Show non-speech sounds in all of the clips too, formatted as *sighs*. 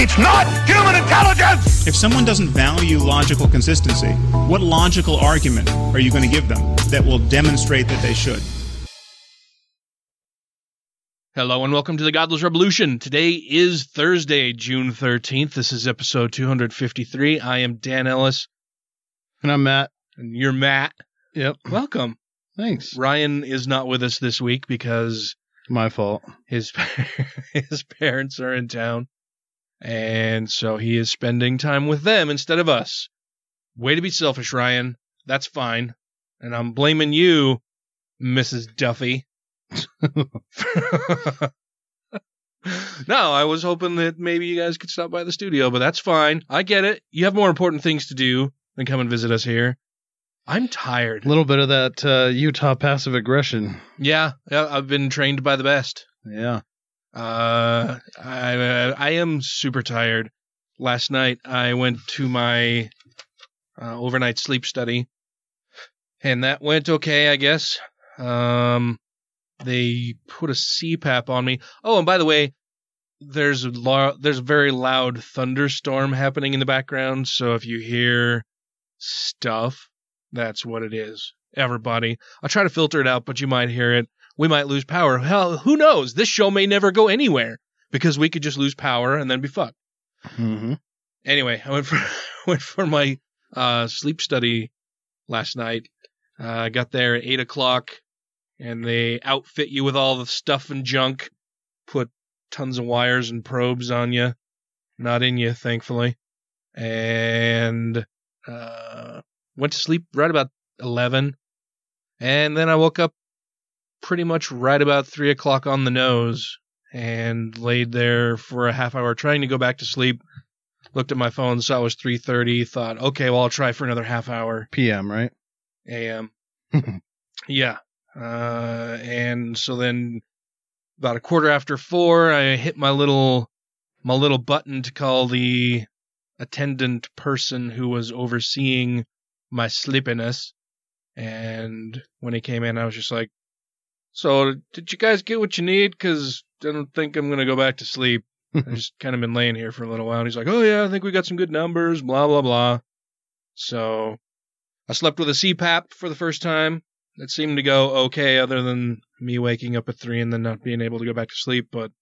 It's not human intelligence! If someone doesn't value logical consistency, what logical argument are you going to give them that will demonstrate that they should? Hello and welcome to the Godless Revolution. Today is Thursday, June 13th. This is episode 253. I am Dan Ellis And I'm Matt. and you're Matt. Yep. Welcome. Thanks. Ryan is not with us this week because My fault. his *laughs* his parents are in town. And so he is spending time with them instead of us. Way to be selfish, Ryan. That's fine. And I'm blaming you, Mrs. Duffy. *laughs* no, I was hoping that maybe you guys could stop by the studio, but that's fine. I get it. You have more important things to do than come and visit us here. I'm tired. A little bit of that uh, Utah passive aggression. Yeah, yeah, I've been trained by the best. Yeah. Uh, I I am super tired. Last night I went to my uh, overnight sleep study, and that went okay, I guess. Um, they put a CPAP on me. Oh, and by the way, there's a lo- there's a very loud thunderstorm happening in the background. So if you hear stuff, that's what it is. Everybody, I'll try to filter it out, but you might hear it we might lose power. Hell, who knows? This show may never go anywhere because we could just lose power and then be fucked. Mm-hmm. Anyway, I went for *laughs* went for my uh, sleep study last night. Uh, I got there at eight o'clock, and they outfit you with all the stuff and junk, put tons of wires and probes on you, not in you, thankfully, and uh, went to sleep right about eleven, and then I woke up pretty much right about three o'clock on the nose and laid there for a half hour trying to go back to sleep. Looked at my phone, saw it was three thirty. Thought, okay, well I'll try for another half hour. PM, right? A.M. *laughs* yeah, uh, and so then about a quarter after four, I hit my little my little button to call the attendant person who was overseeing my sleepiness. And when he came in, I was just like, so, did you guys get what you need? Because I don't think I'm going to go back to sleep. *laughs* I just kind of been laying here for a little while. And he's like, oh, yeah, I think we got some good numbers, blah, blah, blah. So, I slept with a CPAP for the first time. It seemed to go okay, other than me waking up at three and then not being able to go back to sleep. But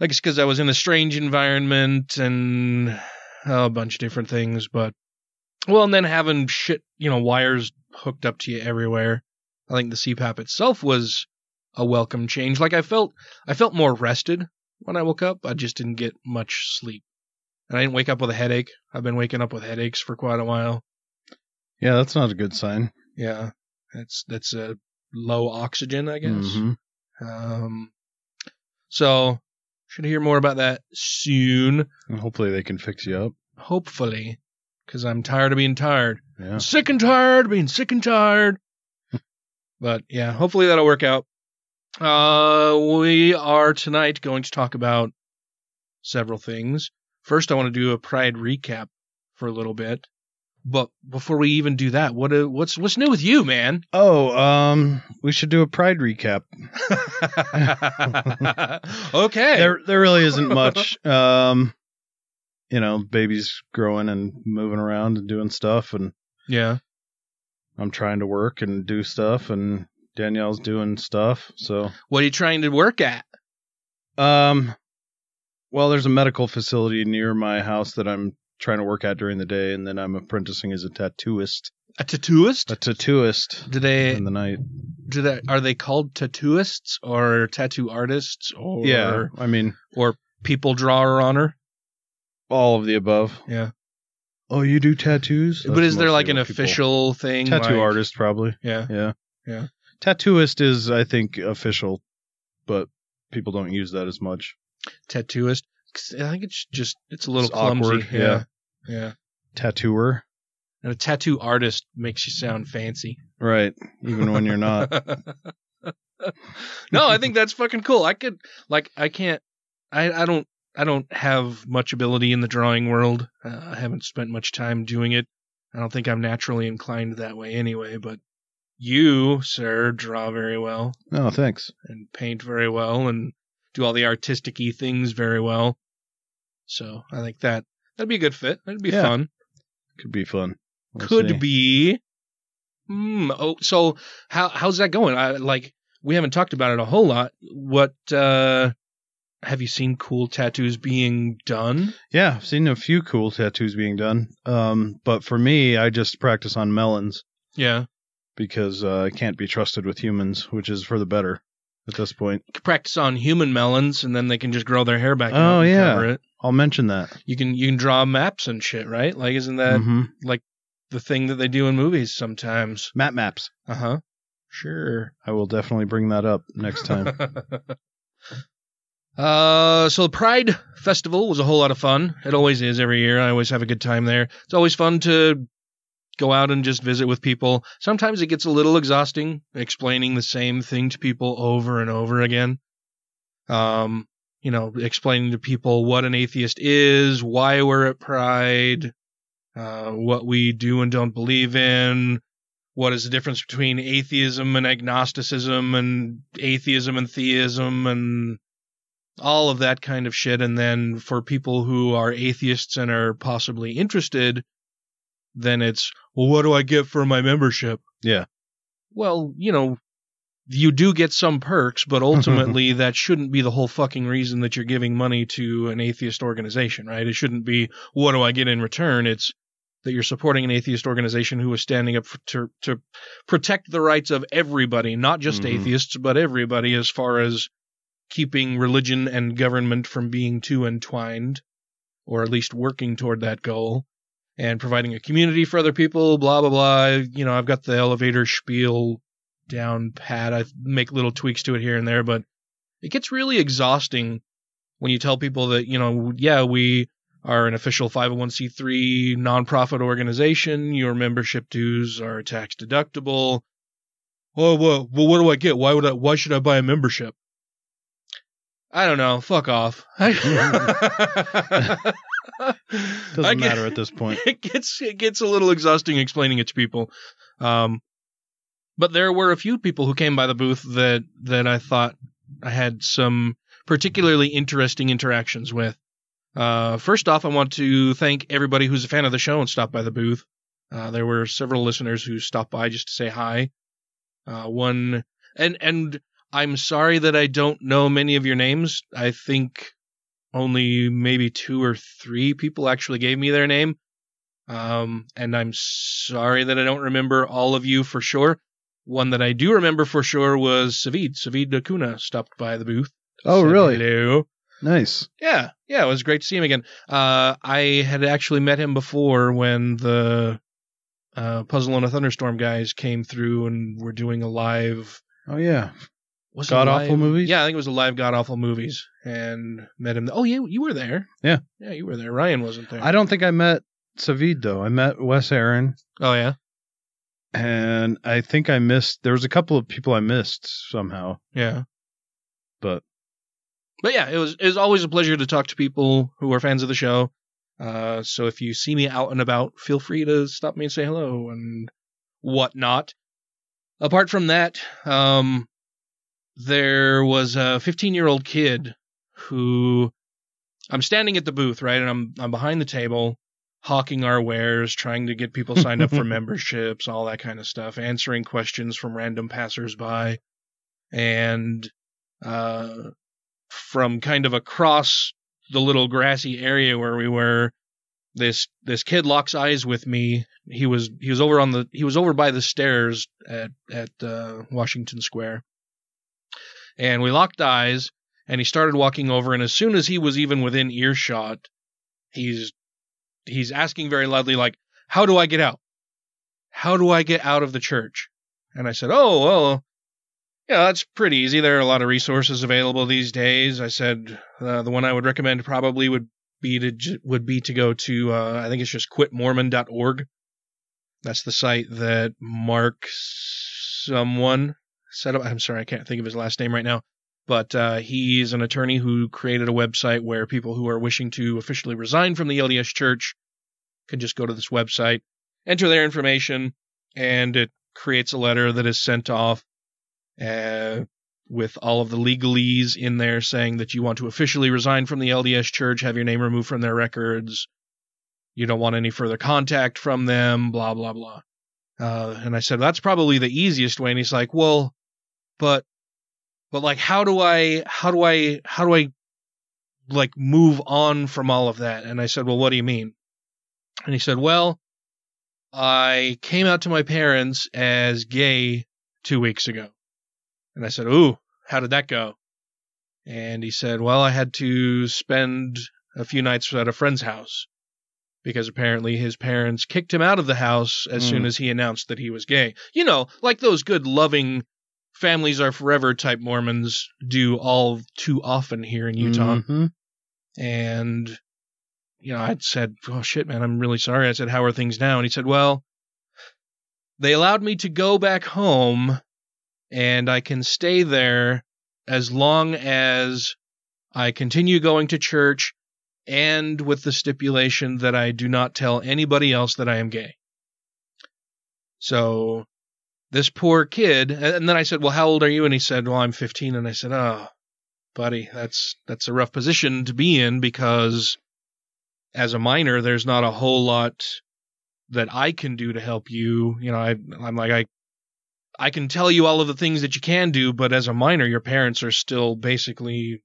I it's because I was in a strange environment and a bunch of different things. But, well, and then having shit, you know, wires hooked up to you everywhere. I think the CPAP itself was a welcome change. Like I felt, I felt more rested when I woke up. I just didn't get much sleep, and I didn't wake up with a headache. I've been waking up with headaches for quite a while. Yeah, that's not a good sign. Yeah, that's that's a low oxygen, I guess. Mhm. Um, so should hear more about that soon, And hopefully they can fix you up. hopefully, because I'm tired of being tired. Yeah. sick and tired of being sick and tired. But yeah, hopefully that'll work out. Uh, we are tonight going to talk about several things. First, I want to do a Pride recap for a little bit. But before we even do that, what uh, what's what's new with you, man? Oh, um, we should do a Pride recap. *laughs* okay. There, there really isn't *laughs* much. Um, you know, babies growing and moving around and doing stuff, and yeah. I'm trying to work and do stuff, and Danielle's doing stuff. So, What are you trying to work at? um, well, there's a medical facility near my house that I'm trying to work at during the day, and then I'm apprenticing as a tattooist. A tattooist? A tattooist Do they in the night. do they are they called tattooists or tattoo artists or yeah, I mean, or people drawer honor? all of the above. Yeah. Oh, you do tattoos? but is there like an what people- official thing? tattoo like- artist? Probably. Yeah. Yeah. Yeah. Tattooist is, I think, official, but people don't use that as much. Tattooist. I think it's just it's a little It's clumsy. awkward, yeah. Yeah. tattooer. And a tattoo artist makes you sound fancy. Right. Even when you're not. *laughs* no, I think that's fucking cool. I could like I can't I I don't I don't have much ability in the drawing world. Uh, I haven't spent much time doing it. I don't think I'm naturally inclined that way anyway, but you, sir, draw very well Oh, thanks. and paint very well and do all the artistic things very well. So I think that that'd be a good fit. That'd be Yeah. fun. Could be fun. We'll Could see. be. Hmm. Oh, so how how's that going? I like we haven't talked about it a whole lot. What uh have you seen cool tattoos being done? Yeah, I've seen a few cool tattoos being done. Um, but for me, I just practice on melons Yeah. because uh, I can't be trusted with humans, which is for the better at this point. You can practice on human melons and then they can just grow their hair back Oh, and yeah. cover it. I'll mention that. You can you can draw maps and shit, right? Like isn't that hmm like the thing that they do in movies sometimes? Map maps. Uh-huh. Sure. I will definitely bring that up next time. *laughs* uh, so the Pride Festival was a whole lot of fun. It always is every year. I always have a good time there. It's always fun to go out and just visit with people. Sometimes it gets a little exhausting explaining the same thing to people over and over again. Um, you know, explaining to people what an atheist is, why we're at Pride, uh, what we do and don't believe in, what is the difference between atheism and agnosticism and atheism and theism and all of that kind of shit. And then for people who are atheists and are possibly interested, then it's, well, what do I get for my membership? Yeah. Well, you know, you do get some perks, but *laughs* ultimately that shouldn't be the whole fucking reason that you're giving money to an atheist organization, right? It shouldn't be, what do I get in return? It's that you're supporting an atheist organization who is standing up for, to, to protect the rights of everybody, not just Mhm. atheists, but everybody as far as keeping religion and government from being too entwined, or at least working toward that goal, and providing a community for other people, blah, blah, blah. You know, I've got the elevator spiel down pat. I make little tweaks to it here and there, but it gets really exhausting when you tell people that, you know, yeah, we are an official 501c3 nonprofit organization. Your membership dues are tax deductible. Oh, well, well, what do I get? Why would I, why should I buy a membership? I don't know. Fuck off. *laughs* Doesn't I get- matter at this point. *laughs* it gets it gets a little exhausting explaining it to people. Um, but there were a few people who came by the booth that that I thought I had some particularly interesting interactions with. Uh, first off, I want to thank everybody who's a fan of the show and stopped by the booth. Uh, there were several listeners who stopped by just to say hi. Uh, one and and I'm sorry that I don't know many of your names. I think only maybe two or three people actually gave me their name. Um, and I'm sorry that I don't remember all of you for sure. One that I do remember for sure was Savid. Savid Acuna stopped by the booth. Oh, really? Hello. Nice. Yeah, yeah, it was great to see him again. Uh, I had actually met him before when the uh, Puzzle in a Thunderstorm guys came through and were doing a live Oh yeah. Was God Awful Movies? Yeah, I think it was a live God Awful Movies, and met him. Oh, yeah, you were there. Yeah. yeah, you were there. Ryan wasn't there. I don't think I met Savid though. I met Wes Aaron, oh yeah, and I think I missed. There was a couple of people I missed somehow, yeah. but But yeah, it was it was always a pleasure to talk to people who are fans of the show. Uh, so if you see me out and about, feel free to stop me and say hello and whatnot. Apart from that, um, there was a 15 year old kid who I'm standing at the booth, right, and I'm I'm behind the table, hawking our wares, trying to get people signed up for *laughs* memberships, all that kind of stuff, answering questions from random passersby, and uh, from kind of across the little grassy area where we were this this kid locks eyes with me. He was he was over on the he was over by the stairs at at uh, Washington Square and we locked eyes and he started walking over and as soon as he was even within earshot he's he's asking very loudly like how do I get out how do I get out of the church and I said oh well yeah, that's pretty easy. There are a lot of resources available these days. I said uh, the one I would recommend probably would be to would be to go to uh, I think it's just quitmormon.org. That's the site that Mark someone set up. I'm sorry, I can't think of his last name right now, but uh, he's an attorney who created a website where people who are wishing to officially resign from the LDS Church can just go to this website, enter their information, and it creates a letter that is sent off uh, with all of the legalese in there saying that you want to officially resign from the LDS Church, have your name removed from their records, you don't want any further contact from them, blah, blah, blah. Uh, and I said, that's probably the easiest way. And he's like, well, but, but like, how do I, how do I, how do I, like, move on from all of that? And I said, well, what do you mean? And he said, well, I came out to my parents as gay two weeks ago. And I said, Ooh, how did that go? And he said, Well, I had to spend a few nights at a friend's house because apparently his parents kicked him out of the house as Mm. soon as he announced that he was gay. You know, like those good, loving, families are forever type Mormons do all too often here in Utah. Mhm. And, you know, I said, Oh shit, man, I'm really sorry. I said, How are things now? And he said, Well, they allowed me to go back home and I can stay there as long as I continue going to church and with the stipulation that I do not tell anybody else that I am gay. So this poor kid, and then I said, "Well, how old are you?" And he said, "Well, I'm 15." And I said, "Oh, buddy, that's that's a rough position to be in because as a minor, there's not a whole lot that I can do to help you. You know, I I'm like I I can tell you all of the things that you can do, but as a minor, your parents are still basically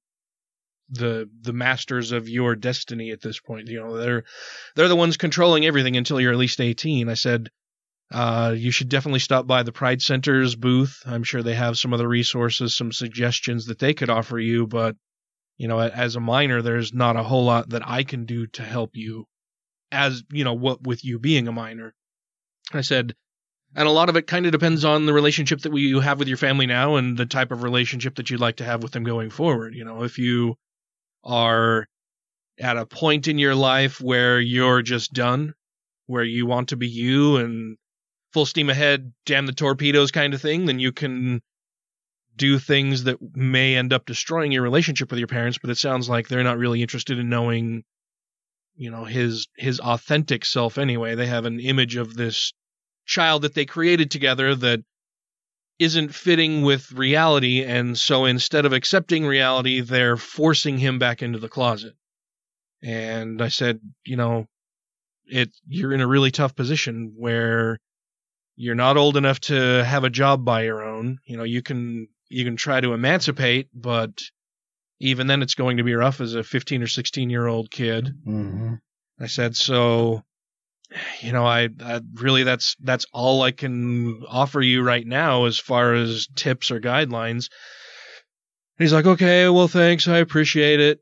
the the masters of your destiny at this point. You know, they're they're the ones controlling everything until you're at least 18. I said, uh, you should definitely stop by the Pride Center's booth. I'm sure they have some other resources, some suggestions that they could offer you, but you know, as a minor, there's not a whole lot that I can do to help you as, you know, what with you being a minor. I said, and a lot of it kind of depends on the relationship that you have with your family now and the type of relationship that you'd like to have with them going forward. You know, if you are at a point in your life where you're just done, where you want to be you and full steam ahead, damn the torpedoes kind of thing, then you can do things that may end up destroying your relationship with your parents, but it sounds like they're not really interested in knowing you know his his authentic self anyway. They have an image of this child that they created together that isn't fitting with reality and so instead of accepting reality they're forcing him back into the closet and i said you know it you're in a really tough position where you're not old enough to have a job by your own you know you can you can try to emancipate but even then it's going to be rough as a 15 or 16 year old kid Mhm. I said, so, you know, I, I really that's that's all I can offer you right now as far as tips or guidelines. And he's like, okay, well, thanks, I appreciate it.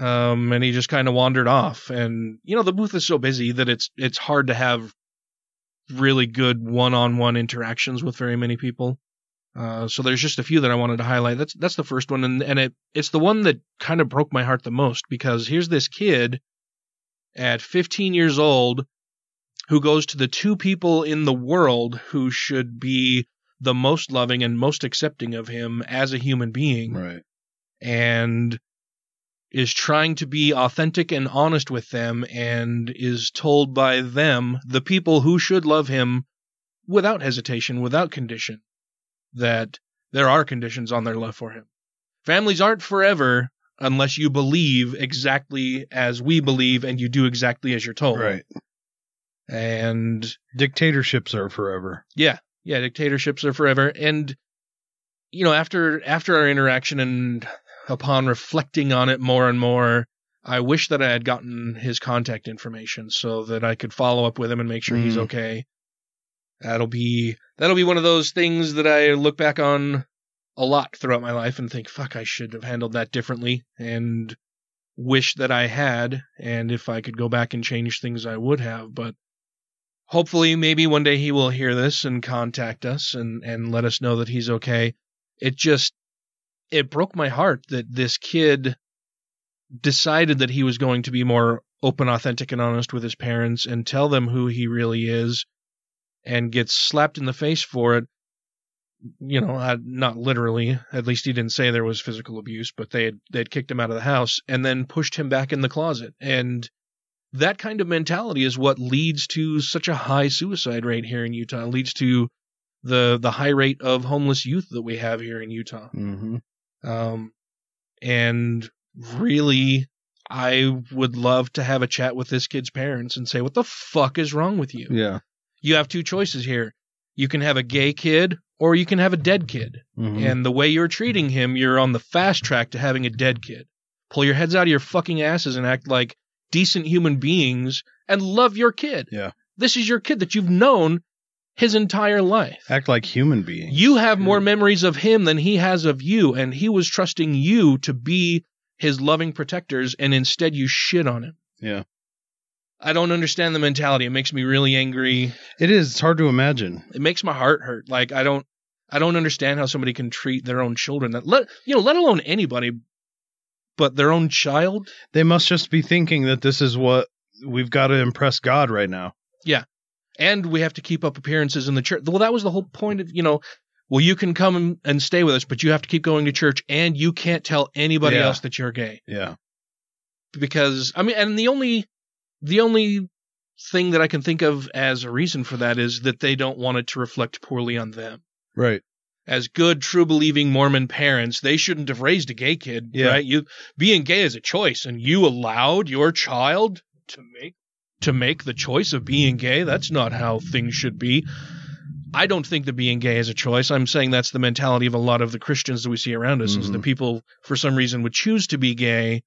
Um, and he just kind of wandered off. And you know, the booth is so busy that it's it's hard to have really good one-on-one interactions with very many people. Uh, so there's just a few that I wanted to highlight. That's that's the first one, and and it it's the one that kind of broke my heart the most because here's this kid at 15 years old who goes to the two people in the world who should be the most loving and most accepting of him as a human being Right. and is trying to be authentic and honest with them and is told by them, the people who should love him without hesitation, without condition, that there are conditions on their love for him. Families aren't forever unless you believe exactly as we believe and you do exactly as you're told. Right. And Dictatorships are forever. yeah, yeah, dictatorships are forever. And you know, after after our interaction and upon reflecting on it more and more, I wish that I had gotten his contact information so that I could follow up with him and make sure he's Mm. okay. That'll be that'll be one of those things that I look back on a lot throughout my life and think, fuck, I should have handled that differently and wish that I had. And if I could go back and change things, I would have. But hopefully, maybe one day he will hear this and contact us and, and let us know that he's okay. It just, it broke my heart that this kid decided that he was going to be more open, authentic, and honest with his parents and tell them who he really is and gets slapped in the face for it. You know, not literally. At least he didn't say there was physical abuse, but they had they had kicked him out of the house and then pushed him back in the closet. And that kind of mentality is what leads to such a high suicide rate here in Utah. It leads to the the high rate of homeless youth that we have here in Utah. Mm-hmm. Um, and really, I would love to have a chat with this kid's parents and say, "What the fuck is wrong with you? Yeah. You have two choices here. You can have a gay kid, or you can have a dead kid. Mhm. And the way you're treating him, you're on the fast track to having a dead kid. Pull your heads out of your fucking asses and act like decent human beings and love your kid. Yeah. This is your kid that you've known his entire life. Act like human beings. You have more memories of him than he has of you, and he was trusting you to be his loving protectors, and instead you shit on him. Yeah. I don't understand the mentality. It makes me really angry. It is. It's hard to imagine. It makes my heart hurt. Like I don't I don't understand how somebody can treat their own children that let you know, let alone anybody but their own child. They must just be thinking that this is what we've got to impress God right now. And we have to keep up appearances in the church. Well, that was the whole point of, you know, well, you can come and stay with us, but you have to keep going to church and you can't tell anybody Yeah. else that you're gay. Yeah. because I mean, and the only the only thing that I can think of as a reason for that is that they don't want it to reflect poorly on them. Right. As good, true believing Mormon parents, they shouldn't have raised a gay kid, Yeah. right? You being gay is a choice, and you allowed your child to make to make the choice of being gay. That's not how things should be. I don't think that being gay is a choice. I'm saying that's the mentality of a lot of the Christians that we see around us. Is that Mhm. people, for some reason, would choose to be gay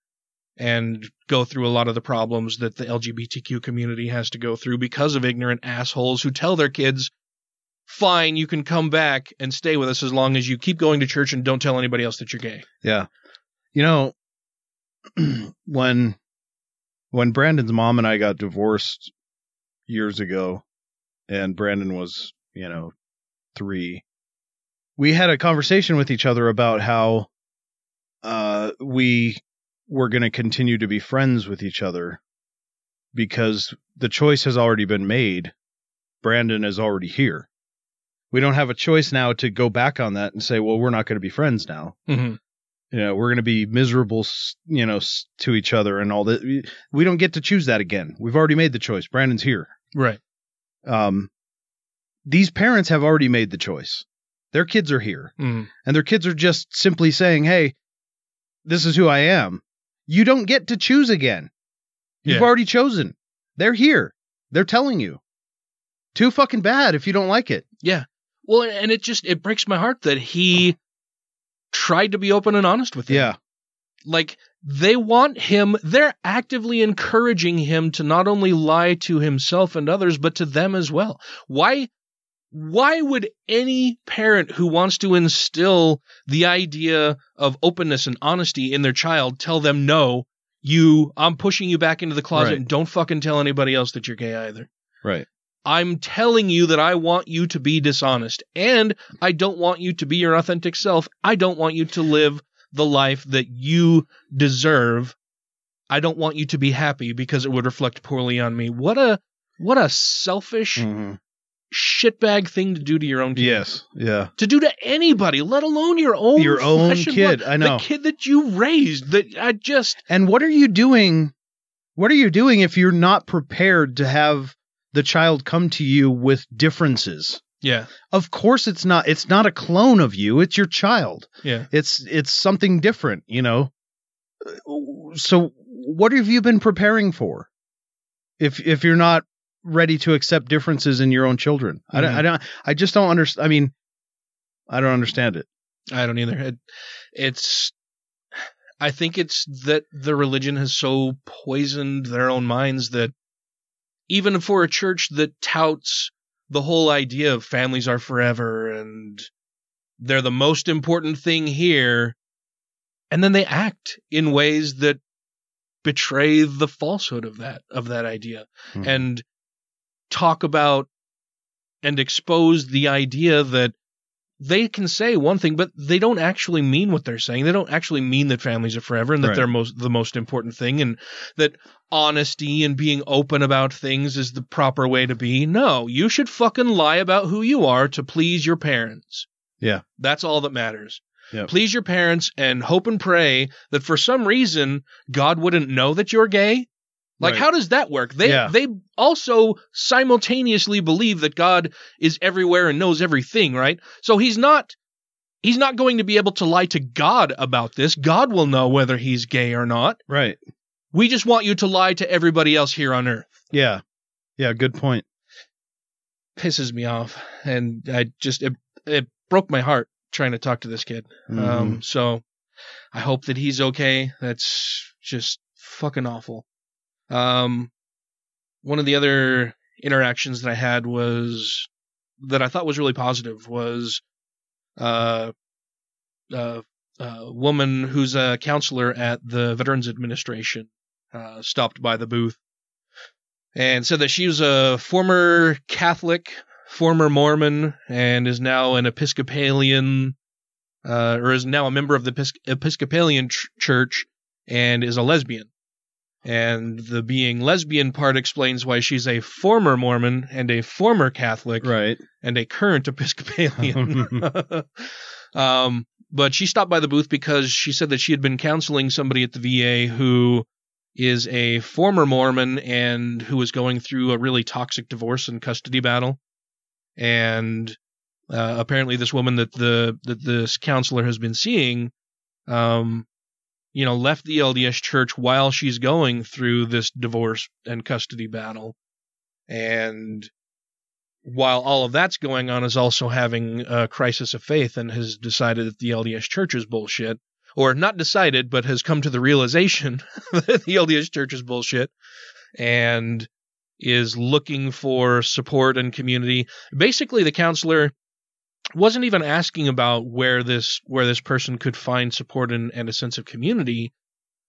and go through a lot of the problems that the LGBTQ community has to go through because of ignorant assholes who tell their kids, "Fine, you can come back and stay with us as long as you keep going to church and don't tell anybody else that you're gay." Yeah. You know, *clears throat* when when Brandon's mom and I got divorced years ago, and Brandon was, you know, three, we had a conversation with each other about how uh, we were going to continue to be friends with each other because the choice has already been made. Brandon is already here. We don't have a choice now to go back on that and say, well, we're not going to be friends now Mm-hmm. You know we're going to be miserable you know to each other and all that. We- don't get to choose that again. We've already made the choice. Brandon's here. Right. um these parents have already made the choice. Their kids are here. Mm. and their kids are just simply saying hey this is who i am. You don't get to choose again. You've Yeah. already chosen. They're here. They're telling you. Too fucking bad if you don't like it. Yeah. Well, and it just it breaks my heart that he tried to be open and honest with him. yeah like they want him they're actively encouraging him to not only lie to himself and others but to them as well why why would any parent who wants to instill the idea of openness and honesty in their child tell them no you i'm pushing you back into the closet Right. and don't fucking tell anybody else that you're gay either right I'm telling you that I want you to be dishonest and I don't want you to be your authentic self. I don't want you to live the life that you deserve. I don't want you to be happy because it would reflect poorly on me. What a what a selfish Mhm. shitbag thing to do to your own kid. yes yeah To do to anybody, let alone your own Your own kid, blood. I know. The kid that you raised. That I just And what are you doing? What are you doing if you're not prepared to have the child come to you with differences? yeah. Of course it's not it's not a clone of you, it's your child. Yeah. It's it's something different, you know. So what have you been preparing for? If if you're not ready to accept differences in your own children. I don't. I mm-hmm. don't I just don't understand I mean I don't understand it. I don't either. It, it's, I think it's that the religion has so poisoned their own minds that even for a church that touts the whole idea of families are forever and they're the most important thing here, and then they act in ways that betray the falsehood of that of that idea Mhm. and talk about and expose the idea that they can say one thing, but they don't actually mean what they're saying. They don't actually mean that families are forever and that Right. they're most the most important thing, and that honesty and being open about things is the proper way to be. No, you should fucking lie about who you are to please your parents. Yeah. That's all that matters. Yep. Please your parents and hope and pray that for some reason God wouldn't know that you're gay. Like Right. how does that work? They Yeah. they also simultaneously believe that God is everywhere and knows everything, right? So he's not he's not going to be able to lie to God about this. God will know whether he's gay or not. Right. We just want you to lie to everybody else here on earth. Yeah. Yeah. Good point. Pisses me off and I just it, it broke my heart trying to talk to this kid. Mm-hmm. Um so I hope that he's okay. That's just fucking awful. Um, one of the other interactions that I had was that I thought was really positive was uh, uh, a woman who's a counselor at the Veterans Administration uh, stopped by the booth and said that she was a former Catholic, former Mormon, and is now an Episcopalian, uh, or is now a member of the Episcopalian ch- church and is a lesbian. And the being lesbian part explains why she's a former Mormon and a former Catholic Right. and a current Episcopalian. *laughs* um, but she stopped by the booth because she said that she had been counseling somebody at the VA who is a former Mormon and who was going through a really toxic divorce and custody battle. And uh, apparently, this woman that the that this counselor has been seeing, um, you know, left the LDS church while she's going through this divorce and custody battle, and while all of that's going on, is also having a crisis of faith and has decided that the LDS church is bullshit. Or not decided, but has come to the realization *laughs* that the LDS church is bullshit and is looking for support and community. Basically, the counselor wasn't even asking about where this where this person could find support and, and a sense of community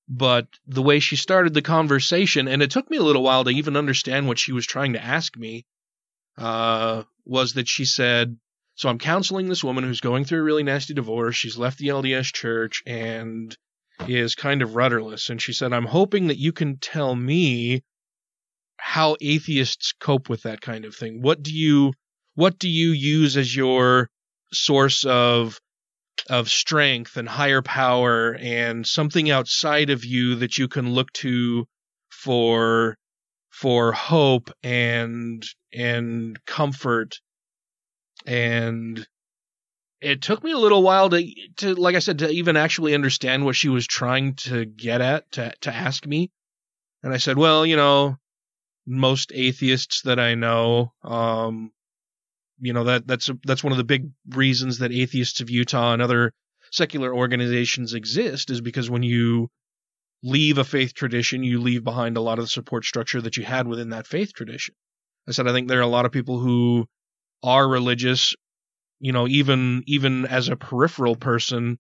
but the way she started the conversation and it took me a little while to even understand what she was trying to ask me uh, was that she said so i'm counseling this woman who's going through a really nasty divorce. She's left the lds church and is kind of rudderless. And she said i'm hoping that you can tell me how atheists cope with that kind of thing. What do you what do you use as your source of of strength and higher power and something outside of you that you can look to for for hope and and comfort? And it took me a little while to to like I said to even actually understand what she was trying to get at to to ask me. And I said well you know most atheists that I know um you know that that's that's one of the big reasons that atheists of Utah and other secular organizations exist is because when you leave a faith tradition you leave behind a lot of the support structure that you had within that faith tradition. I said i think there are a lot of people who are religious you know even even as a peripheral person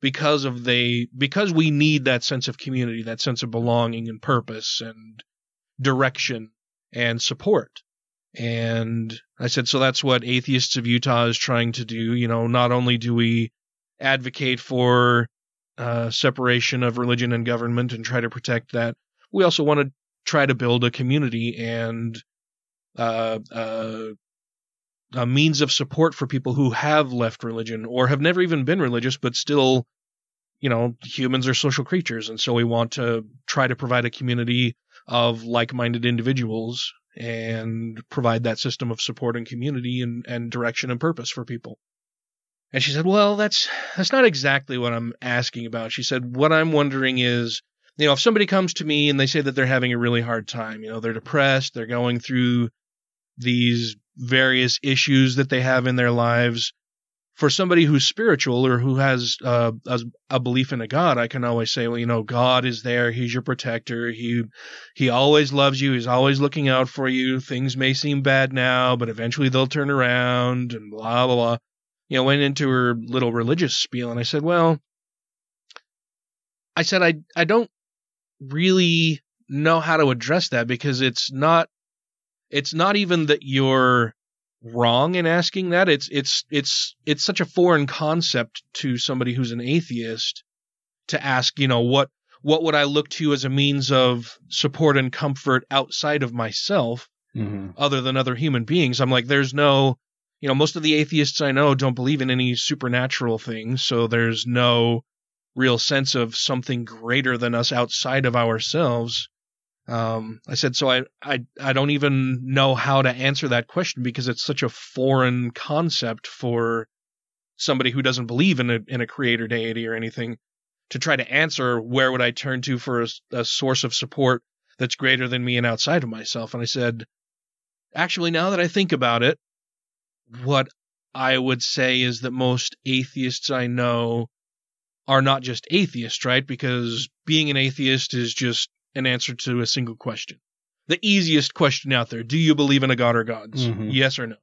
because of they because we need that sense of community that sense of belonging and purpose and direction and support and I said, so that's what Atheists of Utah is trying to do. You know, not only do we advocate for uh, separation of religion and government and try to protect that, we also want to try to build a community and uh, uh, a means of support for people who have left religion or have never even been religious, but still, you know, humans are social creatures. And so we want to try to provide a community of like minded individuals and provide that system of support and community and, and direction and purpose for people. And she said, Well, that's that's not exactly what I'm asking about. She said, What I'm wondering is, you know, if somebody comes to me and they say that they're having a really hard time, you know, they're depressed, they're going through these various issues that they have in their lives, for somebody who's spiritual or who has uh, a, a belief in a God, I can always say, well, you know, God is there. He's your protector. He he always loves you. He's always looking out for you. Things may seem bad now, but eventually they'll turn around and blah blah blah. You know, went into her little religious spiel, and I said, well, I said I I don't really know how to address that because it's not it's not even that you're wrong in asking that. It's it's it's it's such a foreign concept to somebody who's an atheist to ask, you know, what what would I look to as a means of support and comfort outside of myself Mm-hmm. other than other human beings. I'm like, there's no, you know, most of the atheists I know don't believe in any supernatural things, so there's no real sense of something greater than us outside of ourselves. Um, I said, so I, I, I don't even know how to answer that question because it's such a foreign concept for somebody who doesn't believe in a, in a creator deity or anything to try to answer where would I turn to for a, a source of support that's greater than me and outside of myself. And I said, actually, now that I think about it, what I would say is that most atheists I know are not just atheists, right? Because being an atheist is just an answer to a single question. The easiest question out there. Do you believe in a god or gods? Mhm. Yes or no?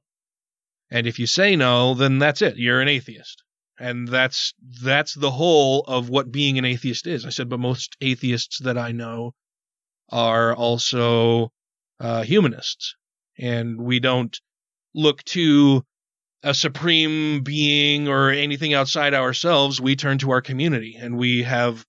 And if you say no, then that's it. You're an atheist. And that's that's the whole of what being an atheist is. I said, but most atheists that I know are also uh, humanists, and we don't look to a supreme being or anything outside ourselves. We turn to our community, and we have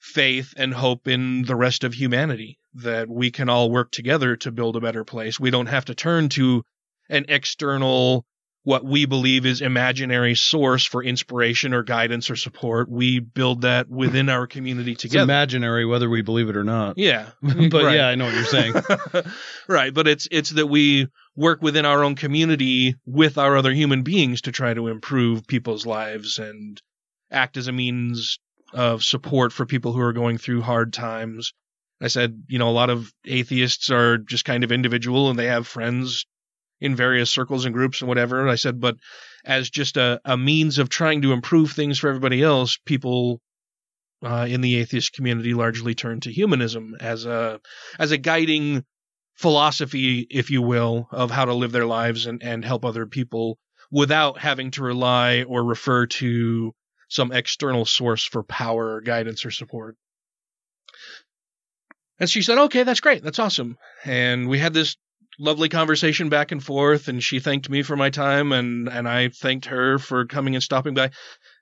faith and hope in the rest of humanity that we can all work together to build a better place. We don't have to turn to an external what we believe is imaginary source for inspiration or guidance or support. We build that within our community It's together. imaginary whether we believe it or not. yeah. *laughs* but Right. yeah, I know what you're saying. *laughs* right, but it's it's that we work within our own community with our other human beings to try to improve people's lives and act as a means of support for people who are going through hard times. I said, you know, a lot of atheists are just kind of individual and they have friends in various circles and groups and whatever. I said, but as just a, a means of trying to improve things for everybody else, people uh, in the atheist community largely turn to humanism as a as a guiding philosophy, if you will, of how to live their lives and, and help other people without having to rely or refer to some external source for power, or guidance, or support. And she said, okay, that's great. That's awesome. And we had this lovely conversation back and forth and she thanked me for my time and, and I thanked her for coming and stopping by.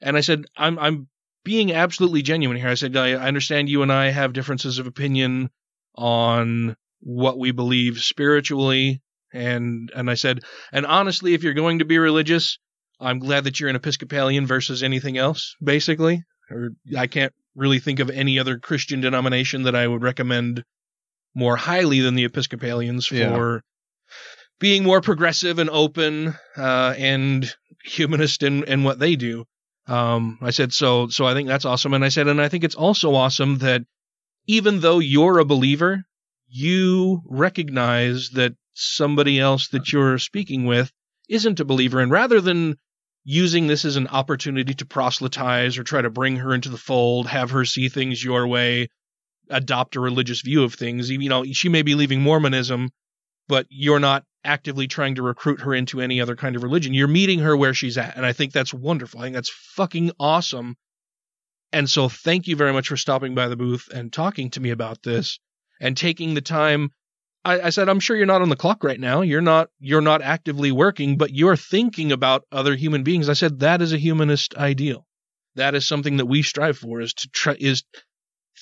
And I said, I'm, I'm being absolutely genuine here. I said, I, I understand you and I have differences of opinion on what we believe spiritually. And, and I said, and honestly, if you're going to be religious, I'm glad that you're an Episcopalian versus anything else, basically. Or I can't really think of any other Christian denomination that I would recommend more highly than the Episcopalians for Yeah. being more progressive and open uh, and humanist in, in what they do. Um, I said so. So I think that's awesome, and I said, and I think it's also awesome that even though you're a believer, you recognize that somebody else that you're speaking with isn't a believer, and rather than using this as an opportunity to proselytize or try to bring her into the fold, have her see things your way, adopt a religious view of things. You know, she may be leaving Mormonism, but you're not actively trying to recruit her into any other kind of religion. You're meeting her where she's at. And I think that's wonderful. I think that's fucking awesome. And so thank you very much for stopping by the booth and talking to me about this and taking the time. I, I said, I'm sure you're not on the clock right now. You're not, you're not actively working, but you're thinking about other human beings. I said, that is a humanist ideal. That is something that we strive for is to try, is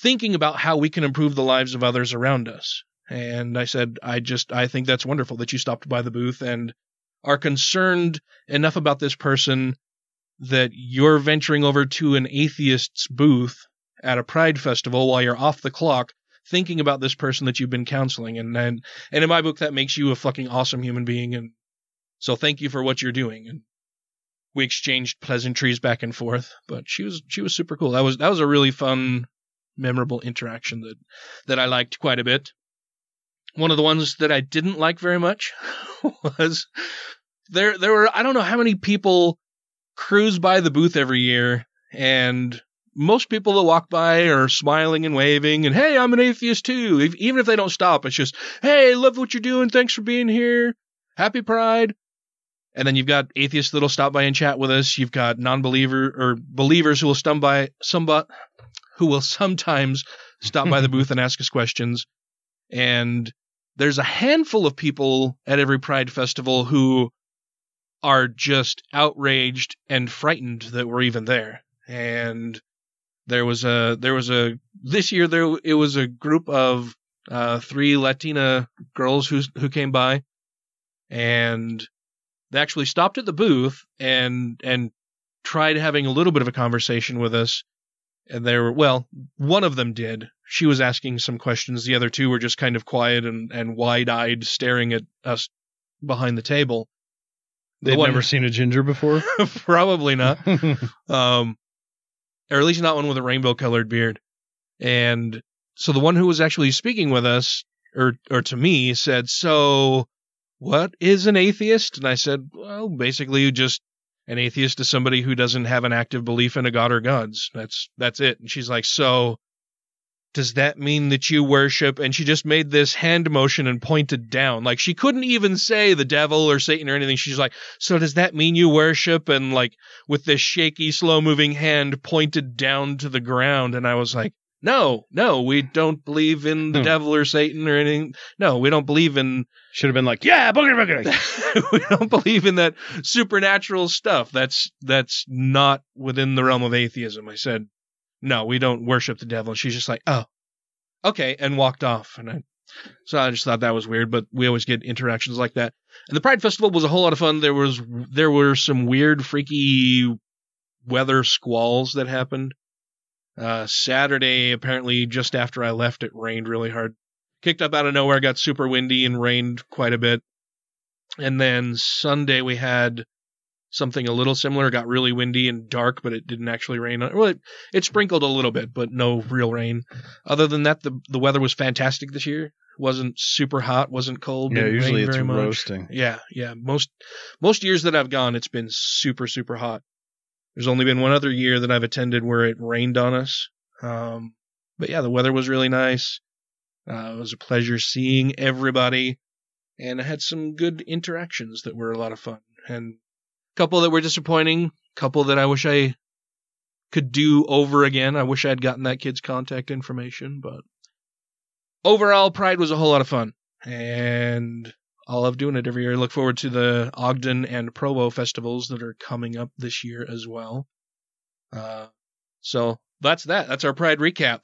thinking about how we can improve the lives of others around us. And I said, I just, I think that's wonderful that you stopped by the booth and are concerned enough about this person that you're venturing over to an atheist's booth at a pride festival while you're off the clock thinking about this person that you've been counseling. And, and, and in my book, that makes you a fucking awesome human being. And so thank you for what you're doing. And we exchanged pleasantries back and forth, but she was, she was super cool. That was, that was a really fun, memorable interaction that, that I liked quite a bit. One of the ones that I didn't like very much *laughs* was there, there were, I don't know how many people cruise by the booth every year and most people that walk by are smiling and waving and hey i'm an atheist too. If, even if they don't stop it's just hey love what you're doing. Thanks for being here. Happy pride. And then you've got atheists that'll stop by and chat with us. You've got non-believer or believers who will stop by somebody who will sometimes stop by the *laughs* booth and ask us questions. And there's a handful of people at every pride festival who are just outraged and frightened that we're even there. And there was a there was a this year there it was a group of uh, three Latina girls who who came by, and they actually stopped at the booth and and tried having a little bit of a conversation with us. And they were well, one of them did. She was asking some questions. The other two were just kind of quiet and, and wide eyed, staring at us behind the table. They'd one- never seen a ginger before. *laughs* Probably not. *laughs* um, or at least not one with a rainbow colored beard. And so the one who was actually speaking with us, or or to me, said, "So, what is an atheist?" And I said, "Well, basically, just an atheist is somebody who doesn't have an active belief in a god or gods. That's that's it." And she's like, "So." Does that mean that you worship? And she just made this hand motion and pointed down. Like she couldn't even say the devil or Satan or anything. She's like, so does that mean you worship? And like, with this shaky, slow moving hand pointed down to the ground. And I was like, no, no, we don't believe in the Hmm. devil or Satan or anything. No, we don't believe in, Should have been like, yeah, boogity boogity. *laughs* we don't believe in that supernatural stuff. That's, that's not within the realm of atheism. I said, no, we don't worship the devil. And she's just like, oh, okay. And walked off. And I, so I just thought that was weird, but we always get interactions like that. And the Pride Festival was a whole lot of fun. There was, there were some weird, freaky weather squalls that happened. Uh, Saturday, apparently just after I left, it rained really hard. Kicked up out of nowhere, got super windy and rained quite a bit. And then Sunday we had something a little similar. It got really windy and dark, but it didn't actually rain. Well, it, it sprinkled a little bit, but no real rain. Other than that, the the weather was fantastic this year. wasn't super hot, wasn't cold. Yeah, didn't usually rain it's much. roasting. Yeah, yeah. Most most years that I've gone, it's been super super hot. There's only been one other year that I've attended where it rained on us. Um, but yeah, the weather was really nice. Uh, it was a pleasure seeing everybody, and I had some good interactions that were a lot of fun, and couple that were disappointing, couple that I wish I could do over again. I wish I had gotten that kid's contact information, but overall, Pride was a whole lot of fun, and I love doing it every year. I look forward to the Ogden and Provo festivals that are coming up this year as well. Uh, so that's that. That's our Pride recap.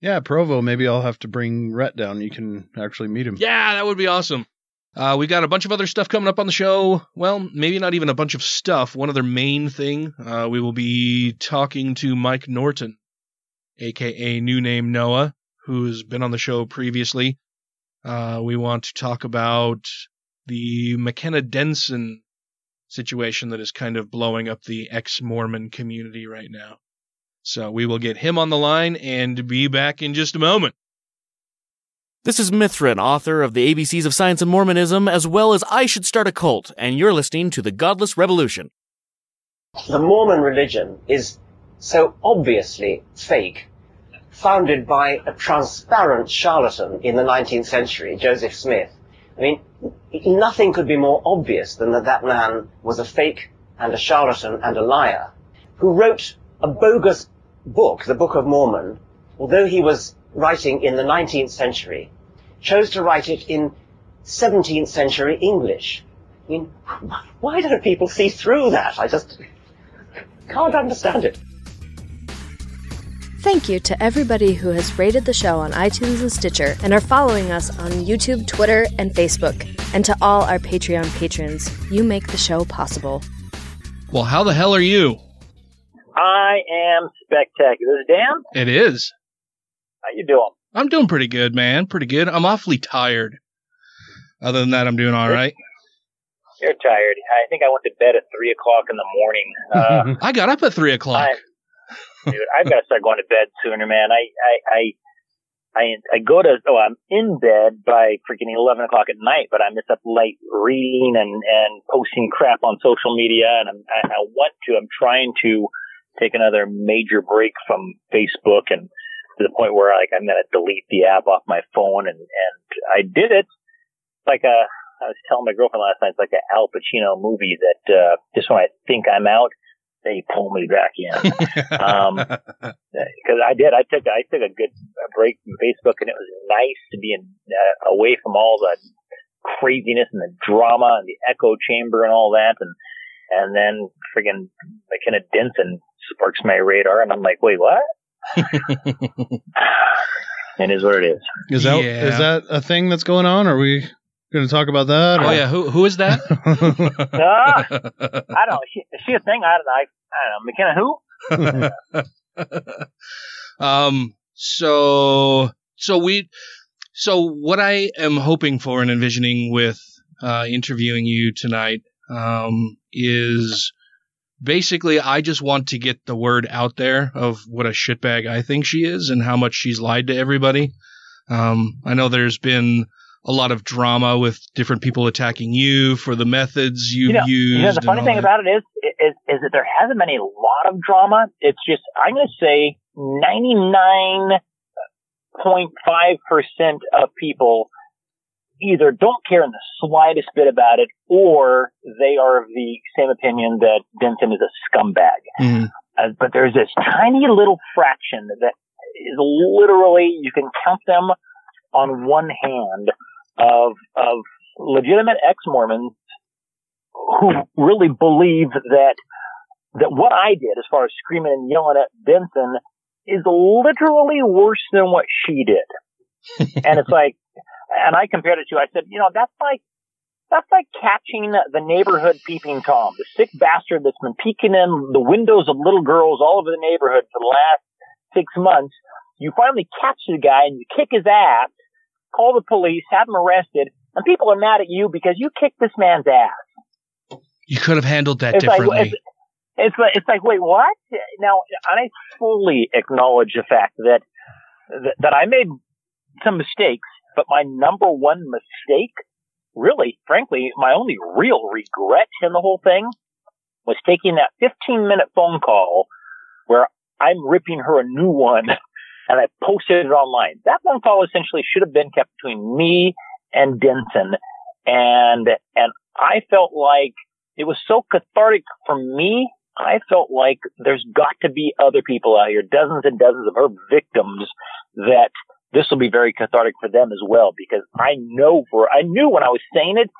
Yeah, Provo. Maybe I'll have to bring Rhett down. You can actually meet him. Yeah, that would be awesome. Uh, we got a bunch of other stuff coming up on the show. Well, maybe not even a bunch of stuff. One other main thing, uh, we will be talking to Mike Norton, aka New Name Noah, who's been on the show previously. Uh, we want to talk about the McKenna Denson situation that is kind of blowing up the ex-Mormon community right now. So we will get him on the line and be back in just a moment. This is Mithrin, author of the ABCs of Science and Mormonism, as well as I Should Start a Cult, and you're listening to The Godless Revolution. The Mormon religion is so obviously fake, founded by a transparent charlatan in the 19th century, Joseph Smith. I mean, nothing could be more obvious than that that man was a fake and a charlatan and a liar, who wrote a bogus book, the Book of Mormon, although he was writing in the 19th century, chose to write it in 17th century English. I mean, why don't people see through that? I just can't understand it. Thank you to everybody who has rated the show on iTunes and Stitcher and are following us on YouTube, Twitter, and Facebook. And to all our Patreon patrons, you make the show possible. Well, how the hell are you? I am spectacular. This is Dan. It is. How you doing? I'm doing pretty good, man. Pretty good. I'm awfully tired. Other than that, I'm doing all right. You're tired. I think I went to bed at three o'clock in the morning. *laughs* Uh, I got up at three o'clock. I, dude, I've got to start going to bed sooner, man. I, I, I, I, I go to, oh, I'm in bed by freaking 11 o'clock at night, but I'm just up late reading and, and posting crap on social media. And I'm, I, I want to, I'm trying to take another major break from Facebook and to the point where like I'm going to delete the app off my phone. And, and I did it like a, I was telling my girlfriend last night, it's like an Al Pacino movie that, uh, just when I think I'm out, they pull me back in. *laughs* um, cause I did, I took, I took a good break from Facebook and it was nice to be in, uh, away from all the craziness and the drama and the echo chamber and all that. And and then friggin' McKenna Denson sparks my radar, and I'm like, wait, what? It is what it is. Is that is Yeah. that a thing that's going on? Are we going to talk about that? Oh or- yeah, who who is that? Ah, *laughs* I don't know. Is she, is she a thing? I don't know. I, I don't know. McKenna who? *laughs* um. So so we so what I am hoping for and envisioning with uh, interviewing you tonight um, is basically I just want to get the word out there of what a shitbag I think she is and how much she's lied to everybody. Um, I know there's been a lot of drama with different people attacking you for the methods you've you know, used. you know, the funny thing that. about it is, is, is that there hasn't been a lot of drama. It's just, I'm going to say 99.5% of people either don't care in the slightest bit about it or they are of the same opinion that Denson is a scumbag. Mhm. Uh, but there's this tiny little fraction that is literally, you can count them on one hand of, of legitimate ex-Mormons who really believe that, that what I did as far as screaming and yelling at Denson is literally worse than what she did. *laughs* and it's like, and I compared it to, I said, you know, that's like, that's like catching the neighborhood peeping Tom, the sick bastard that's been peeking in the windows of little girls all over the neighborhood for the last six months. You finally catch the guy and you kick his ass, call the police, have him arrested, and people are mad at you because you kicked this man's ass. You could have handled that It's like, differently. it's, it's like, it's like, wait, what? Now, I fully acknowledge the fact that, that, that I made some mistakes, but my number one mistake, really, frankly, my only real regret in the whole thing was taking that 15 minute phone call where I'm ripping her a new one *laughs* and I posted it online. That phone call essentially should have been kept between me and Denson. And, and I felt like it was so cathartic for me. I felt like there's got to be other people out here, dozens and dozens of her victims that this will be very cathartic for them as well because I know for, I knew when I was saying it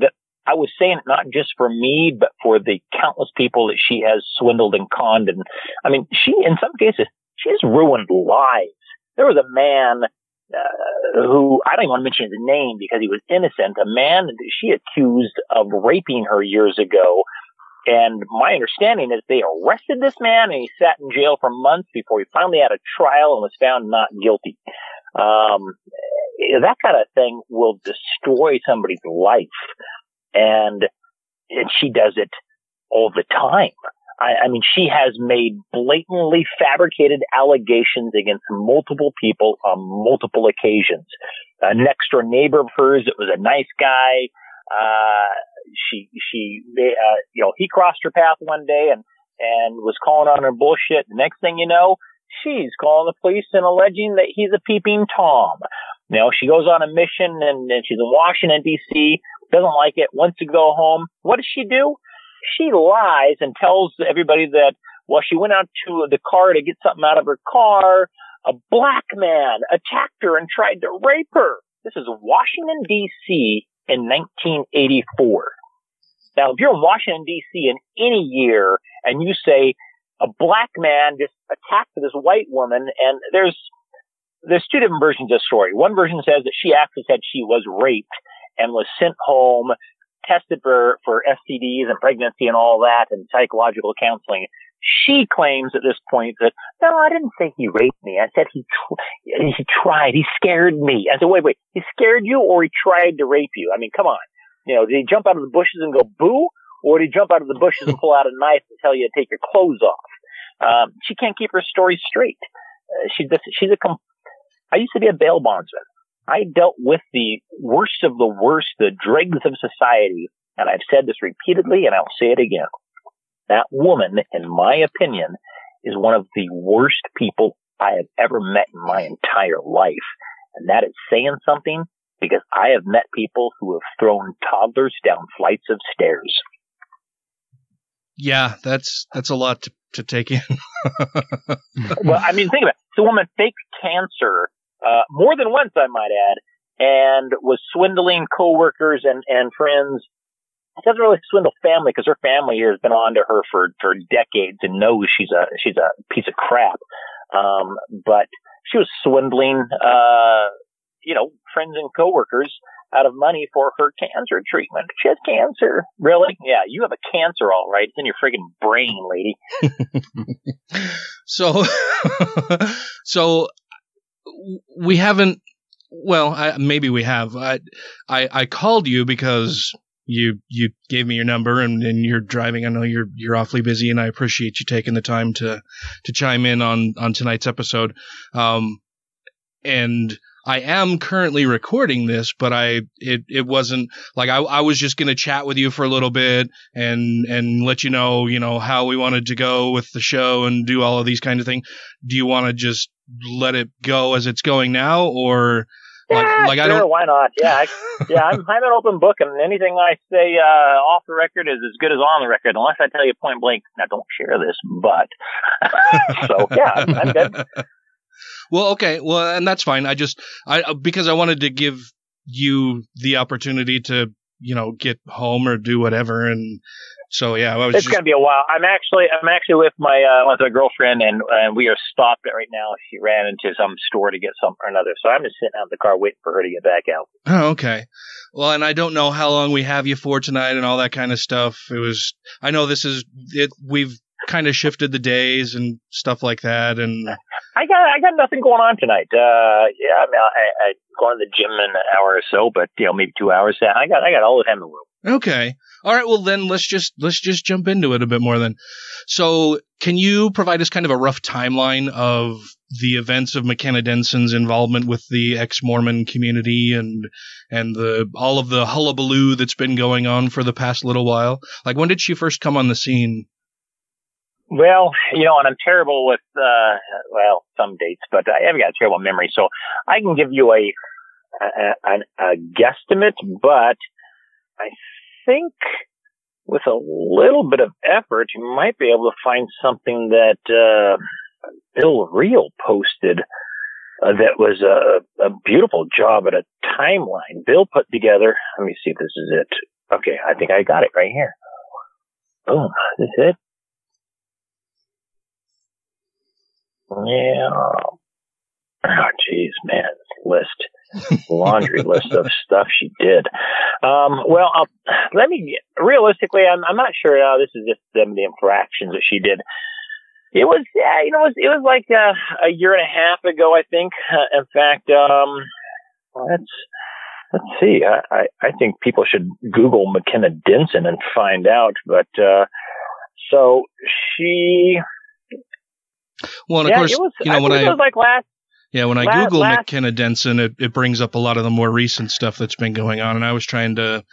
that I was saying it not just for me, but for the countless people that she has swindled and conned. And I mean, she, in some cases, she has ruined lives. There was a man, uh, who I don't even want to mention his name because he was innocent, a man that she accused of raping her years ago. And my understanding is they arrested this man and he sat in jail for months before he finally had a trial and was found not guilty. Um, that kind of thing will destroy somebody's life. And, and she does it all the time. I, I mean, she has made blatantly fabricated allegations against multiple people on multiple occasions. A next door neighbor of hers that was a nice guy, uh, she, she, uh, you know, he crossed her path one day and, and was calling on her bullshit. The next thing you know, she's calling the police and alleging that he's a peeping Tom. Know, she goes on a mission and, and she's in Washington DC, doesn't like it, wants to go home. What does she do? She lies and tells everybody that, well, she went out to the car to get something out of her car. A black man attacked her and tried to rape her. This is Washington DC in 1984. Now, if you're in Washington DC in any year and you say a black man just attacked this white woman and there's, there's two different versions of the story. One version says that she actually said she was raped and was sent home, tested for, for STDs and pregnancy and all that and psychological counseling. She claims at this point that, no, I didn't say he raped me. I said he, tr- he tried. He scared me. I said, wait, wait, he scared you or he tried to rape you? I mean, come on. You know, did he jump out of the bushes and go boo? Or did he jump out of the bushes and pull out a knife and tell you to take your clothes off? Um, she can't keep her story straight. Uh, she's, she's a, com- I used to be a bail bondsman. I dealt with the worst of the worst, the dregs of society. And I've said this repeatedly and I'll say it again. That woman, in my opinion, is one of the worst people I have ever met in my entire life. And that is saying something because I have met people who have thrown toddlers down flights of stairs. Yeah, that's that's a lot to, to take in. *laughs* well, I mean, think about it. The woman faked cancer uh, more than once, I might add, and was swindling coworkers and and friends It doesn't really swindle family because her family here has been on to her for for decades and knows she's a she's a piece of crap. Um, but she was swindling, uh, you know, friends and coworkers out of money for her cancer treatment. She has cancer. Really? Yeah, you have a cancer, all right. It's in your friggin' brain, lady. so, *laughs* so we haven't. Well, I, maybe we have. I, I, I called you because you you gave me your number and, and you're driving. I know you're you're awfully busy, and I appreciate you taking the time to to chime in on on tonight's episode. Um, and I am currently recording this, but I it it wasn't like I I was just gonna chat with you for a little bit and and let you know you know how we wanted to go with the show and do all of these kind of things. Do you want to just let it go as it's going now, or like, yeah, like sure, I don't? why not? Yeah, I, *laughs* yeah. I'm I'm an open book, and anything I say uh, off the record is as good as on the record, unless I tell you point blank. Now, don't share this, but *laughs* so yeah, I'm, I'm good. *laughs* Well, okay. Well, and that's fine. I just I because I wanted to give you the opportunity to you know get home or do whatever, and so yeah, I was It's just gonna be a while. I'm actually I'm actually with my uh, with my girlfriend, and and we are stopped right now. She ran into some store to get something or another, so I'm just sitting out in the car waiting for her to get back out. Oh, okay. Well, and I don't know how long we have you for tonight and all that kind of stuff. It was, I know this is, it, we've kind of shifted the days and stuff like that. And I got I got nothing going on tonight. Uh, yeah, I mean, I, I go to the gym in an hour or so, but you know, maybe two hours. I got I got all the time in the world. okay. All right. Well, then let's just, let's just jump into it a bit more then. So can you provide us kind of a rough timeline of the events of McKenna Denson's involvement with the ex-Mormon community and, and the, all of the hullabaloo that's been going on for the past little while? Like when did she first come on the scene? Well, you know, and I'm terrible with uh, well, some dates, but I have got a terrible memory, so I can give you a a, a, a guesstimate, but I think with a little bit of effort, you might be able to find something that uh, Bill Reel posted uh, that was a, a beautiful job at a timeline. Bill put together. Let me see if this is it. Okay, I think I got it right here. Boom, this is it. Yeah. Oh, geez, man, list, laundry *laughs* list of stuff she did. Um, well, I'll, let me realistically, I'm, I'm not sure. Uh, this is just of the infractions that she did. It was, yeah, you know, it was, it was like uh, a year and a half ago, I think. Uh, in fact, um, let's let's see. I, I, I think people should Google McKenna Denson and find out. But uh, so she Well, and of yeah, course, it was, you know, when believe I, it was like last. Yeah, when I La- Google last- McKenna Denson, it, it brings up a lot of the more recent stuff that's been going on. And I was trying to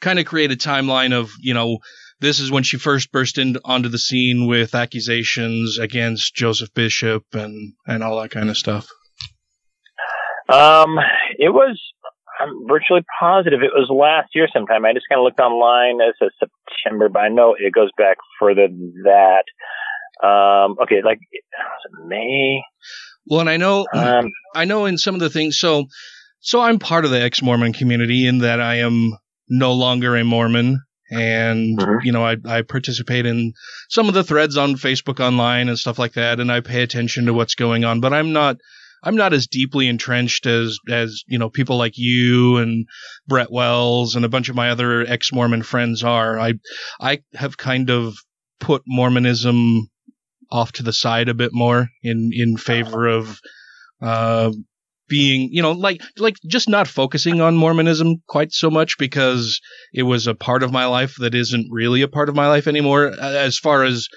kind of create a timeline of, you know, this is when she first burst in, onto the scene with accusations against Joseph Bishop and, and all that kind of stuff. Um, it was. I'm virtually positive it was last year sometime. I just kind of looked online. as says September, but I know it goes back further than that. Um, okay, like May. Well, and I know, Um, I know in some of the things, so, so I'm part of the ex-Mormon community in that I am no longer a Mormon. And, Mm-hmm. you know, I, I participate in some of the threads on Facebook online and stuff like that. And I pay attention to what's going on, but I'm not, I'm not as deeply entrenched as, as, you know, people like you and Brett Wells and a bunch of my other ex-Mormon friends are. I, I have kind of put Mormonism off to the side a bit more in, in favor of, uh, being, you know, like, like just not focusing on Mormonism quite so much because it was a part of my life that isn't really a part of my life anymore. As far as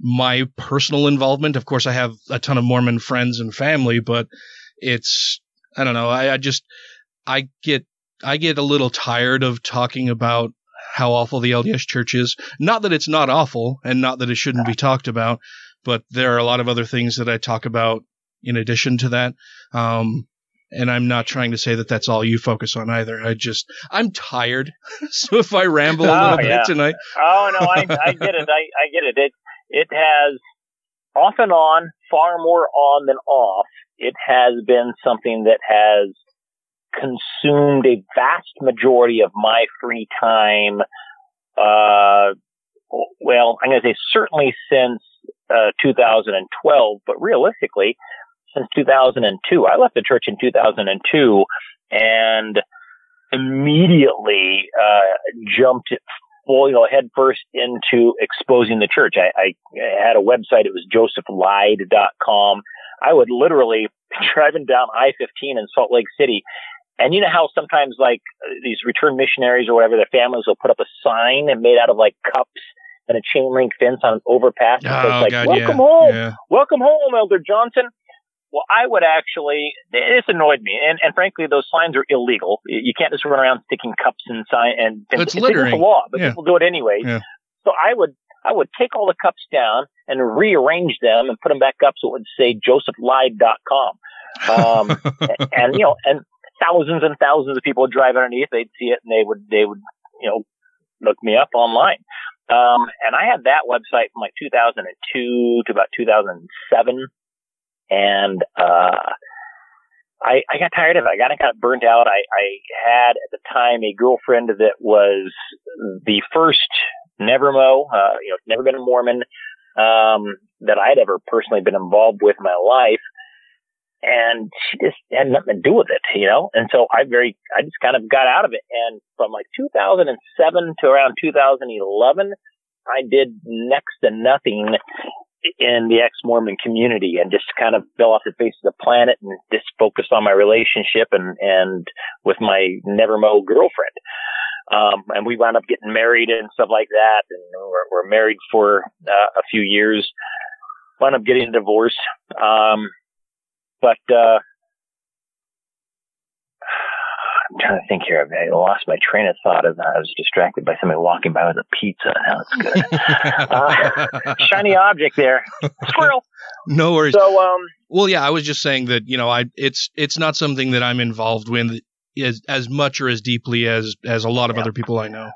my personal involvement, of course, I have a ton of Mormon friends and family, but it's, I don't know, I, I just, I get, I get a little tired of talking about how awful the LDS church is. Not that it's not awful and not that it shouldn't be talked about, but there are a lot of other things that I talk about in addition to that. Um, and I'm not trying to say that that's all you focus on either. I just, I'm tired. *laughs* so if I ramble a Oh, little yeah. bit tonight, Oh no, I I get it. I I get it. It it has off and on, far more on than off. It has been something that has consumed a vast majority of my free time uh, well, I'm going to say certainly since uh, 2012, but realistically, since 2002. I left the church in 2002 and immediately uh, jumped full, you know, head first into exposing the church. I, I had a website. It was josephlied.com. I would literally be *laughs* driving down I-15 in Salt Lake City. And you know how sometimes like these return missionaries or whatever, their families will put up a sign made out of like cups and a chain link fence on an overpass. Oh, it's like, God, welcome yeah. home. Yeah. Welcome home, Elder Johnson. Well, I would actually, this annoyed me. And, and frankly, those signs are illegal. You can't just run around sticking cups and sign and, It's against littering. the law, but Yeah. people do it anyway. So I would, I would take all the cups down and rearrange them and put them back up so it would say josephlied.com. Um, *laughs* and, you know, and thousands and thousands of people would drive underneath. They'd see it and they would, they would, you know, look me up online. Um, and I had that website from like 2002 to about 2007. And, uh, I, I got tired of it. I got, I got burnt out. I, I had at the time a girlfriend that was the first Nevermo, uh, you know, never been a Mormon, um, that I'd ever personally been involved with in my life. And she just had nothing to do with it, you know? And so I very, I just kind of got out of it. And from like 2007 to around 2011, I did next to nothing in the ex-Mormon community and just kind of fell off the face of the planet and just focused on my relationship and, and with my Nevermo girlfriend. Um, and we wound up getting married and stuff like that. And we're, we're married for uh, a few years. Wound up getting a divorce. Um, but, uh, I'm trying to think here. I lost my train of thought as I was distracted by somebody walking by with a pizza. Now it's good. *laughs* uh, shiny object there. Squirrel. No worries. So, um, well, yeah, I was just saying that you know, I it's it's not something that I'm involved with as as much or as deeply as as a lot of other people I know.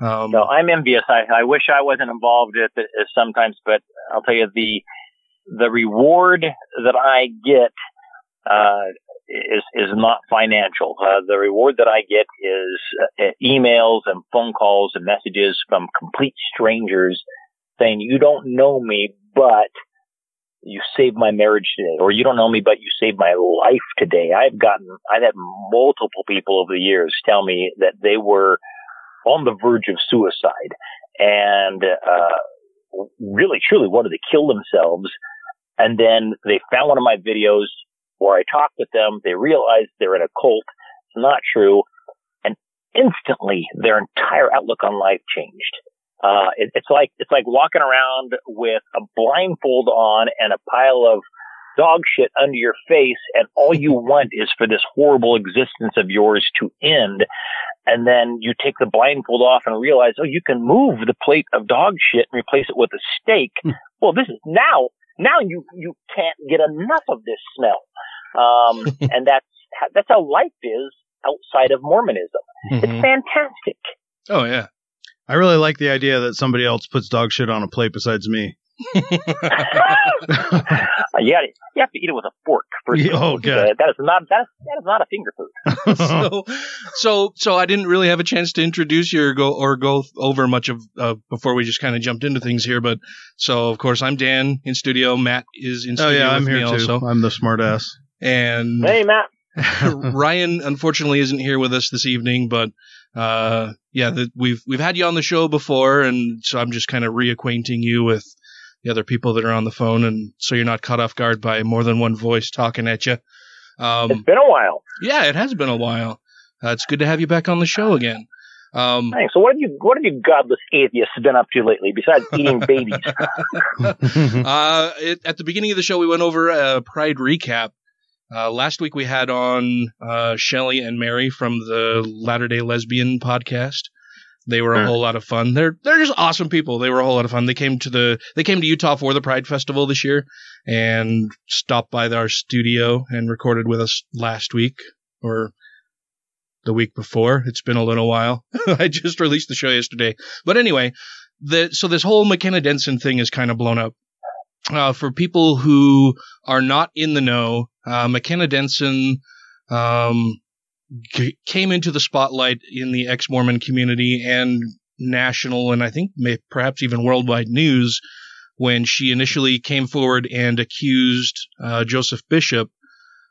Um, no, I'm envious. I, I wish I wasn't involved with it as sometimes, but I'll tell you the the reward that I get uh, is is not financial. Uh, the reward that I get is uh, emails and phone calls and messages from complete strangers saying, "You don't know me, but you saved my marriage today," or "You don't know me, but you saved my life today." I've gotten, I've had multiple people over the years tell me that they were on the verge of suicide and uh, really, truly wanted to kill themselves. And then they found one of my videos where I talked with them. They realized they're in a cult. It's not true. And instantly their entire outlook on life changed. Uh, it, it's like, it's like walking around with a blindfold on and a pile of dog shit under your face. And all you *laughs* want is for this horrible existence of yours to end. And then you take the blindfold off and realize, oh, you can move the plate of dog shit and replace it with a steak. well, this is now, now you, you can't get enough of this smell. Um, *laughs* and that's, that's how life is outside of Mormonism. It's Mhm. fantastic. Oh yeah. I really like the idea that somebody else puts dog shit on a plate besides me. Uh, you, have to eat it with a fork. First Yeah, oh, God. Uh, that is not that is, that is not a finger food. *laughs* so, so, so I didn't really have a chance to introduce you or go or go over much of uh, before we just kind of jumped into things here. But so, of course, I'm Dan in studio. Matt is in Oh studio yeah, I'm here too. also, I'm the smartass. and *laughs* Hey, Matt. *laughs* Ryan unfortunately isn't here with us this evening, but uh, yeah, the, we've we've had you on the show before, and so I'm just kind of reacquainting you with the other people that are on the phone, and so you're not caught off guard by more than one voice talking at you. Um, It's been a while. yeah, it has been a while. Uh, it's good to have you back on the show again. Um, Thanks. So, what have you what have you godless atheists been up to lately besides eating *laughs* babies? *laughs* uh, it, at the beginning of the show, we went over a Pride recap. Uh, last week we had on uh, Shelly and Mary from the Latter Day Lesbian podcast. They were a whole lot of fun. They're they're just awesome people. They were a whole lot of fun. They came to the they came to Utah for the Pride Festival this year and stopped by our studio and recorded with us last week or the week before. It's been a little while. *laughs* I just released the show yesterday. But anyway, the so this whole McKenna Denson thing is kind of blown up. Uh, for people who are not in the know, uh, McKenna Denson um, g- came into the spotlight in the ex-Mormon community and national and I think may, perhaps even worldwide news when she initially came forward and accused uh, Joseph Bishop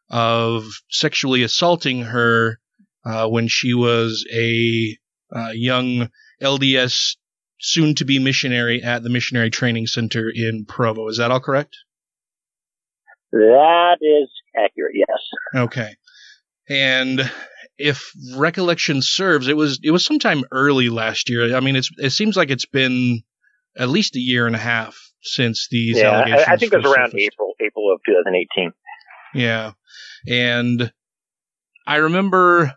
of sexually assaulting her uh, when she was a uh, young LDS soon to be missionary at the Missionary Training Center in Provo. Is that all correct? That is accurate, yes. Okay. And if recollection serves, it was it was sometime early last year. I mean, it's it seems like it's been at least a year and a half since these yeah, allegations. I, I think it was around surfaced. April, April of 2018. Yeah. And I remember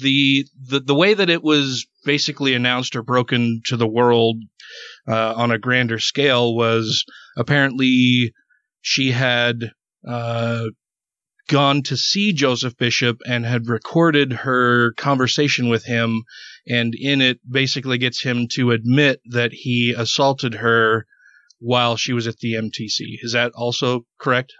the, the the way that it was basically announced or broken to the world uh, on a grander scale was apparently she had uh, gone to see Joseph Bishop and had recorded her conversation with him, and in it basically gets him to admit that he assaulted her while she was at the MTC. Is that also correct?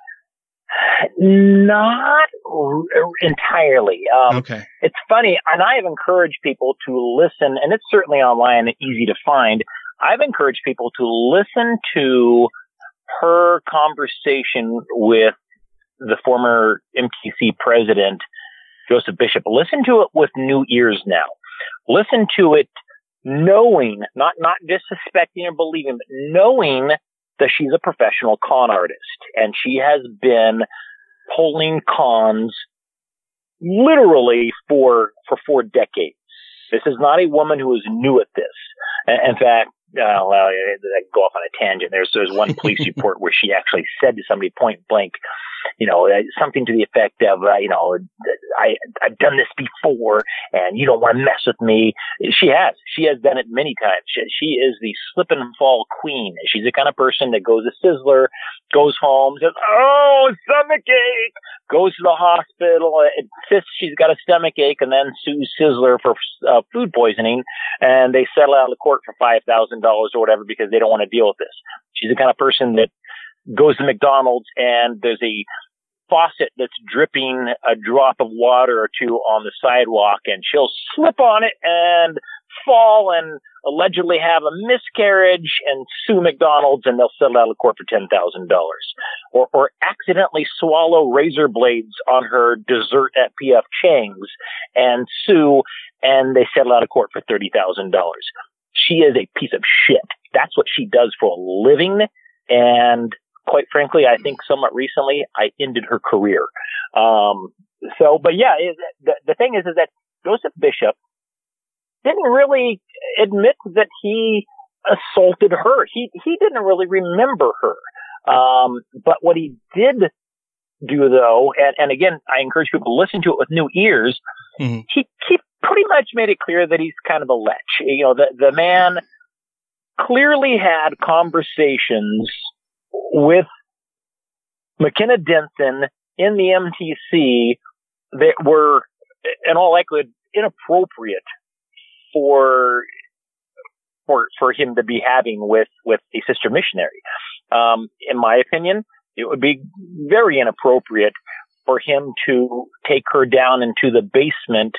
Not r- entirely. Um, okay. It's funny, and I have encouraged people to listen, and it's certainly online and easy to find. I've encouraged people to listen to her conversation with the former MTC president, Joseph Bishop. Listen to it with new ears now. Listen to it knowing, not, not just suspecting or believing, but knowing that she's a professional con artist and she has been pulling cons literally for, for four decades. This is not a woman who is new at this. In fact, uh, well, I go off on a tangent. There's there's one police *laughs* report where she actually said to somebody point blank, you know, uh, something to the effect of, uh, you know, I I've done this before, and you don't want to mess with me. She has. She has done it many times. She, she is the slip and fall queen. She's the kind of person that goes to Sizzler, goes home, says, "Oh, stomach ache," goes to the hospital, insists she's got a stomach ache, and then sues Sizzler for uh, food poisoning, and they settle out of court for five thousand dollars or whatever because they don't want to deal with this. She's the kind of person that goes to McDonald's and there's a faucet that's dripping a drop of water or two on the sidewalk and she'll slip on it and fall and allegedly have a miscarriage and sue McDonald's and they'll settle out of court for $10,000 or, or accidentally swallow razor blades on her dessert at PF Chang's and sue and they settle out of court for $30,000. She is a piece of shit. That's what she does for a living. And quite frankly, I think somewhat recently I ended her career. Um, so, but yeah, it, the, the thing is, is that Joseph Bishop didn't really admit that he assaulted her. He, he didn't really remember her. Um, but what he did do though, and, and again, I encourage people to listen to it with new ears. Mm-hmm. He, he pretty much made it clear that he's kind of a lech. You know, the, the man clearly had conversations with McKenna Denson in the MTC that were, in all likelihood, inappropriate for for for him to be having with with a sister missionary. Um, in my opinion, it would be very inappropriate for him to take her down into the basement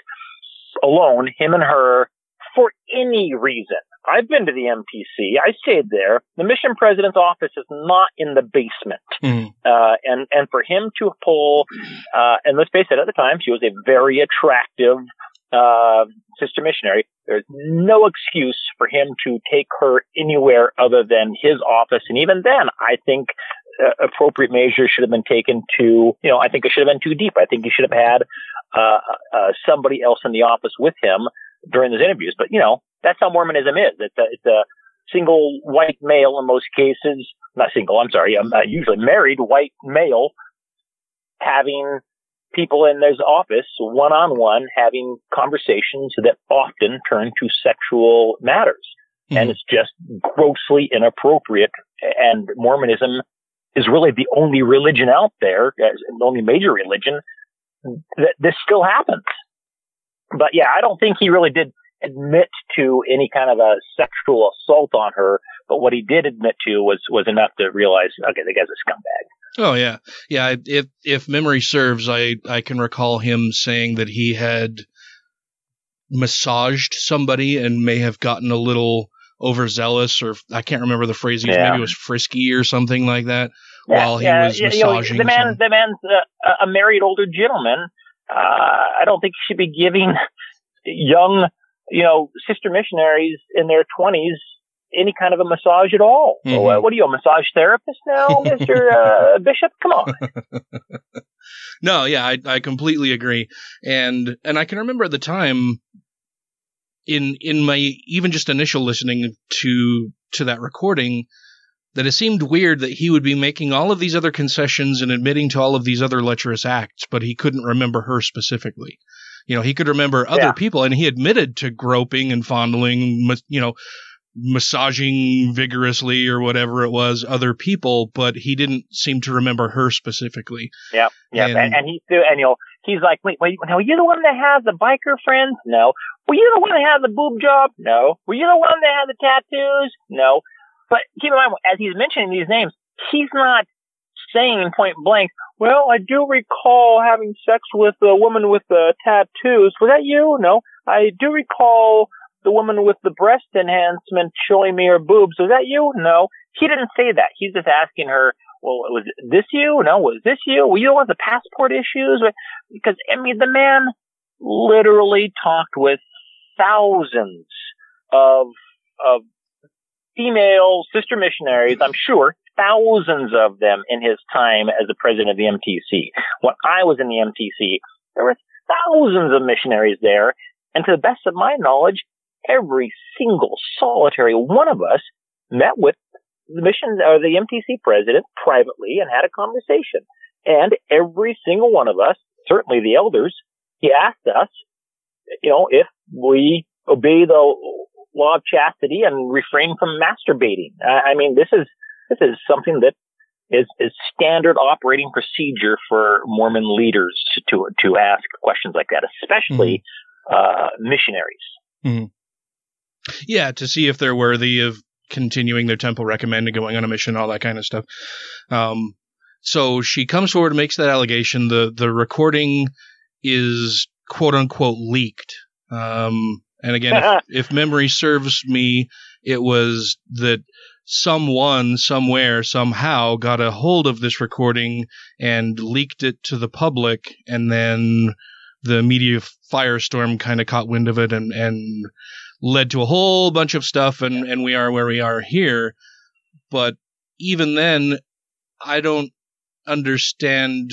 alone, him and her, for any reason. I've been to the MTC. I stayed there. The mission president's office is not in the basement. Mm. Uh, and, and for him to pull, uh, and let's face it, at the time, she was a very attractive, uh, sister missionary. There's no excuse for him to take her anywhere other than his office. And even then, I think uh, appropriate measures should have been taken to, you know, I think it should have been too deep. I think he should have had, uh, uh, somebody else in the office with him during those interviews. But, you know, that's how Mormonism is. It's a, it's a single white male in most cases, not single, I'm sorry, I'm uh, usually married white male having people in his office one on one having conversations that often turn to sexual matters. Mm-hmm. And it's just grossly inappropriate. And Mormonism is really the only religion out there, the only major religion that this still happens. But yeah, I don't think he really did admit to any kind of a sexual assault on her, but what he did admit to was was enough to realize, okay, the guy's a scumbag. Oh yeah, yeah. If if memory serves, I I can recall him saying that he had massaged somebody and may have gotten a little overzealous, or I can't remember the phrase. he. Yeah. Maybe it was frisky or something like that Yeah, while he yeah, was you know, massaging. the man, the man's a, a married older gentleman. Uh, I don't think he should be giving young, you know, sister missionaries in their twenties any kind of a massage at all. Mhm. What, what are you, a massage therapist now, *laughs* Mister uh, Bishop? Come on. *laughs* No, yeah, I, I completely agree. And and I can remember at the time in in my even just initial listening to to that recording that it seemed weird that he would be making all of these other concessions and admitting to all of these other lecherous acts, but he couldn't remember her specifically. You know, he could remember other Yeah. people and he admitted to groping and fondling, you know, massaging vigorously or whatever it was other people, but he didn't seem to remember her specifically. Yeah, yeah, And- and, and he's and you know he's like, wait, wait, now were you the one that has the biker friends? No. Were you the one that had the boob job? No. Were you the one that had the tattoos? No. But keep in mind, as he's mentioning these names, he's not saying point blank. Well, I do recall having sex with a woman with the tattoos. Was that you? No. I do recall the woman with the breast enhancement showing me her boobs. Was that you? No. He didn't say that. He's just asking her, well, was this you? No, was this you? Were you the one with the passport issues? Because, I mean, the man literally talked with thousands of, of female sister missionaries, I'm sure, thousands of them in his time as the president of the MTC. When I was in the MTC, there were thousands of missionaries there, and to the best of my knowledge, every single solitary one of us met with the mission or the MTC president privately and had a conversation. And every single one of us, certainly the elders, he asked us, you know, if we obey the law of chastity and refrain from masturbating. I I mean, this is this is something that is is standard operating procedure for Mormon leaders to to ask questions like that, especially uh, missionaries. Mhm. Yeah, to see if they're worthy of continuing their temple recommend and going on a mission, all that kind of stuff. Um, so she comes forward and makes that allegation. The the recording is quote unquote leaked. Um, and again, if, *laughs* if memory serves me, it was that someone somewhere somehow got a hold of this recording and leaked it to the public and then the media firestorm kind of caught wind of it and, and led to a whole bunch of stuff and, and we are where we are here. But even then, I don't understand.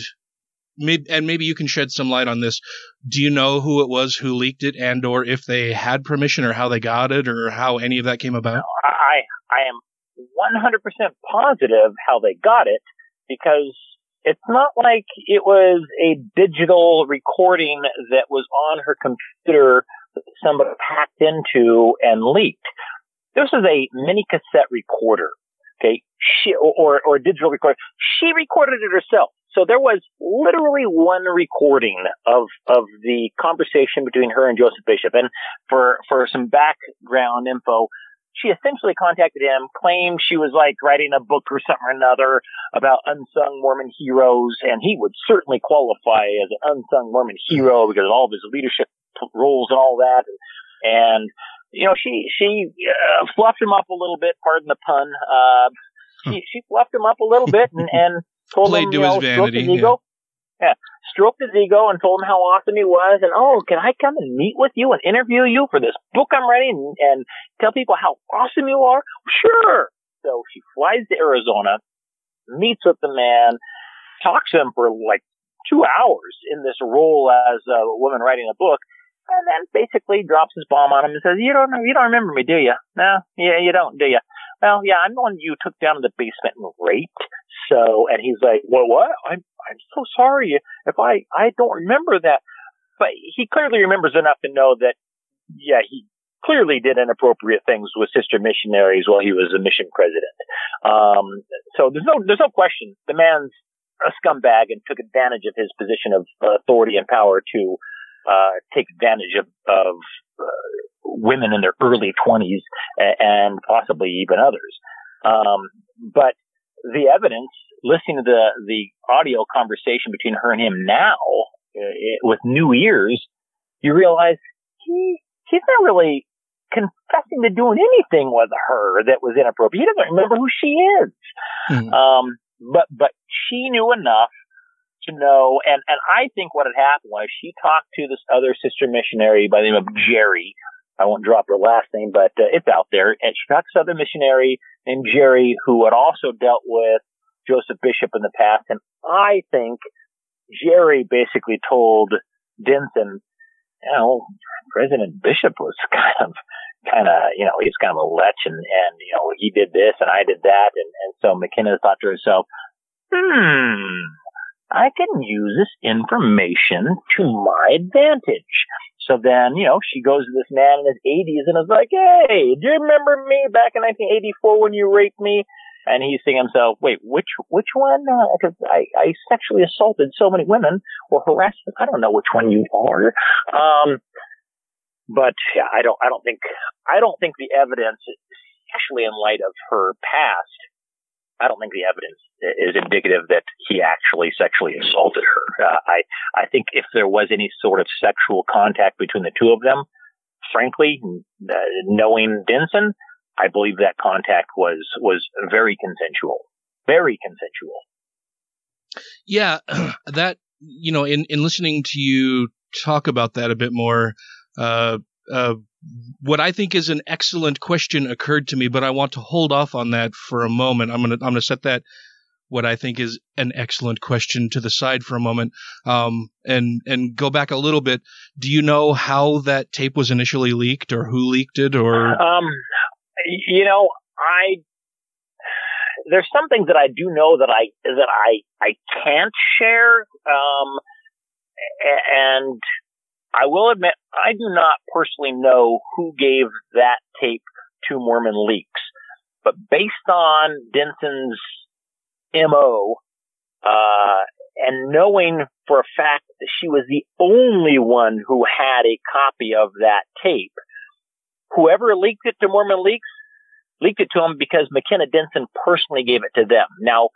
Maybe, and maybe you can shed some light on this. Do you know who it was who leaked it, and or if they had permission, or how they got it, or how any of that came about? I I am 100% positive how they got it because it's not like it was a digital recording that was on her computer that somebody hacked into and leaked. This is a mini cassette recorder, okay, she, or, or a digital recorder. She recorded it herself. So there was literally one recording of, of the conversation between her and Joseph Bishop. And for, for some background info, she essentially contacted him, claimed she was like writing a book or something or another about unsung Mormon heroes, and he would certainly qualify as an unsung Mormon hero because of all of his leadership roles and all that. And, you know, she, she uh, fluffed him up a little bit, pardon the pun. Uh, she, she fluffed him up a little bit and, and told Played him, to you know, his vanity, his ego. Yeah. Stroked his ego and told him how awesome he was. And, oh, can I come and meet with you and interview you for this book I'm writing and, and tell people how awesome you are? Sure. So she flies to Arizona, meets with the man, talks to him for like two hours in this role as a woman writing a book, and then basically drops his bomb on him and says, "You don't know, you don't remember me, do you? No, yeah, you don't, do you? Well, yeah, I'm the one you took down to the basement and raped." So, and he's like, "Well, what? I'm I'm so sorry if I I don't remember that." But he clearly remembers enough to know that, yeah, he clearly did inappropriate things with sister missionaries while he was a mission president. Um, so there's no there's no question the man's a scumbag and took advantage of his position of authority and power to uh, take advantage of, of women in their early 20s and possibly even others. Um, but the evidence, listening to the the audio conversation between her and him now uh, with new ears, you realize he he's not really confessing to doing anything with her that was inappropriate. He doesn't remember who she is. Mhm. Um, but but she knew enough to know, and and I think what had happened was she talked to this other sister missionary by the name of Jerry. I won't drop her last name, but uh, it's out there. And she talked to this other missionary named Jerry who had also dealt with Joseph Bishop in the past. And I think Jerry basically told Denson, you know, President Bishop was *laughs* kind of, kind of, you know, he's kind of a lech and, and, you know, he did this and I did that. And, and so McKenna thought to herself, hmm, I can use this information to my advantage. So then, you know, she goes to this man in his 80s and is like, hey, do you remember me back in 1984 when you raped me? And he's thinking himself, wait, which, which one? Because I, I sexually assaulted so many women or harassed them. I don't know which one you are. Um, but yeah, I don't, I don't think, I don't think the evidence, especially in light of her past, I don't think the evidence is indicative that he actually sexually assaulted her. Uh, I, I think if there was any sort of sexual contact between the two of them, frankly, uh, knowing Denson, I believe that contact was, was very consensual. Very consensual. Yeah, *clears throat* that you know, in in listening to you talk about that a bit more, uh, uh, what I think is an excellent question occurred to me, but I want to hold off on that for a moment. I'm gonna I'm gonna set that what I think is an excellent question to the side for a moment, um, and and go back a little bit. Do you know how that tape was initially leaked, or who leaked it, or Um, you know, I there's some things that I do know that I that I I can't share. Um, and I will admit I do not personally know who gave that tape to Mormon Leaks, but based on Denson's mo, uh, and knowing for a fact that she was the only one who had a copy of that tape, whoever leaked it to Mormon Leaks leaked it to them because McKenna Denson personally gave it to them. Now,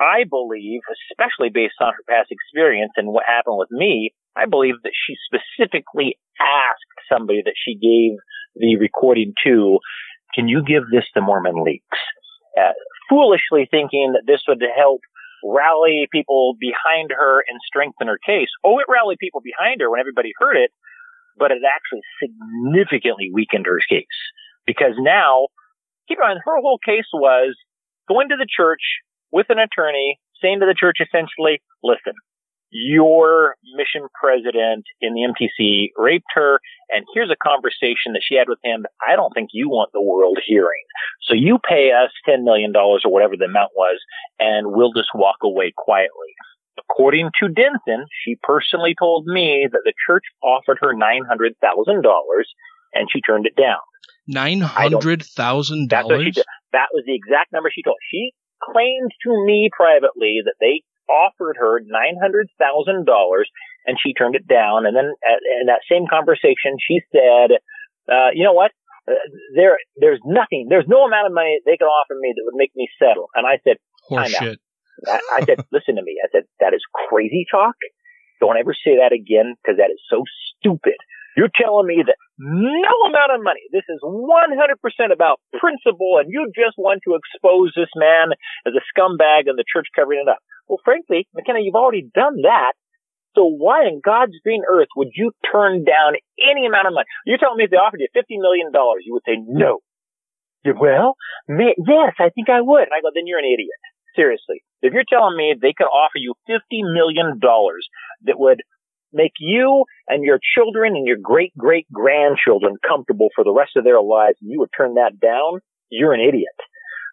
I believe, especially based on her past experience and what happened with me, I believe that she specifically asked somebody that she gave the recording to, can you give this to Mormon Leaks? Uh, foolishly thinking that this would help rally people behind her and strengthen her case. Oh, it rallied people behind her when everybody heard it, but it actually significantly weakened her case. Because now, keep in mind, her whole case was going to the church with an attorney, saying to the church essentially, listen, your mission president in the MTC raped her, and here's a conversation that she had with him I don't think you want the world hearing. So you pay us $10 million or whatever the amount was, and we'll just walk away quietly. According to Denson, she personally told me that the church offered her $900,000 and she turned it down. nine hundred thousand That's what she dollars? That was the exact number she told. She claimed to me privately that they offered her nine hundred thousand dollars, and she turned it down. And then in that same conversation, she said, uh, "You know what? Uh, there, there's nothing. There's no amount of money they could offer me that would make me settle." And I said. Horseshit. I, I said, *laughs* listen to me. I said, that is crazy talk. Don't ever say that again because that is so stupid. You're telling me that no amount of money, this is 100% about principle and you just want to expose this man as a scumbag and the church covering it up. Well, frankly, McKenna, you've already done that. So why in God's green earth would you turn down any amount of money? You're telling me if they offered you $50 million, you would say no. You- Well, may, yes, I think I would. And I go, then you're an idiot. Seriously. If you're telling me they could offer you $50 million that would make you and your children and your great great grandchildren comfortable for the rest of their lives and you would turn that down, you're an idiot.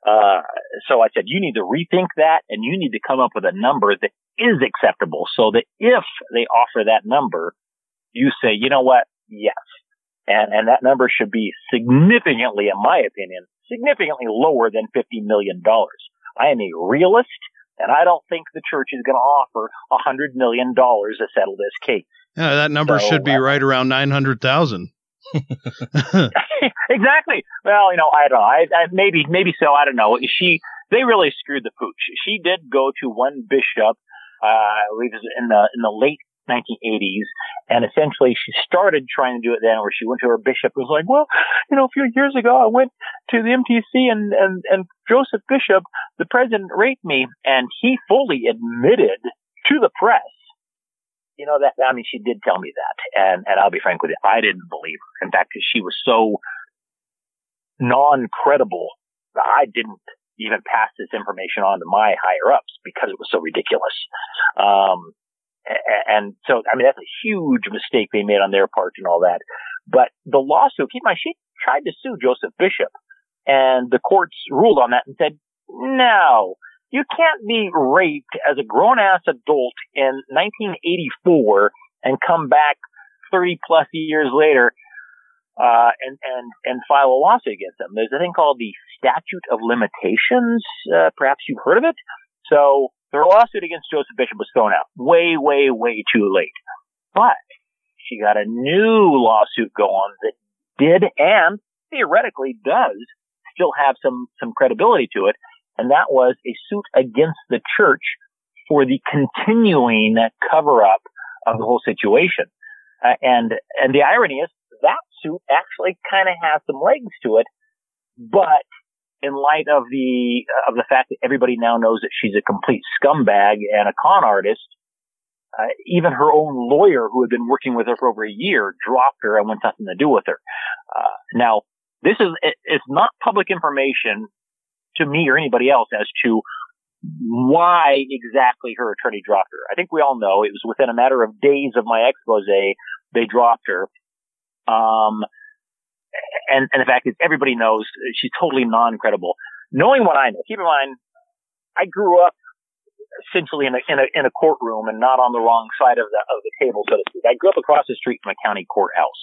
Uh, so I said, you need to rethink that and you need to come up with a number that is acceptable so that if they offer that number, you say, you know what? Yes. And, and that number should be significantly, in my opinion, significantly lower than $50 million. I am a realist and I don't think the church is going to offer a hundred million dollars to settle this case. Yeah, that number So, should be uh, right around 900,000. *laughs* *laughs* exactly. Well, you know, I don't know. I, I maybe, maybe so. I don't know. She, they really screwed the pooch. She did go to one bishop, uh, I believe it was in the, in the late 1980s. And essentially she started trying to do it then where she went to her bishop and was like, well, you know, a few years ago I went to the MTC and, and, and Joseph Bishop, the president raped me and he fully admitted to the press you know that I mean she did tell me that, and and I'll be frank with you, I didn't believe her. In fact, she was so non-credible, that I didn't even pass this information on to my higher ups because it was so ridiculous. Um, and so I mean that's a huge mistake they made on their part and all that. But the lawsuit, keep in mind, she tried to sue Joseph Bishop, and the courts ruled on that and said no you can't be raped as a grown ass adult in 1984 and come back 30 plus years later uh, and and and file a lawsuit against them. There's a thing called the statute of limitations. Uh, perhaps you've heard of it. So their lawsuit against Joseph Bishop was thrown out way, way, way too late. But she got a new lawsuit going that did and theoretically does still have some some credibility to it and that was a suit against the church for the continuing cover up of the whole situation. Uh, and and the irony is that suit actually kind of has some legs to it, but in light of the of the fact that everybody now knows that she's a complete scumbag and a con artist, uh, even her own lawyer, who had been working with her for over a year, dropped her and wants nothing to do with her. Uh, now, this is it's not public information to me or anybody else as to why exactly her attorney dropped her. I think we all know it was within a matter of days of my expose they dropped her. Um, and, and the fact is everybody knows she's totally non-credible. Knowing what I know, keep in mind, I grew up essentially in a, in a, in a courtroom and not on the wrong side of the, of the table, so to speak. I grew up across the street from a county courthouse.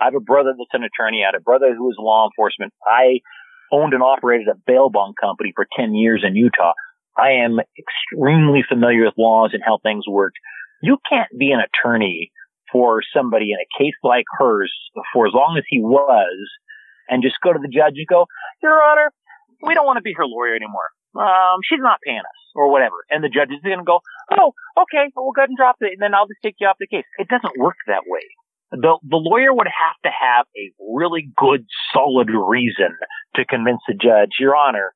I have a brother that's an attorney. I had a brother who was law enforcement. I owned and operated a bail bond company for 10 years in Utah. I am extremely familiar with laws and how things work. You can't be an attorney for somebody in a case like hers for as long as he was and just go to the judge and go, Your Honor, we don't want to be her lawyer anymore. Um, she's not paying us or whatever. And the judge is going to go, Oh, okay, well, we'll go ahead and drop it and then I'll just take you off the case. It doesn't work that way the the lawyer would have to have a really good, solid reason to convince the judge, Your Honor,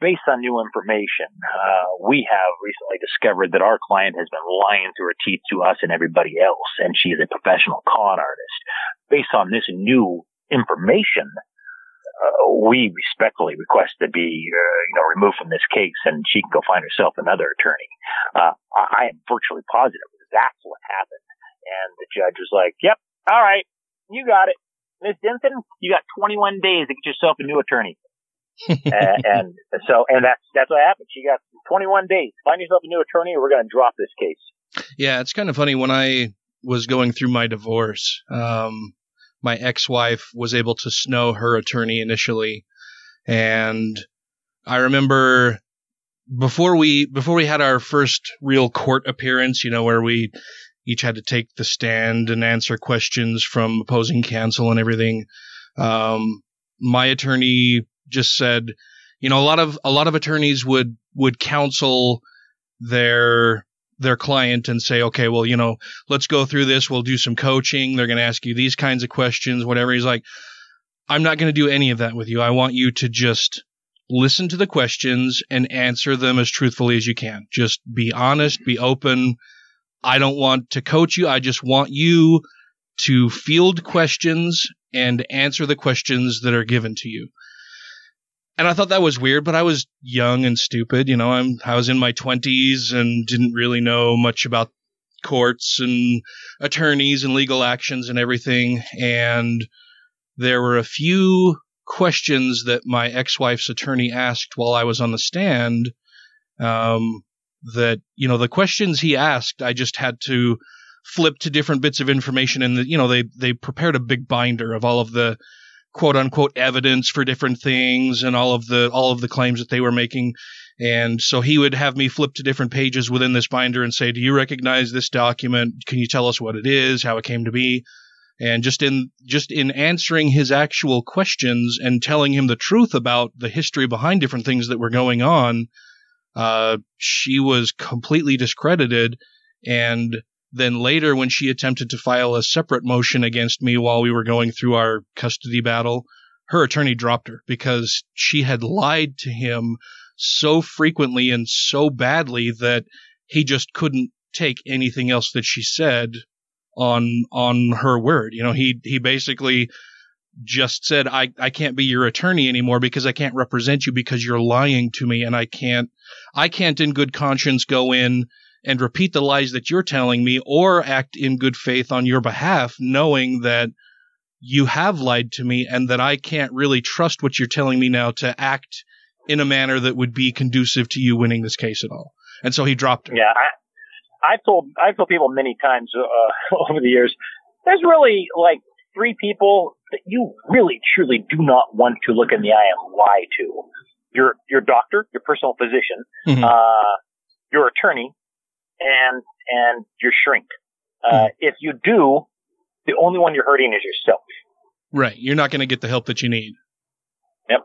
based on new information, uh, we have recently discovered that our client has been lying through her teeth to us and everybody else, and she is a professional con artist. Based on this new information, uh, we respectfully request to be, uh, you know, removed from this case, and she can go find herself another attorney. Uh, I am virtually positive that's what happened. And the judge was like, yep, all right, you got it. Miss Denson, you got 21 days to get yourself a new attorney. and, *laughs* and so, and that's, that's what happened. She got 21 days. Find yourself a new attorney or we're going to drop this case. Yeah, it's kind of funny when I was going through my divorce. Um, my ex-wife was able to snow her attorney initially, and I remember before we before we had our first real court appearance, you know, where we each had to take the stand and answer questions from opposing counsel and everything. Um, my attorney just said, you know, a lot of a lot of attorneys would would counsel their their client and say, okay, well, you know, let's go through this. We'll do some coaching. They're going to ask you these kinds of questions, whatever. He's like, I'm not going to do any of that with you. I want you to just listen to the questions and answer them as truthfully as you can. Just be honest, be open, I don't want to coach you. I just want you to field questions and answer the questions that are given to you. And I thought that was weird, but I was young and stupid. You know, I'm, I was in my twenties and didn't really know much about courts and attorneys and legal actions and everything. And there were a few questions that my ex-wife's attorney asked while I was on the stand. Um, that you know the questions he asked i just had to flip to different bits of information and the, you know they they prepared a big binder of all of the quote unquote evidence for different things and all of the all of the claims that they were making. And so he would have me flip to different pages within this binder and say do you recognize this document? Can you tell us what it is how it came to be? And just in just in answering his actual questions and telling him the truth about the history behind different things that were going on uh, she was completely discredited. And Then later, when she attempted to file a separate motion against me while we were going through our custody battle, her attorney dropped her because she had lied to him so frequently and so badly that he just couldn't take anything else that she said on on her word. You know, he he basically just said I I can't be your attorney anymore because I can't represent you because you're lying to me and I can't I can't in good conscience go in and repeat the lies that you're telling me or act in good faith on your behalf knowing that you have lied to me and that I can't really trust what you're telling me now to act in a manner that would be conducive to you winning this case at all. And so he dropped her. Yeah, I, I've told I've told people many times uh, *laughs* over the years. There's really like three people that you really truly do not want to look in the eye and lie to. Your your doctor, your personal physician, Mhm. uh, your attorney, and and your shrink. Uh, If you do, the only one you're hurting is yourself. Right. You're not going to get the help that you need. Yep.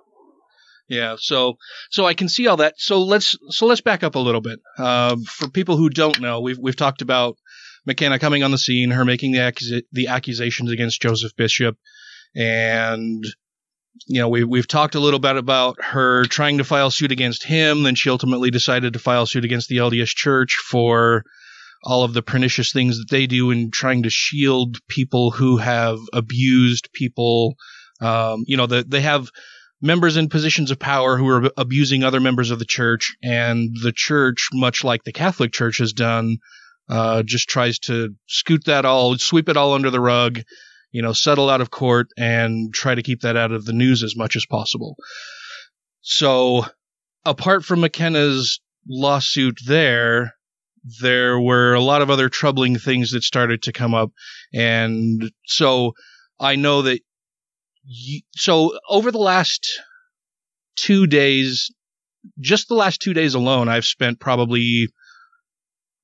Yeah. So, so I can see all that. So let's, so let's back up a little bit. Uh, for people who don't know, we've, we've talked about McKenna coming on the scene, her making the, accusa- the accusations against Joseph Bishop. And, you know, we, we've talked a little bit about her trying to file suit against him. Then she ultimately decided to file suit against the LDS church for all of the pernicious things that they do in trying to shield people who have abused people. Um, you know, the, they have members in positions of power who are abusing other members of the church, and the church, much like the Catholic Church has done, uh, just tries to scoot that all, sweep it all under the rug, you know, settle out of court and try to keep that out of the news as much as possible. So, apart from McKenna's lawsuit there, there were a lot of other troubling things that started to come up. And so I know that, y so over the last two days, just the last two days alone, I've spent probably,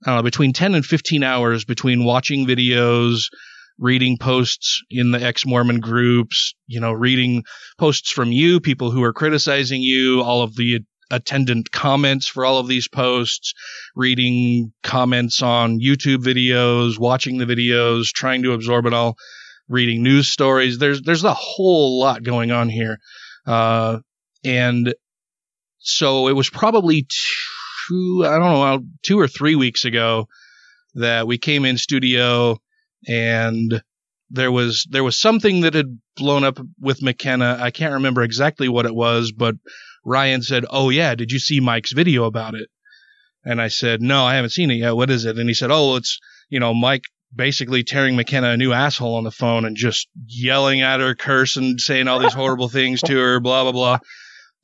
I don't know, between 10 and 15 hours between watching videos, reading posts in the ex Mormon groups, you know, reading posts from you, people who are criticizing you, all of the attendant comments for all of these posts, reading comments on YouTube videos, watching the videos, trying to absorb it all, reading news stories. There's there's a whole lot going on here. Uh, and so it was probably two, I don't know, two or three weeks ago that we came in studio and there was there was something that had blown up with McKenna. I can't remember exactly what it was, but Ryan said, "Oh yeah, did you see Mike's video about it?" And I said, "No, I haven't seen it yet. What is it?" And he said, "Oh, it's you know Mike basically tearing McKenna a new asshole on the phone and just yelling at her, cursing, saying all these horrible things to her, blah blah blah."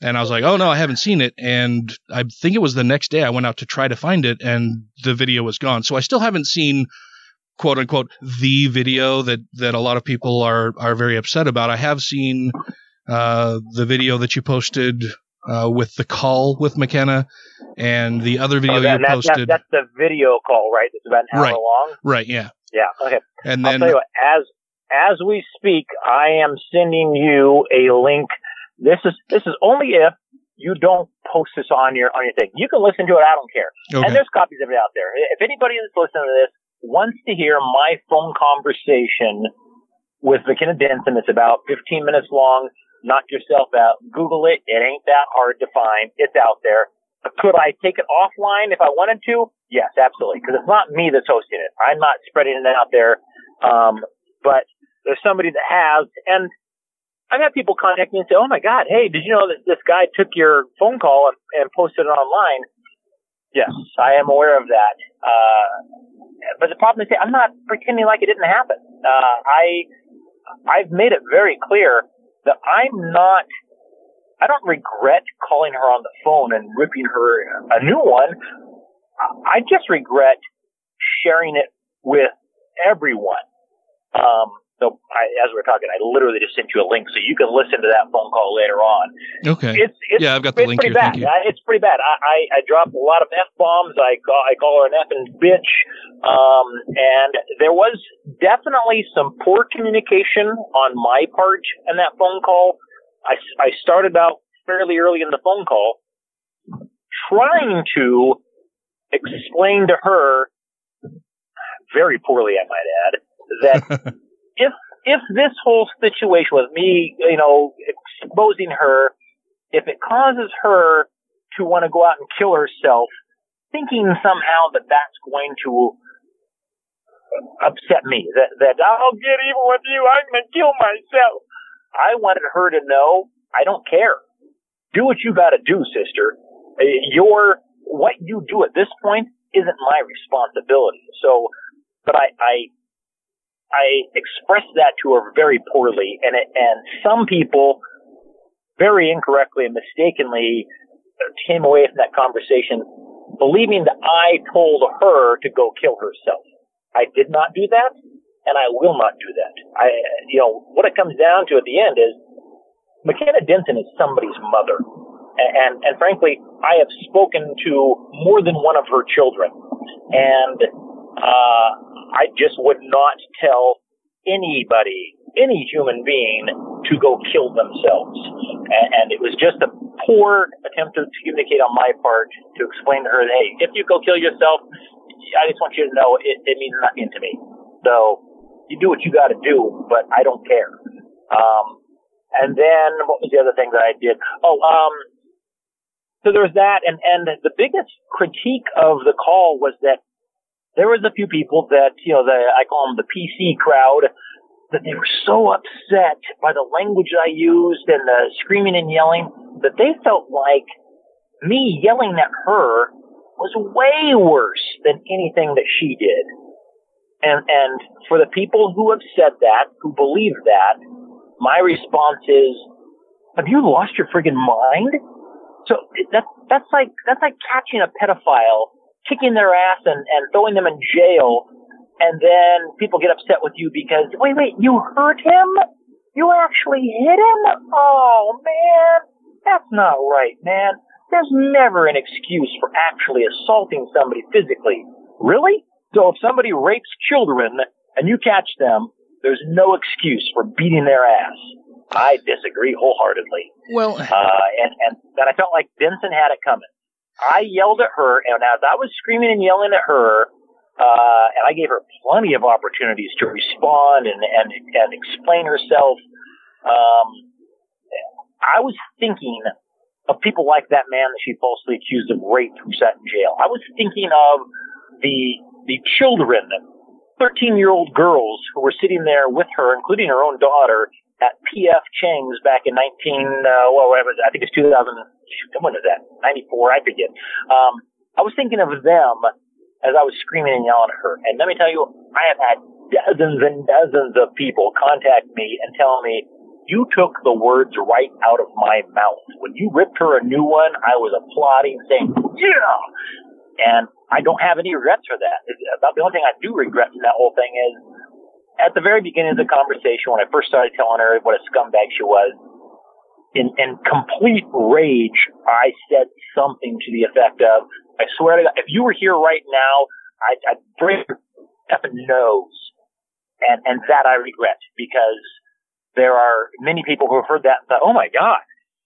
And I was like, "Oh no, I haven't seen it." And I think it was the next day I went out to try to find it, and the video was gone. So I still haven't seen quote unquote the video that that a lot of people are are very upset about. I have seen uh, the video that you posted uh, with the call with McKenna, and the other video Oh, that- you that- posted. that- that's the video call, right? It's about an hour Right. long. right, yeah, Yeah. Okay. and I'll then tell you what. As as we speak, I am sending you a link. This is this is only if you don't post this on your on your thing. You can listen to it. I don't care. Okay. And there's copies of it out there. If anybody that's listening to this wants to hear my phone conversation with McKenna Denson, it's about 15 minutes long. Knock yourself out. Google it. It ain't that hard to find. It's out there. Could I take it offline if I wanted to? Yes, absolutely. Because it's not me that's hosting it. I'm not spreading it out there. Um, but there's somebody that has, and I've had people contact me and say, "Oh my God, hey, did you know that this guy took your phone call and, and posted it online?" Yes, I am aware of that. Uh, but the problem is, I'm not pretending like it didn't happen. Uh, I, I've made it very clear that I'm not. I don't regret calling her on the phone and ripping her a new one. I just regret sharing it with everyone. Um, so I, as we're talking, I literally just sent you a link so you can listen to that phone call later on. okay, It's, it's yeah, I've got the it's link pretty here. bad. Thank you. I- It's pretty bad. I, I, I drop a lot of f bombs. I call I call her an effing bitch. Um, and there was definitely some poor communication on my part in that phone call. I, I started out fairly early in the phone call trying to explain to her very poorly, I might add, that *laughs* if if this whole situation with me, you know, exposing her, if it causes her to want to go out and kill herself, thinking somehow that that's going to upset me, that that I'll get even with you, I'm gonna kill myself. I wanted her to know I don't care. Do what you got to do, sister. Uh, your what you do at this point isn't my responsibility. So, but I, I, I expressed that to her very poorly, and it, and some people very incorrectly and mistakenly came away from that conversation believing that I told her to go kill herself. I did not do that, and I will not do that. I, you know, what it comes down to at the end is McKenna Denson is somebody's mother. And, and frankly, I have spoken to more than one of her children. And, uh, I just would not tell anybody, any human being to go kill themselves. And, and it was just a poor attempt to communicate on my part to explain to her, hey, if you go kill yourself, I just want you to know it, it means nothing to me. So you do what you got to do, but I don't care. Um, and then what was the other thing that I did? Oh, um, so there was that, and and the biggest critique of the call was that there was a few people that you know the I call them the PC crowd that they were so upset by the language I used and the screaming and yelling that they felt like me yelling at her was way worse than anything that she did. And and for the people who have said that, who believe that, my response is, have you lost your friggin' mind? So that, that's like, that's like catching a pedophile, kicking their ass and, and throwing them in jail. And then people get upset with you because, wait, wait, you hurt him? You actually hit him? Oh man, that's not right, man. There's never an excuse for actually assaulting somebody physically. Really? So if somebody rapes children and you catch them, there's no excuse for beating their ass. I disagree wholeheartedly. Well, uh, and and that I felt like Denson had it coming. I yelled at her, and as I was screaming and yelling at her, uh, and I gave her plenty of opportunities to respond and and and explain herself. Um, I was thinking of people like that man that she falsely accused of rape who sat in jail. I was thinking of the the children 13 year old girls who were sitting there with her, including her own daughter, at P.F. Chang's back in 19, uh, well, whatever, I think it's 2000, when was that? 94, I forget. Um, I was thinking of them as I was screaming and yelling at her. And let me tell you, I have had dozens and dozens of people contact me and tell me, you took the words right out of my mouth. When you ripped her a new one, I was applauding, saying, yeah! And I don't have any regrets for that. About the only thing I do regret from that whole thing is at the very beginning of the conversation when I first started telling her what a scumbag she was, in, in complete rage, I said something to the effect of, I swear to God, if you were here right now, I'd, I'd break your nose. And, and that I regret because there are many people who have heard that and thought, oh my God,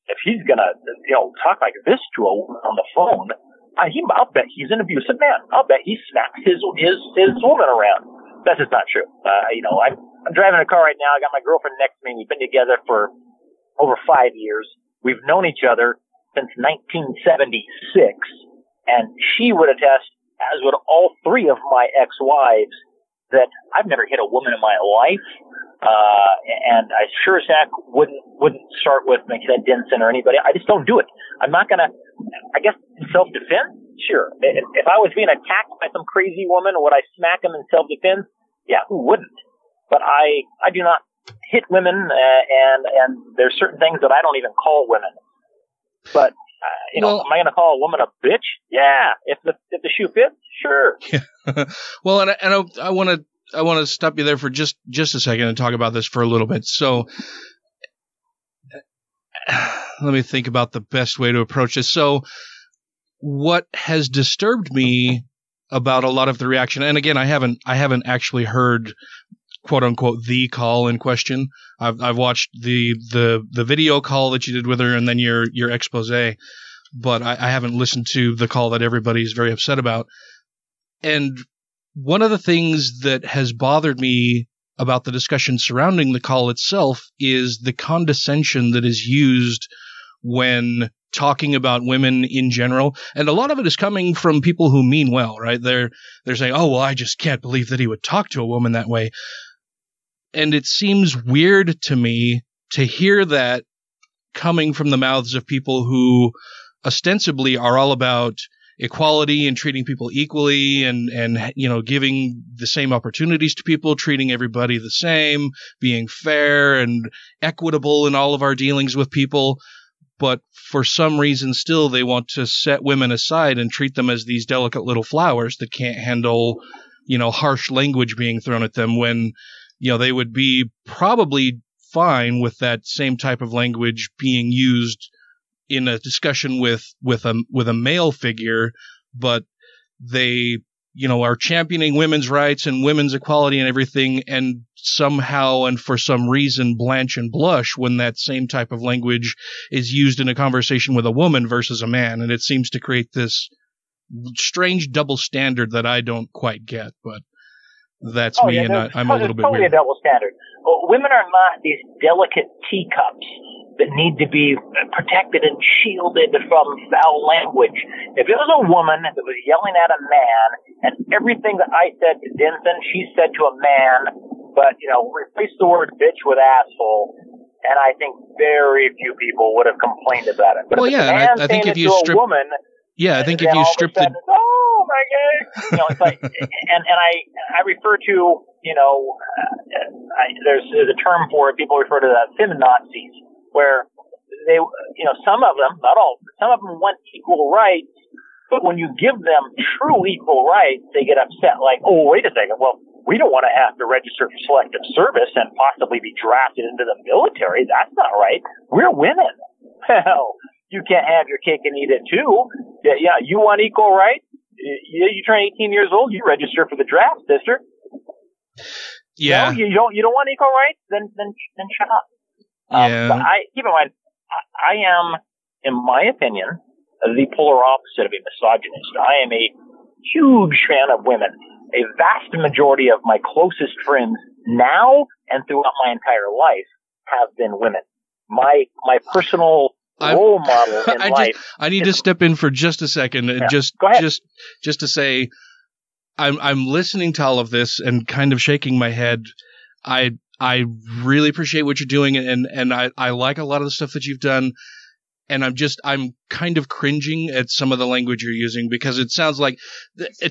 if he's gonna, you know, talk like this to a woman on the phone, I, he, I'll bet he's an abusive man. I'll bet he smacks his his his woman around. That's just not true. Uh, you know, I'm I'm driving a car right now. I got my girlfriend next to me. We've been together for over five years. We've known each other since 1976, and she would attest, as would all three of my ex-wives, that I've never hit a woman in my life. Uh, and I sure as heck wouldn't, wouldn't start with McKenna Denson or anybody. I just don't do it. I'm not gonna, I guess self-defense? Sure. If, if I was being attacked by some crazy woman, would I smack him in self-defense? Yeah, who wouldn't? But I, I do not hit women, uh, and, and there's certain things that I don't even call women. But, uh, you know, am I gonna call a woman a bitch? Yeah. If the, if the shoe fits, sure. Yeah. *laughs* well, and I, and I, I want to I want to stop you there for just just a second and talk about this for a little bit. So, *sighs* let me think about the best way to approach this. So, what has disturbed me about a lot of the reaction, and again, I haven't I haven't actually heard quote unquote the call in question. I've I've watched the the the video call that you did with her, and then your your expose, but I, I haven't listened to the call that everybody's very upset about. And one of the things that has bothered me about the discussion surrounding the call itself is the condescension that is used when talking about women in general. And a lot of it is coming from people who mean well, right? They're, they're saying, oh, well, I just can't believe that he would talk to a woman that way. And it seems weird to me to hear that coming from the mouths of people who ostensibly are all about equality and treating people equally and and you know giving the same opportunities to people treating everybody the same being fair and equitable in all of our dealings with people. But for some reason still they want to set women aside and treat them as these delicate little flowers that can't handle you know harsh language being thrown at them when you know they would be probably fine with that same type of language being used in a discussion with with a with a male figure, but they you know are championing women's rights and women's equality and everything, and somehow and for some reason blanch and blush when that same type of language is used in a conversation with a woman versus a man, and it seems to create this strange double standard that I don't quite get, but. That's oh, me, yeah, and I, I'm a little bit totally weird. a double standard. Well, women are not these delicate teacups that need to be protected and shielded from foul language. If it was a woman that was yelling at a man and everything that I said to Denson, she said to a man, but, you know, replace the word bitch with asshole, and I think very few people would have complained about it. But well, yeah, a man I, I think if you strip, a woman, yeah, I think if you all of a strip the sudden, oh my god, you know, it's like, *laughs* and and I I refer to you know, uh, I, there's there's a term for it. People refer to that feminazis, where they, you know, some of them, not all, some of them want equal rights, but when you give them true equal rights, they get upset. Like, oh, wait a second, well. We don't want to have to register for selective service and possibly be drafted into the military. That's not right. We're women. *laughs* Hell, you can't have your cake and eat it too. Yeah, yeah. You want equal rights? You, you turn 18 years old, you register for the draft, sister. Yeah. No, you don't. You don't want equal rights? Then, then, then shut up. Um, Yeah. I keep in mind, I, I am, in my opinion, the polar opposite of a misogynist. I am a huge fan of women. A vast majority of my closest friends now and throughout my entire life have been women. My my personal role model *laughs* in I life. just I need to step in for just a second and Yeah, just just just to say I'm I'm listening to all of this and kind of shaking my head. I I really appreciate what you're doing and and I I like a lot of the stuff that you've done and I'm just I'm kind of cringing at some of the language you're using because it sounds like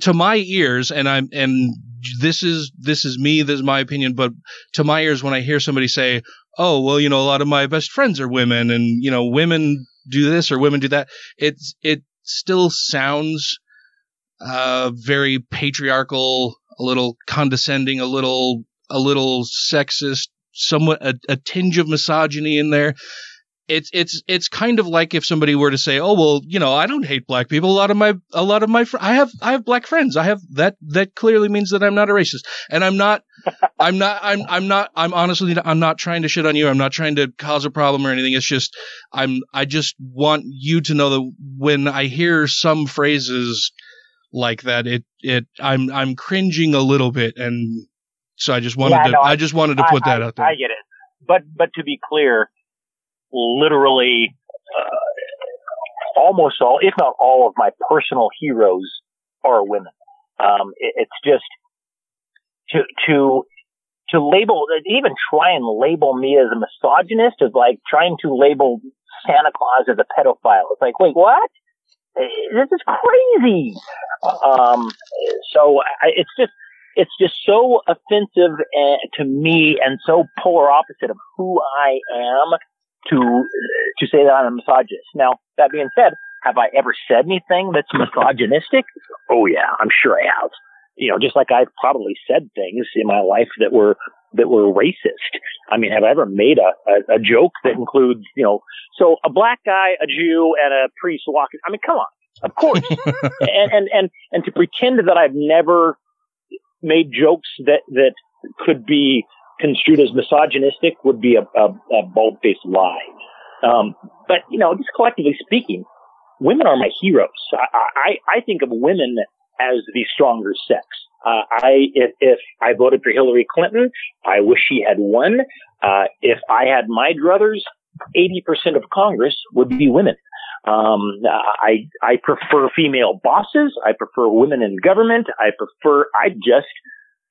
to my ears and I'm and this is this is me this is my opinion but to my ears when I hear somebody say oh well you know a lot of my best friends are women and you know women do this or women do that. It's it still sounds uh very patriarchal a little condescending a little a little sexist somewhat a, a tinge of misogyny in there it's it's it's kind of like if somebody were to say, "Oh well, you know, I don't hate black people. A lot of my a lot of my fr- I have I have black friends. I have that that clearly means that I'm not a racist, and I'm not *laughs* I'm not I'm I'm not I'm honestly I'm not trying to shit on you. I'm not trying to cause a problem or anything. It's just I'm I just want you to know that when I hear some phrases like that, it it I'm I'm cringing a little bit, and so I just wanted Yeah, to no, I just wanted to put I, that I, out there. I get it, but but to be clear, literally, uh, almost all, if not all, of my personal heroes are women. Um, it, it's just to to to label, even try and label me as a misogynist is like trying to label Santa Claus as a pedophile. It's like, wait, what? This is crazy. Um, so I, it's just it's just so offensive uh, to me and so polar opposite of who I am to to say that I'm a misogynist. Now, that being said, have I ever said anything that's misogynistic? Oh yeah, I'm sure I have. You know, just like I've probably said things in my life that were that were racist. I mean, have I ever made a, a, a joke that includes, you know, so a black guy, a Jew, and a priest walking? I mean, come on, of course. *laughs* and and and and to pretend that I've never made jokes that that could be construed as misogynistic would be a, a, a bald-faced lie. Um, but you know, just collectively speaking, women are my heroes. I, I I think of women as the stronger sex. Uh, I if, if I voted for Hillary Clinton, I wish she had won. Uh, if I had my druthers, eighty percent of Congress would be women. Um, I I prefer female bosses. I prefer women in government. I prefer. I just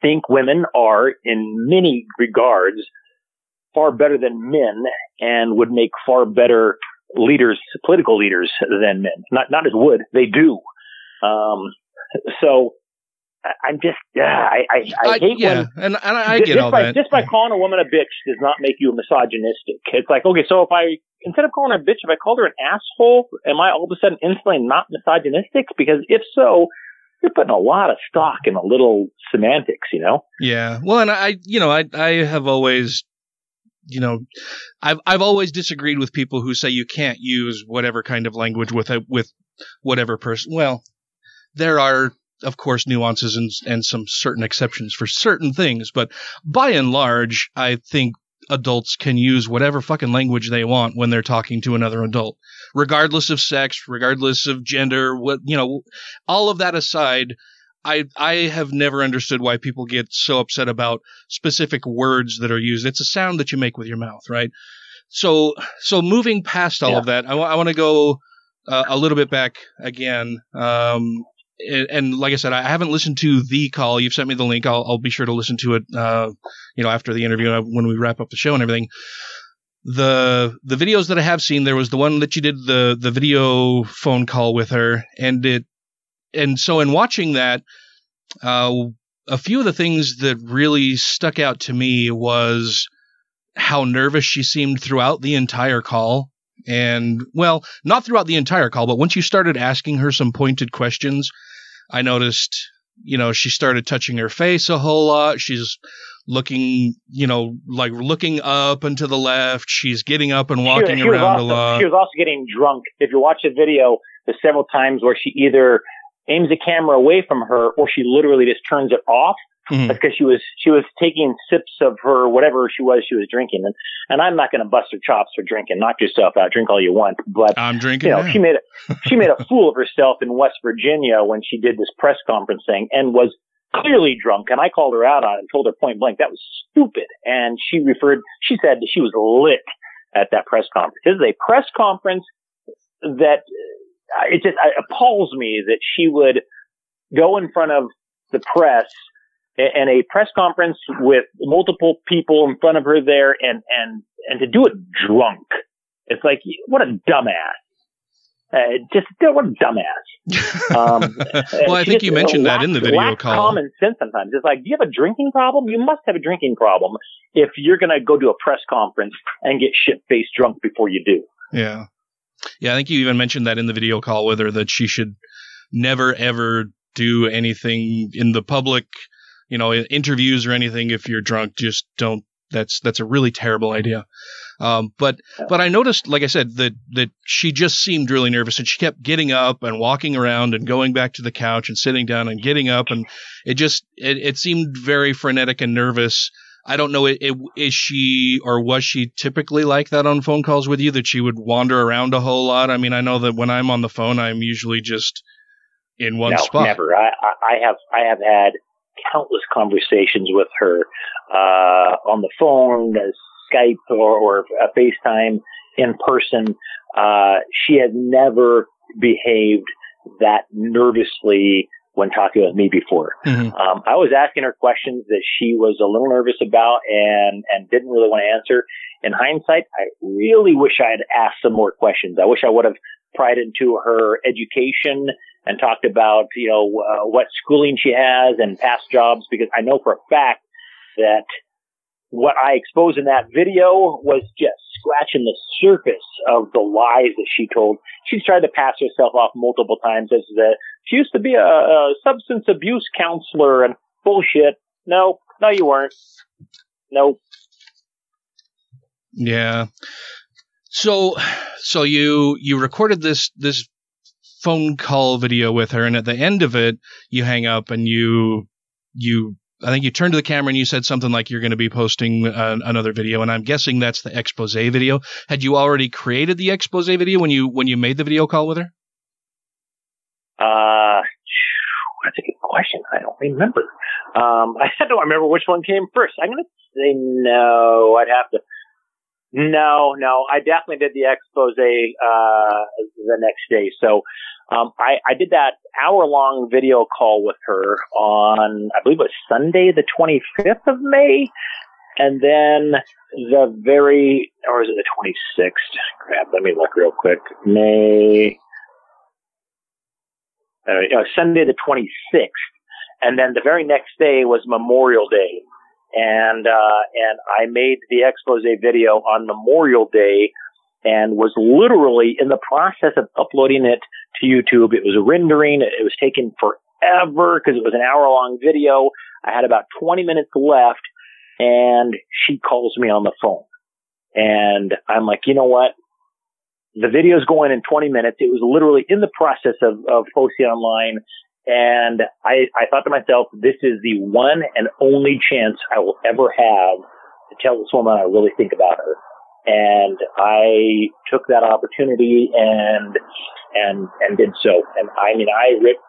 think women are, in many regards, far better than men, and would make far better leaders, political leaders than men. Not not as would they do. Um, so I'm just, uh, I, I, I, I hate yeah, when and, and I get just all by, that. Just by calling a woman a bitch does not make you misogynistic. It's like, okay, so if I instead of calling her a bitch, if I called her an asshole, am I all of a sudden instantly not misogynistic? Because if so, you're putting a lot of stock in a little semantics, you know? Yeah. Well, and I, you know, I, I have always, you know, I've, I've always disagreed with people who say you can't use whatever kind of language with a, with whatever person. Well, there are, of course, nuances and, and some certain exceptions for certain things, but by and large, I think adults can use whatever fucking language they want when they're talking to another adult, regardless of sex, regardless of gender, what, you know, all of that aside, I I have never understood why people get so upset about specific words that are used. It's a sound that you make with your mouth, right? So so moving past all Yeah. of that, I want to go uh, a little bit back again. Um, and, and like I said, I haven't listened to the call. You've sent me the link. I'll, I'll be sure to listen to it. Uh, you know, after the interview uh, when we wrap up the show and everything. The the videos that I have seen, there was the one that you did the the video phone call with her, and it and so in watching that, uh, a few of the things that really stuck out to me was how nervous she seemed throughout the entire call. And well, not throughout the entire call, but once you started asking her some pointed questions, I noticed, you know, she started touching her face a whole lot. She's looking, you know, like looking up and to the left. She's getting up and walking she, she around also, a lot. She was also getting drunk. If you watch the video, there's several times where she either aims the camera away from her or she literally just turns it off. Mhm. That's because she was she was taking sips of her whatever she was she was drinking, and and I'm not going to bust her chops for drinking. Knock yourself out, drink all you want. But I'm drinking. you know, now. she made a *laughs* she made a fool of herself in West Virginia when she did this press conference thing and was clearly drunk. And I called her out on it and told her point blank that was stupid. And she referred, she said that she was lit at that press conference. This is a press conference that uh, it just uh, appalls me that she would go in front of the press and a press conference with multiple people in front of her there and and and to do it drunk. It's like what a dumbass. Uh, just what a dumbass. Um, *laughs* well, I think just you mentioned that lacks- in the video call. Common sense sometimes. It's like, do you have a drinking problem? You must have a drinking problem if you're going to go to a press conference and get shit faced drunk before you do. Yeah. Yeah, I think you even mentioned that in the video call with her that she should never ever do anything in the public, you know, interviews or anything if you're drunk. Just don't. That's that's a really terrible idea. Um, but but I noticed, like I said, that that she just seemed really nervous, and she kept getting up and walking around and going back to the couch and sitting down and getting up, and it just it, it seemed very frenetic and nervous. I don't know. It, it, is she or was she typically like that on phone calls with you? That she would wander around a whole lot. I mean, I know that when I'm on the phone, I'm usually just in one no, spot. never. I, I, I have I have had countless conversations with her uh, on the phone, uh, Skype, or, or uh, FaceTime, in person. Uh, she has never behaved that nervously when talking with me before. Mhm. Um, I was asking her questions that she was a little nervous about and and didn't really want to answer. In hindsight, I really wish I had asked some more questions. I wish I would have pried into her education and talked about you know uh, what schooling she has and past jobs because I know for a fact that what I exposed in that video was just scratching the surface of the lies that she told. She's tried to pass herself off multiple times as the she used to be a, a substance abuse counselor and bullshit. No, no, you weren't. No. Yeah. So so you you recorded this this phone call video with her, and at the end of it, you hang up and you you I think you turned to the camera and you said something like you're going to be posting uh, another video, and I'm guessing that's the expose video. Had you already created the expose video when you when you made the video call with her? Uh, that's a good question. I don't remember. Um, I don't remember which one came first. I'm going to say no. I'd have to. No, no, I definitely did the expose uh, the next day. So um, I, I did that hour long video call with her on, I believe it was Sunday, the 25th of May. And then the very, or is it the 26th? Crap, let me look real quick. May, uh, Sunday the 26th. And then the very next day was Memorial Day and uh, and I made the expose video on Memorial Day and was literally in the process of uploading it to YouTube. It was rendering. It was taking forever because it was an hour long video. I had about 20 minutes left and she calls me on the phone and I'm like, you know what? The video's going in 20 minutes. It was literally in the process of, of posting online and I, I thought to myself, this is the one and only chance I will ever have to tell this woman I really think about her. And I took that opportunity and, and, and did so. And I mean, I ripped,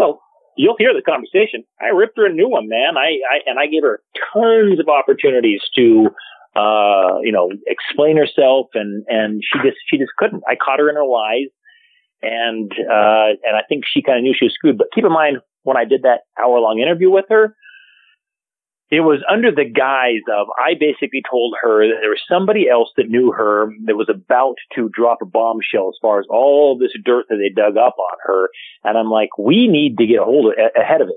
well, you'll hear the conversation. I ripped her a new one, man. I, I, and I gave her tons of opportunities to, uh, you know, explain herself and, and she just, she just couldn't. I caught her in her lies and uh, and I think she kind of knew she was screwed. But keep in mind, when I did that hour long interview with her, it was under the guise of I basically told her that there was somebody else that knew her that was about to drop a bombshell as far as all this dirt that they dug up on her, and I'm like, we need to get a hold of ahead of it.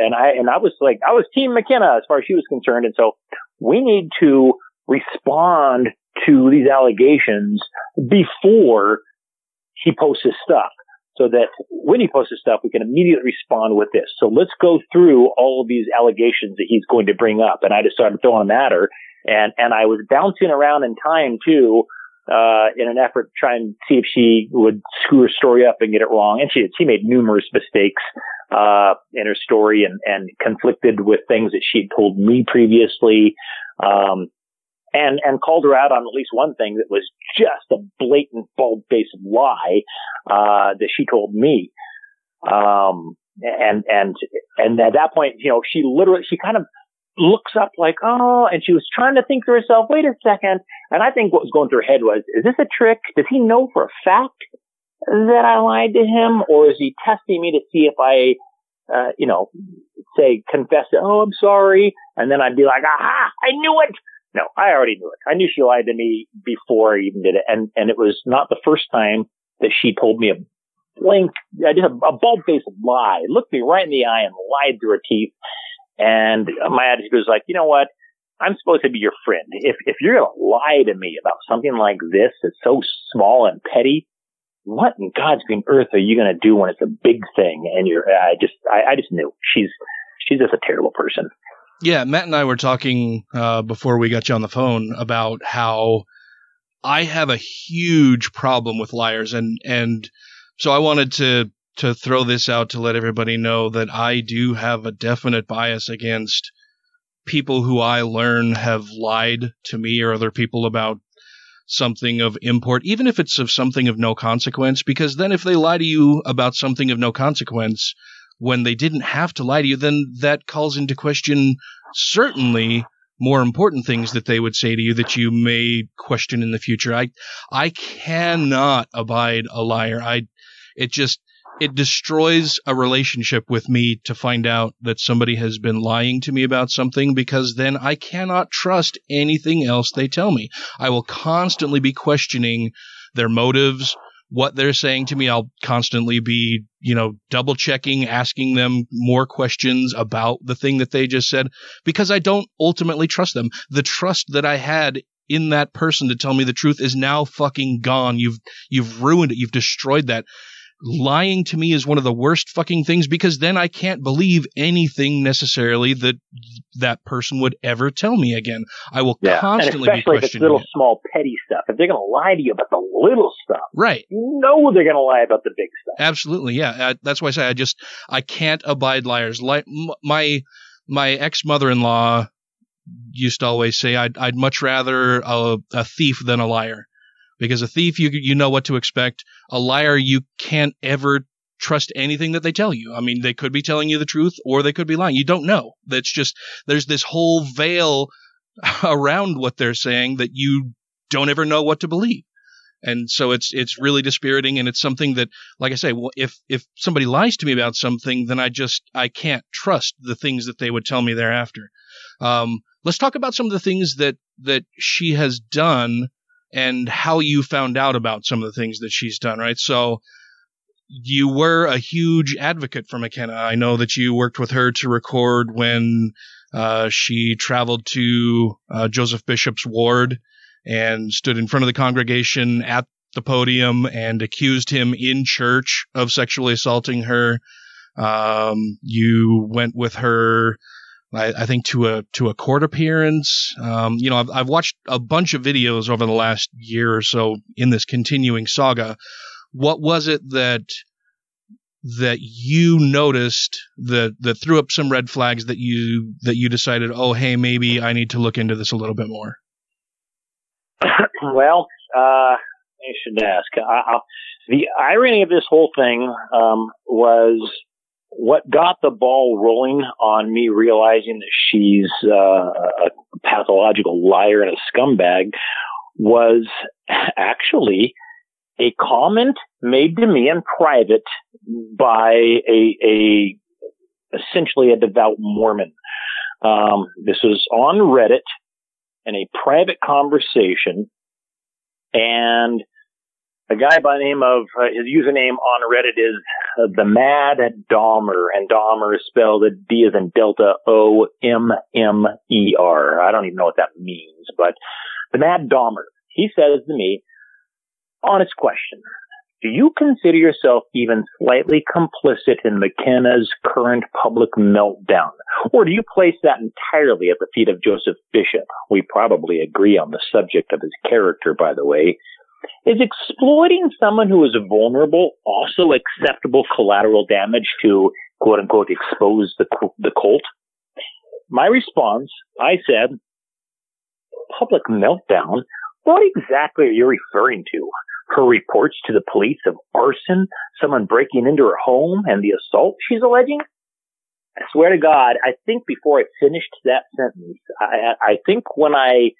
And I and I was like, I was Team McKenna as far as she was concerned, and so we need to respond to these allegations before he posts his stuff so that when he posts his stuff, we can immediately respond with this. So let's go through all of these allegations that he's going to bring up. And I just started throwing them at her. And, and I was bouncing around in time too, uh, in an effort to try and see if she would screw her story up and get it wrong. And she did. She made numerous mistakes, uh, in her story and, and conflicted with things that she had told me previously. Um, and and called her out on at least one thing that was just a blatant bald-faced lie uh, that she told me. Um, and and and at that point, you know, she literally she kind of looks up like, oh, and she was trying to think to herself, wait a second. And I think what was going through her head was, is this a trick? Does he know for a fact that I lied to him, or is he testing me to see if I, uh, you know, say confess, oh, I'm sorry, and then I'd be like, aha, I knew it. No, I already knew it. I knew she lied to me before I even did it. And, and it was not the first time that she told me a blank, I did a, a bald faced lie, looked me right in the eye and lied through her teeth. And my attitude was like, you know what? I'm supposed to be your friend. If, if you're going to lie to me about something like this that's so small and petty, what in God's green earth are you going to do when it's a big thing? And you're, I just, I, I just knew she's, she's just a terrible person. Yeah, Matt and I were talking uh, before we got you on the phone about how I have a huge problem with liars, and and so I wanted to to throw this out to let everybody know that I do have a definite bias against people who I learn have lied to me or other people about something of import, even if it's of something of no consequence, because then if they lie to you about something of no consequence, when they didn't have to lie to you, then that calls into question certainly more important things that they would say to you that you may question in the future. I I cannot abide a liar. I it just it destroys a relationship with me to find out that somebody has been lying to me about something because then I cannot trust anything else they tell me. I will constantly be questioning their motives, what they're saying to me. I'll constantly be, you know, double checking, asking them more questions about the thing that they just said because I don't ultimately trust them. The trust that I had in that person to tell me the truth is now fucking gone. You've, you've ruined it. You've destroyed that lying to me is one of the worst fucking things because then I can't believe anything necessarily that that person would ever tell me again. I will yeah. constantly and especially be if it's little it. small petty stuff. If they're going to lie to you about the little stuff, right? You know they're going to lie about the big stuff. Absolutely, yeah. Uh, that's why I say I just I can't abide liars. Like my my ex mother in law used to always say I'd I'd much rather a, a thief than a liar because a thief you you know what to expect a liar you can't ever trust anything that they tell you. I mean, they could be telling you the truth or they could be lying. You don't know. That's just there's this whole veil *laughs* around what they're saying that you don't ever know what to believe. And so it's it's really dispiriting, and it's something that, like I say, if if somebody lies to me about something, then I just I can't trust the things that they would tell me thereafter. Um, let's talk about some of the things that that she has done and how you found out about some of the things that she's done. Right, so you were a huge advocate for McKenna. I know that you worked with her to record when uh, she traveled to uh, Joseph Bishop's ward and stood in front of the congregation at the podium and accused him in church of sexually assaulting her. Um, you went with her, I, I, think, to a to a court appearance. Um, you know, I've, I've watched a bunch of videos over the last year or so in this continuing saga. What was it that that you noticed that that threw up some red flags that you that you decided, oh, hey, maybe I need to look into this a little bit more? *coughs* well, uh, I should ask. I, the irony of this whole thing um, was what got the ball rolling on me realizing that she's uh, a pathological liar and a scumbag was actually a comment made to me in private by a, a essentially a devout Mormon. Um, this was on Reddit in a private conversation, and a guy by the name of uh, his username on Reddit is uh, the Mad Dommer, and Dommer is spelled D as in Delta O M M E R. I don't even know what that means, but the Mad Dommer. He says to me, honest question. Do you consider yourself even slightly complicit in McKenna's current public meltdown? Or do you place that entirely at the feet of Joseph Bishop? We probably agree on the subject of his character, by the way. Is exploiting someone who is vulnerable also acceptable collateral damage to quote unquote expose the, the cult? My response, I said, public meltdown? What exactly are you referring to? her reports to the police of arson, someone breaking into her home, and the assault she's alleging? I swear to God, I think before I finished that sentence, I, I think when I,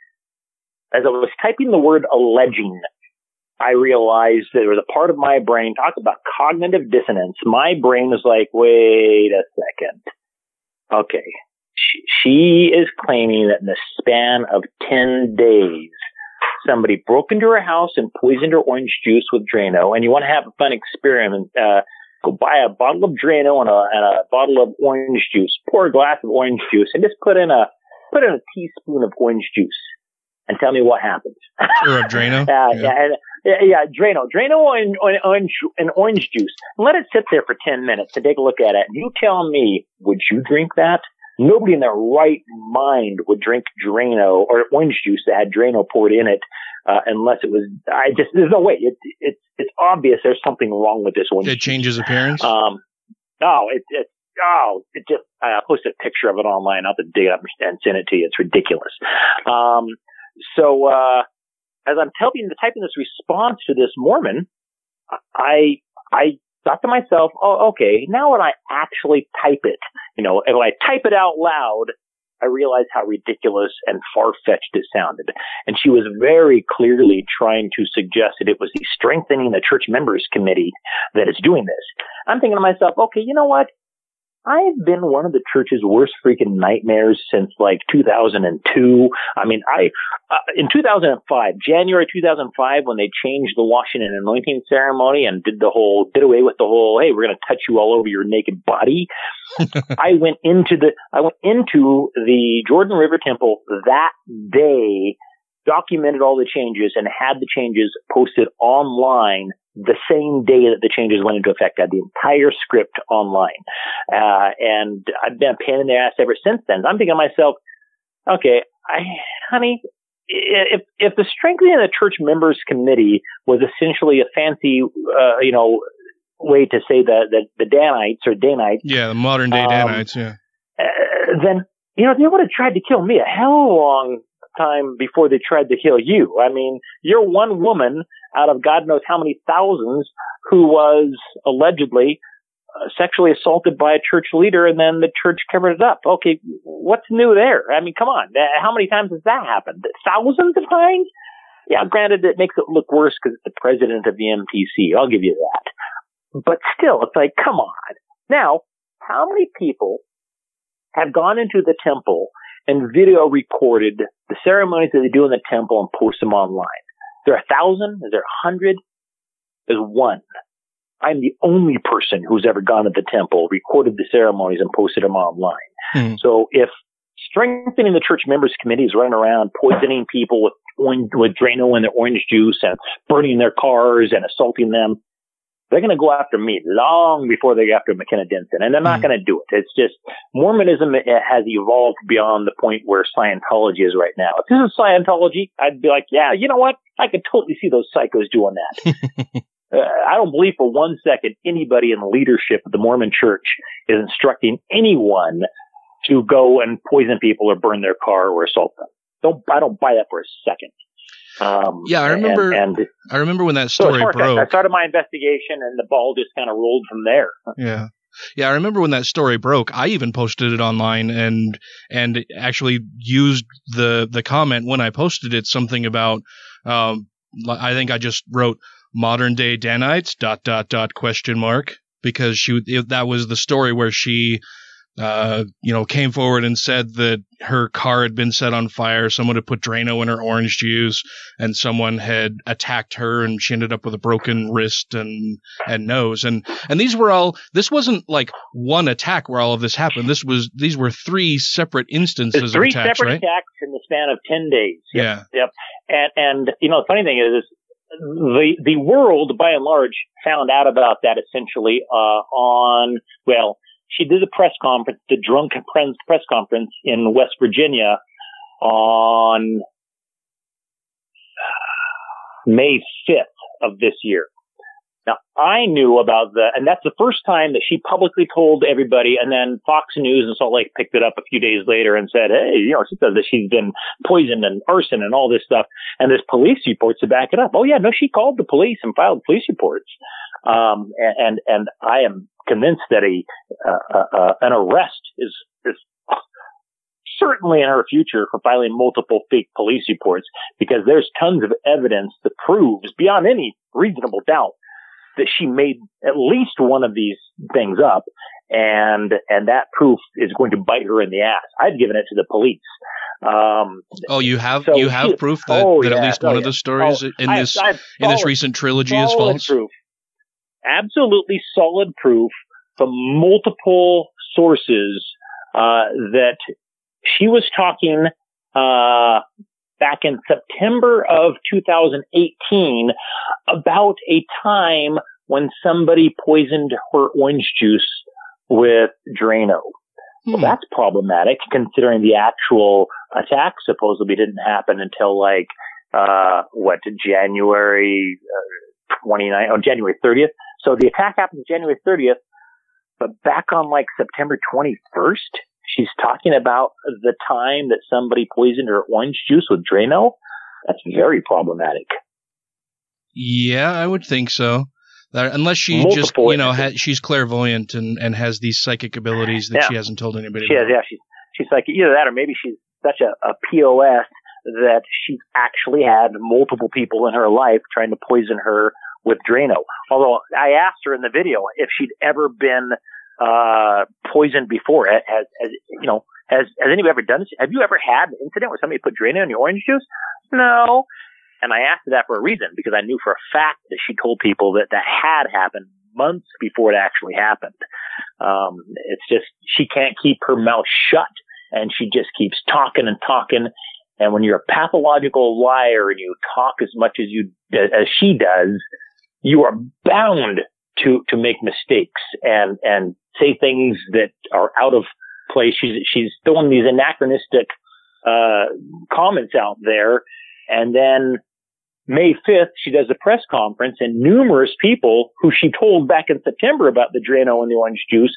as I was typing the word alleging, I realized there was a part of my brain, talk about cognitive dissonance. My brain was like, wait a second. Okay. She, she is claiming that in the span of 10 days, somebody broke into her house and poisoned her orange juice with Drano, and you want to have a fun experiment, uh, go buy a bottle of Drano and a, and a bottle of orange juice, pour a glass of orange juice, and just put in a put in a teaspoon of orange juice, and tell me what happens. Or of Drano. *laughs* uh, yeah. yeah, and, yeah, yeah, Drano, Drano and, and orange and orange juice, and let it sit there for ten minutes to take a look at it. And you tell me, would you drink that? Nobody in their right mind would drink Drano or orange juice that had Drano poured in it, uh, unless it was. I just there's no way. It, it it's obvious there's something wrong with this one. It changes appearance. Um, no, it it oh it just I posted a picture of it online. I'll have to dig it up and send it to you. It's ridiculous. Um, so uh, as I'm typing typing this response to this Mormon, I I thought to myself, oh, okay, now when I actually type it, you know, and when I type it out loud, I realized how ridiculous and far-fetched it sounded. And she was very clearly trying to suggest that it was the strengthening the church members committee that is doing this. I'm thinking to myself, okay, you know what? I've been one of the church's worst freaking nightmares since like 2002. I mean, I, uh, in 2005, January 2005, when they changed the washing and anointing ceremony and did the whole, did away with the whole, hey, we're going to touch you all over your naked body. *laughs* I went into the, I went into the Jordan River Temple that day, documented all the changes and had the changes posted online the same day that the changes went into effect. I had the entire script online. Uh, and I've been a pain in the ass ever since then. I'm thinking to myself, okay, I, honey, if, if the strengthening of the church members committee was essentially a fancy, uh, you know, way to say the, the, the Danites or Danites. Yeah, the modern day um, Danites, yeah. Uh, then, you know, they would have tried to kill me a hell of a long time before they tried to heal you. I mean, you're one woman out of God knows how many thousands who was allegedly uh, sexually assaulted by a church leader and then the church covered it up. Okay, what's new there? I mean, come on. Uh, how many times has that happened? Thousands of times? Yeah, granted, it makes it look worse because it's the president of the MTC. I'll give you that. But still, it's like, come on. Now, how many people have gone into the temple and video recorded the ceremonies that they do in the temple and post them online? Is there a thousand? Is there a hundred? There's one. I'm the only person who's ever gone to the temple, recorded the ceremonies, and posted them online. Hmm. So if strengthening the church members committee is running around poisoning people with with Drano and their orange juice and burning their cars and assaulting them, they're going to go after me long before they go after McKenna Denson, and they're not Hmm. going to do it. It's just Mormonism has evolved beyond the point where Scientology is right now. If this is Scientology, I'd be like, yeah, you know what? I could totally see those psychos doing that. *laughs* Uh, I don't believe for one second anybody in the leadership of the Mormon church is instructing anyone to go and poison people or burn their car or assault them. Don't, I don't buy that for a second. Um, Yeah, I remember. And, and I remember when that story far as I, started my investigation and the ball just kind of rolled from there. Yeah. Yeah, I remember when that story broke. I even posted it online and and actually used the the comment when I posted it something about um I think I just wrote modern day Danites dot dot dot question mark because she that was the story where she uh you know came forward and said that her car had been set on fire someone had put Drano in her orange juice and someone had attacked her and she ended up with a broken wrist and and nose and and these were all this wasn't like one attack where all of this happened this was these were three separate instances three of attacks separate right attacks in the span of 10 days. Yep, Yeah. Yep. And, and, you know, the funny thing is, is the, the world by and large found out about that essentially, uh, on, well, she did a press conference, the drunk press press conference in West Virginia on May 5th of this year. Now, I knew about the, and that's the first time that she publicly told everybody, and then Fox News and Salt Lake picked it up a few days later and said, hey, you know, she says that she's been poisoned and arson and all this stuff. And there's police reports to back it up. Oh yeah, no, she called the police and filed police reports. Um, and, and I am convinced that a, uh, uh, uh, an arrest is, is certainly in her future for filing multiple fake police reports because there's tons of evidence that proves beyond any reasonable doubt that she made at least one of these things up and and that proof is going to bite her in the ass. I've given it to the police. Um, oh you have so you have she- proof that, oh, that at least oh, one of the stories Oh, in I- this I've in this recent trilogy is false Proof, absolutely solid proof from multiple sources uh, that she was talking uh, back in September of 2018 about a time when somebody poisoned her orange juice with Drano. Well, that's problematic considering the actual attack supposedly didn't happen until like, uh, what, January uh, 29, oh, January 30th. So the attack happened January 30th, but back on like September 21st, she's talking about the time that somebody poisoned her orange juice with Drano. That's very problematic. Yeah, I would think so. That, unless she just, you know, ha- she's clairvoyant and, and has these psychic abilities that Yeah. she hasn't told anybody. She has, yeah, she's, she's like either that or maybe she's such a, a POS that she's actually had multiple people in her life trying to poison her with Drano. Although I asked her in the video if she'd ever been, uh, poisoned before. Has, has, you know, has, has anybody ever done this? Have you ever had an incident where somebody put Drano in your orange juice? No. And I asked her that for a reason because I knew for a fact that she told people that that had happened months before it actually happened. Um, it's just she can't keep her mouth shut, and she just keeps talking and talking. And when you're a pathological liar and you talk as much as you as she does, you are bound to to make mistakes and and say things that are out of place. She's she's throwing these anachronistic uh, comments out there, and then May 5th, she does a press conference and numerous people who she told back in September about the Drano and the orange juice,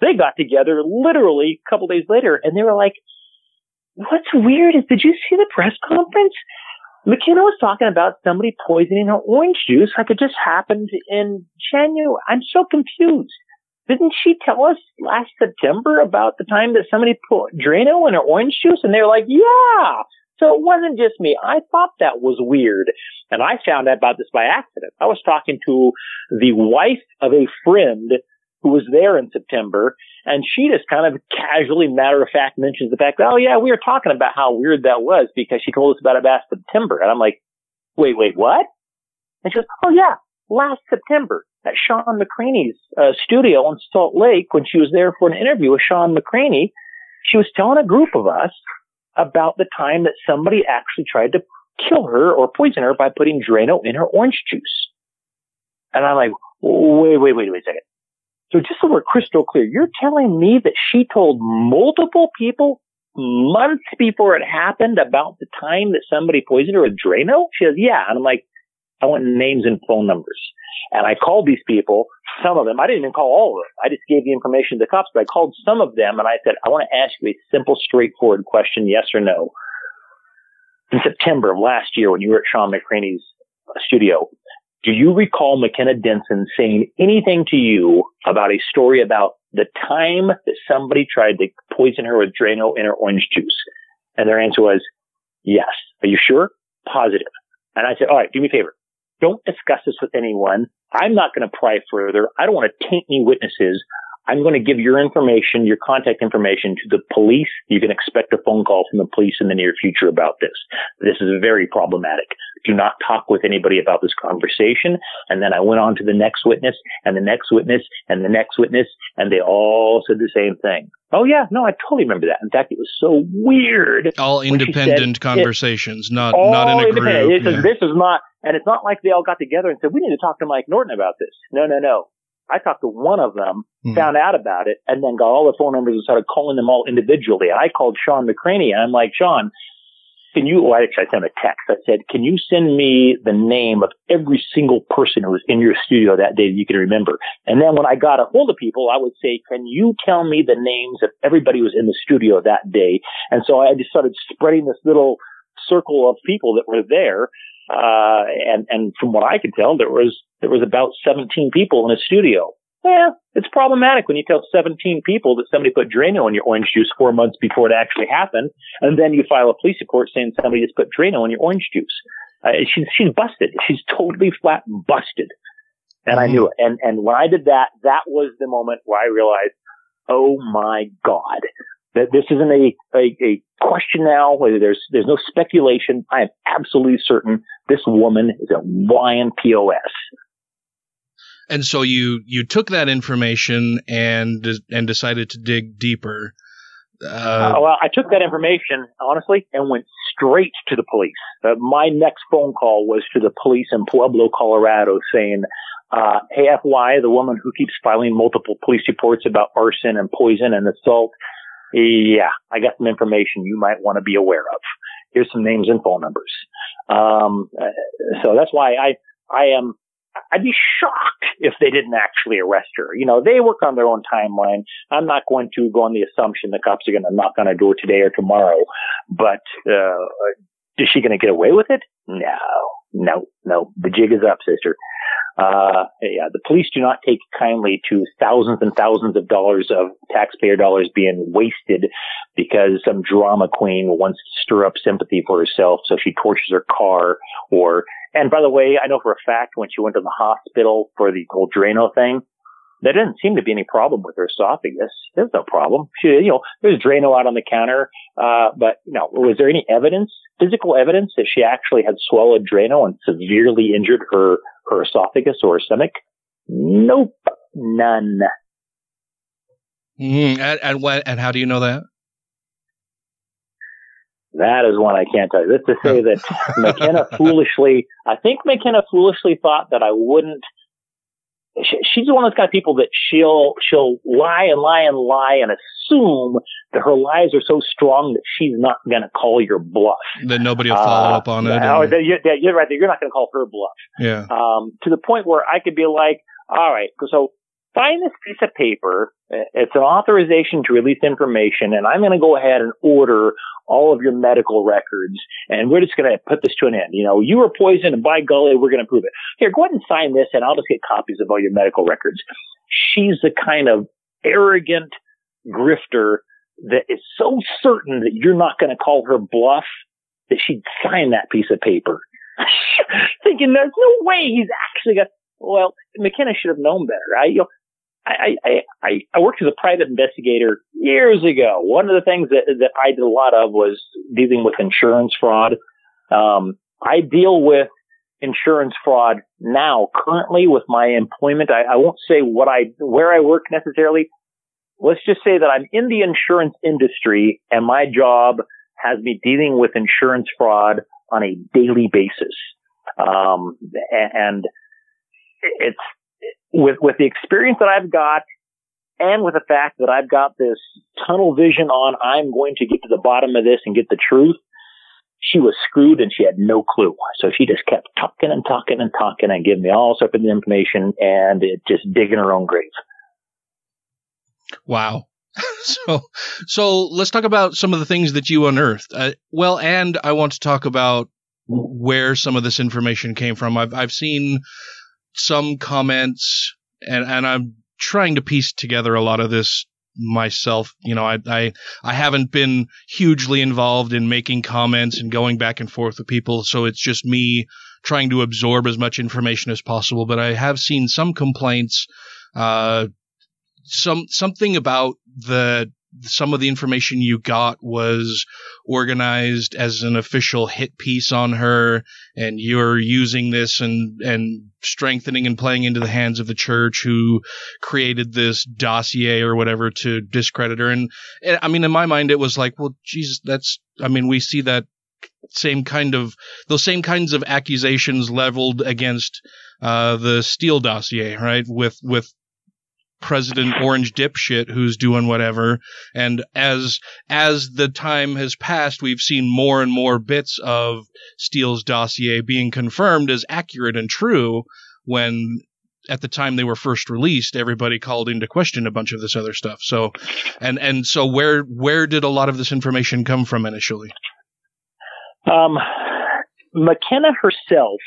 they got together literally a couple days later and they were like, what's weird is, did you see the press conference? McKenna was talking about somebody poisoning her orange juice like it just happened in January. I'm so confused. didn't she tell us last September about the time that somebody put Drano in her orange juice? And they're like, yeah. So it wasn't just me. I thought that was weird. And I found out about this by accident. I was talking to the wife of a friend who was there in September and she just kind of casually, matter of fact, mentions the fact, that, oh yeah, we were talking about how weird that was because she told us about it last September. And I'm like, wait, wait, what? And she goes, oh yeah, last September at Shawn McCraney's uh, studio in Salt Lake when she was there for an interview with Shawn McCraney. She was telling a group of us about the time that somebody actually tried to kill her or poison her by putting Drano in her orange juice. And I'm like, wait, wait, wait, wait a second. So just so we're crystal clear, you're telling me that she told multiple people months before it happened about the time that somebody poisoned her with Drano? She says, yeah. And I'm like, I want names and phone numbers. And I called these people, some of them, I didn't even call all of them. I just gave the information to the cops, but I called some of them and I said, I want to ask you a simple, straightforward question, yes or no. In September of last year, when you were at Shawn McCraney's studio, do you recall McKenna Denson saying anything to you about a story about the time that somebody tried to poison her with Drano in her orange juice? And their answer was, yes. Are you sure? Positive. And I said, all right, do me a favor. Don't discuss this with anyone. I'm not going to pry further. I don't want to taint any witnesses. I'm going to give your information, your contact information to the police. You can expect a phone call from the police in the near future about this. This is very problematic. Do not talk with anybody about this conversation. And then I went on to the next witness and the next witness and the next witness and they all said the same thing. Oh yeah, no, I totally remember that. In fact, it was so weird. All independent conversations, not not in a group. This, yeah. is, this is not, and it's not like they all got together and said, we need to talk to Mike Norton about this. No, no, no. I talked to one of them, Hmm. found out about it, and then got all the phone numbers and started calling them all individually. And I called Shawn McCraney, and I'm like, Shawn, can you, well, actually, I sent him a text. I said, can you send me the name of every single person who was in your studio that day that you can remember? And then when I got a hold of people, I would say, can you tell me the names of everybody who was in the studio that day? And so I just started spreading this little circle of people that were there. Uh, and, and from what I could tell, there was, there was about 17 people in a studio. Yeah, it's problematic when you tell 17 people that somebody put Drano in your orange juice four months before it actually happened, and then you file a police report saying somebody just put Drano in your orange juice. Uh, she's she's busted. She's totally flat busted, and I knew it. And and when I did that, that was the moment where I realized, oh my god, that this isn't a a, a question now. Whether there's there's no speculation. I am absolutely certain this woman is a YNPOS. And so you you took that information and and decided to dig deeper. Uh, Uh, well, I took that information, honestly, and went straight to the police. Uh, my next phone call was to the police in Pueblo, Colorado, saying, uh, hey, FY, the woman who keeps filing multiple police reports about arson and poison and assault, yeah, I got some information you might want to be aware of. Here's some names and phone numbers. Um, so that's why I, I am, I'd be shocked if they didn't actually arrest her. You know, they work on their own timeline. I'm not going to go on the assumption the cops are going to knock on her door today or tomorrow. But uh, is she going to get away with it? No, no, no. The jig is up, sister. Uh, yeah, the police do not take kindly to thousands and thousands of dollars of taxpayer dollars being wasted because some drama queen wants to stir up sympathy for herself, so she torches her car or, and by the way, I know for a fact when she went to the hospital for the whole Drano thing, there didn't seem to be any problem with her esophagus. There's no problem. She, you know, there's Drano out on the counter. Uh, but, you know, was there any evidence, physical evidence that she actually had swallowed Drano and severely injured her, her esophagus or her stomach? Nope. None. mm, and, and what? And how do you know that? That is one I can't tell you. That's to say that McKenna foolishly, I think McKenna foolishly thought that I wouldn't. She, she's one of those kind of people that she'll she'll lie and lie and lie and assume that her lies are so strong that she's not going to call your bluff. That nobody will follow Uh, up on it. no, and- that you're, that you're right. That you're not going to call her bluff yeah. um, to the point where I could be like, all right, so sign this piece of paper. Uh, it's an authorization to release information, and I'm going to go ahead and order all of your medical records, and we're just going to put this to an end. You know, you were poisoned, and by golly, we're going to prove it. Here, go ahead and sign this, and I'll just get copies of all your medical records. She's the kind of arrogant grifter that is so certain that you're not going to call her bluff that she'd sign that piece of paper. *laughs* Thinking there's no way he's actually got, well, McKenna should have known better. I, you know, I, I, I, I worked as a private investigator years ago. One of the things that, that I did a lot of was dealing with insurance fraud. Um, I deal with insurance fraud now currently with my employment. I, I won't say what I, where I work necessarily. Let's just say that I'm in the insurance industry and my job has me dealing with insurance fraud on a daily basis. Um, and it's with, with the experience that I've got and with the fact that I've got this tunnel vision on I'm going to get to the bottom of this and get the truth, she was screwed and she had no clue. So she just kept talking and talking and talking and giving me all sorts of information and it just digging her own grave. Wow. *laughs* so, so let's talk about some of the things that you unearthed. Uh, well, and I want to talk about where some of this information came from. I've I've seen some comments, and and I'm trying to piece together a lot of this myself. You know, I I I haven't been hugely involved in making comments and going back and forth with people, so it's just me trying to absorb as much information as possible. But I have seen some complaints. Uh, some something about the some of the information you got was organized as an official hit piece on her and you're using this and and strengthening and playing into the hands of the church who created this dossier or whatever to discredit her and, and I mean in my mind it was like well Jesus that's I mean we see that same kind of those same kinds of accusations leveled against uh, the Steele dossier, right? With with President Orange Dipshit who's doing whatever. And as as the time has passed, we've seen more and more bits of Steele's dossier being confirmed as accurate and true. When at the time they were first released, everybody called into question a bunch of this other stuff. So, and and so where where did a lot of this information come from initially? Um, McKenna herself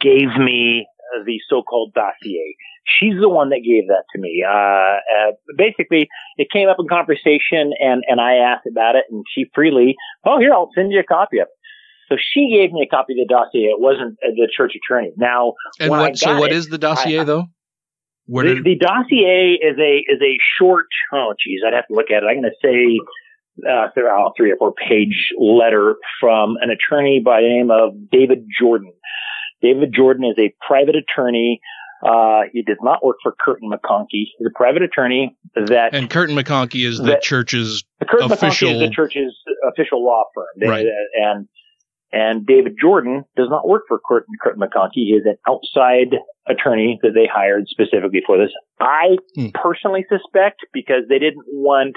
gave me the so-called dossier. She's the one that gave that to me. Uh, uh, basically, it came up in conversation, and and I asked about it, and she freely, oh, here, I'll send you a copy of it. So she gave me a copy of the dossier. It wasn't the church attorney. Now, and what, so what it, is the dossier I, though? The, did... the, dossier is a is a short. Oh, geez, I'd have to look at it. I'm going to say uh, throughout three or four page letter from an attorney by the name of David Jordan. David Jordan is a private attorney uh, he does not work for Kirton McConkie. He's a private attorney that. And Kirton McConkie is the church's Kirton official. McConkie is the church's official law firm. Right. And, and David Jordan does not work for Kirton, Kirton McConkie. He is an outside attorney that they hired specifically for this. I hmm. personally suspect because they didn't want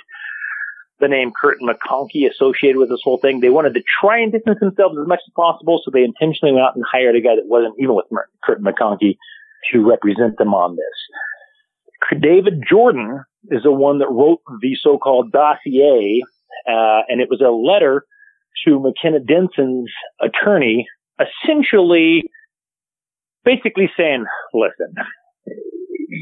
the name Kirton McConkie associated with this whole thing. They wanted to try and distance themselves as much as possible, so they intentionally went out and hired a guy that wasn't even with Kirton McConkie to represent them on this. David Jordan is the one that wrote the so-called dossier, uh, and it was a letter to McKenna Denson's attorney, essentially, basically saying, listen,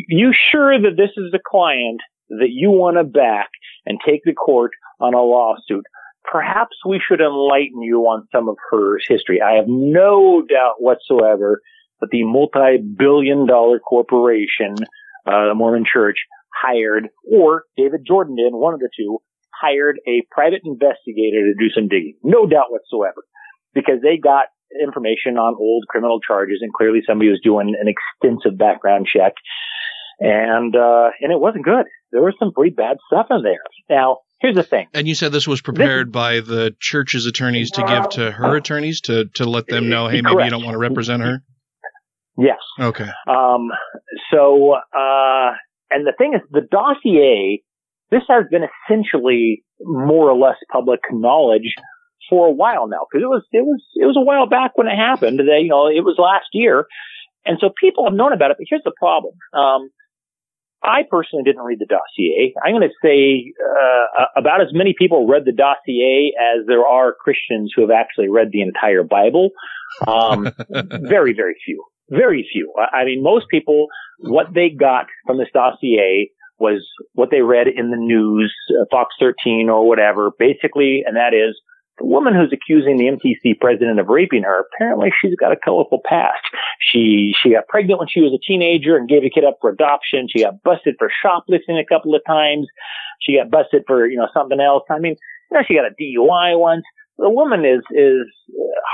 you sure that this is the client that you want to back and take the court on a lawsuit? Perhaps we should enlighten you on some of her history. I have no doubt whatsoever but the multi-billion dollar corporation, uh, the Mormon Church, hired, or David Jordan did, one of the two, hired a private investigator to do some digging. No doubt whatsoever. Because they got information on old criminal charges and clearly somebody was doing an extensive background check. And, uh, and it wasn't good. There was some pretty bad stuff in there. Now, here's the thing. And you said this was prepared this, by the church's attorneys to give to her attorneys to, to let them know, hey, maybe you don't want to represent her? Yes. Okay. Um, so, uh, and the thing is, the dossier, this has been essentially more or less public knowledge for a while now, because it was, it was, it was a while back when it happened. That, you know, it was last year. And so people have known about it, but here's the problem. Um, I personally didn't read the dossier. I'm going to say uh, about as many people read the dossier as there are Christians who have actually read the entire Bible. Um, *laughs* very, very few. Very few. I mean, most people, what they got from this dossier was what they read in the news, uh, Fox 13 or whatever, basically, and that is the woman who's accusing the MTC president of raping her, apparently she's got a colorful past. She, she got pregnant when she was a teenager and gave a kid up for adoption. She got busted for shoplifting a couple of times. She got busted for, you know, something else. I mean, you know, she got a DUI once. The woman is, is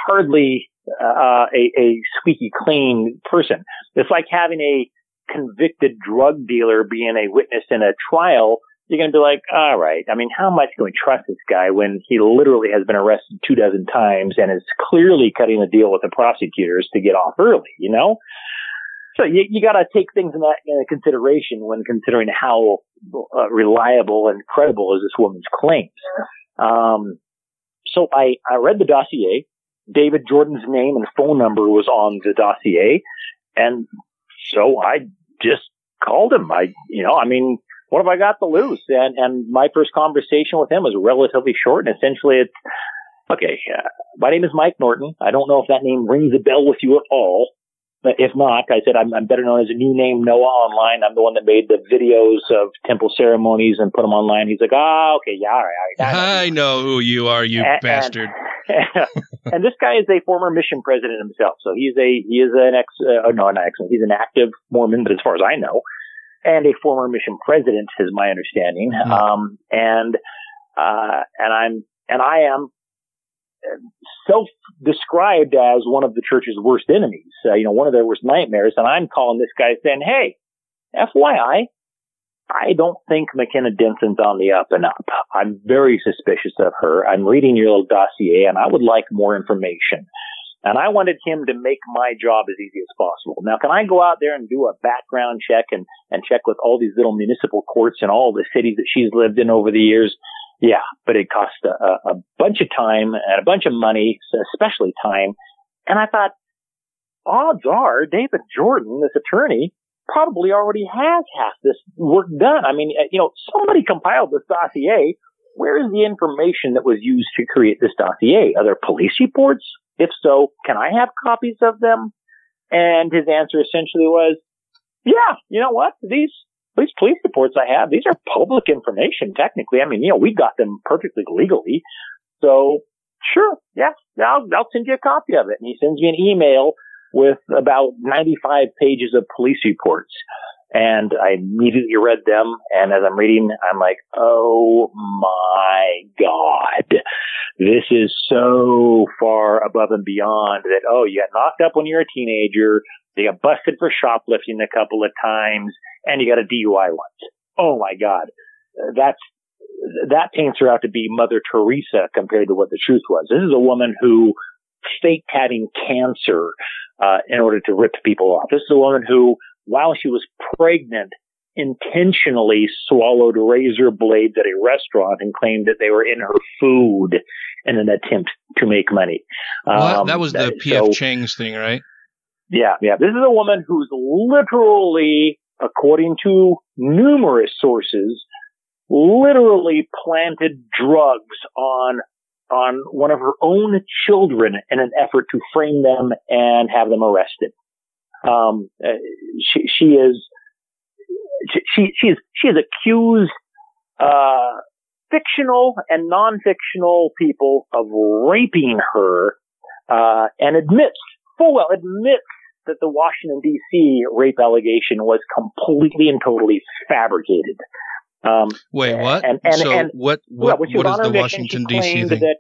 hardly, uh, a, a squeaky clean person. It's like having a convicted drug dealer being a witness in a trial you're going to be like, all right. I mean, how much can we trust this guy when he literally has been arrested two dozen times and is clearly cutting a deal with the prosecutors to get off early, you know? So you, you got to take things in that into consideration when considering how uh, reliable and credible is this woman's claims. Um, so I, I read the dossier. David Jordan's name and phone number was on the dossier. And so I just called him. I, you know, I mean, what have I got to lose? And, and my first conversation with him was relatively short and essentially it's, okay, uh, my name is Mike Norton. I don't know if that name rings a bell with you at all. But if not, I said I'm, I'm better known as a NewNameNoah online. I'm the one that made the videos of temple ceremonies and put them online. He's like, ah, oh, okay, yeah, all right, all right. I know who you are, you and, bastard. And, *laughs* and, this guy is a former mission president himself, so he's a he is an ex, uh, no, not ex, he's an active Mormon, but as far as I know, and a former mission president, is my understanding. Mm-hmm. Um, and uh, and I'm and I am self-described as one of the church's worst enemies. Uh, you know, one of their worst nightmares. And I'm calling this guy saying, "Hey, FYI." I don't think McKenna Denson's on the up and up. I'm very suspicious of her. I'm reading your little dossier and I would like more information. And I wanted him to make my job as easy as possible. Now, can I go out there and do a background check and, and check with all these little municipal courts in all the cities that she's lived in over the years? Yeah, but it cost a, a bunch of time and a bunch of money, especially time. And I thought, odds are David Jordan, this attorney, probably already has half this work done. I mean, you know, somebody compiled this dossier. Where is the information that was used to create this dossier? Are there police reports? If so, can I have copies of them? And his answer essentially was, yeah, you know what? These, these police reports I have, these are public information technically. I mean, you know, we got them perfectly legally. So sure, yeah, I'll, I'll send you a copy of it. And he sends me an email with about 95 pages of police reports. And I immediately read them. And as I'm reading, I'm like, oh my God. This is so far above and beyond that, oh, you got knocked up when you're a teenager. You got busted for shoplifting a couple of times and you got a DUI once. Oh my God. That's, that paints her out to be Mother Teresa compared to what the truth was. This is a woman who faked having cancer, uh, in order to rip people off. This is a woman who while she was pregnant, intentionally swallowed razor blades at a restaurant and claimed that they were in her food in an attempt to make money. Well, um, that was the P.F. So, Chang's thing, right? Yeah, yeah. This is a woman who's literally, according to numerous sources, literally planted drugs on on one of her own children in an effort to frame them and have them arrested. Um, she, she is she she is she is accused uh, fictional and non-fictional people of raping her, uh, and admits full well admits that the Washington D.C. rape allegation was completely and totally fabricated. Um, Wait, what? And, and, so and, what? What, what is the Washington D.C. thing? That,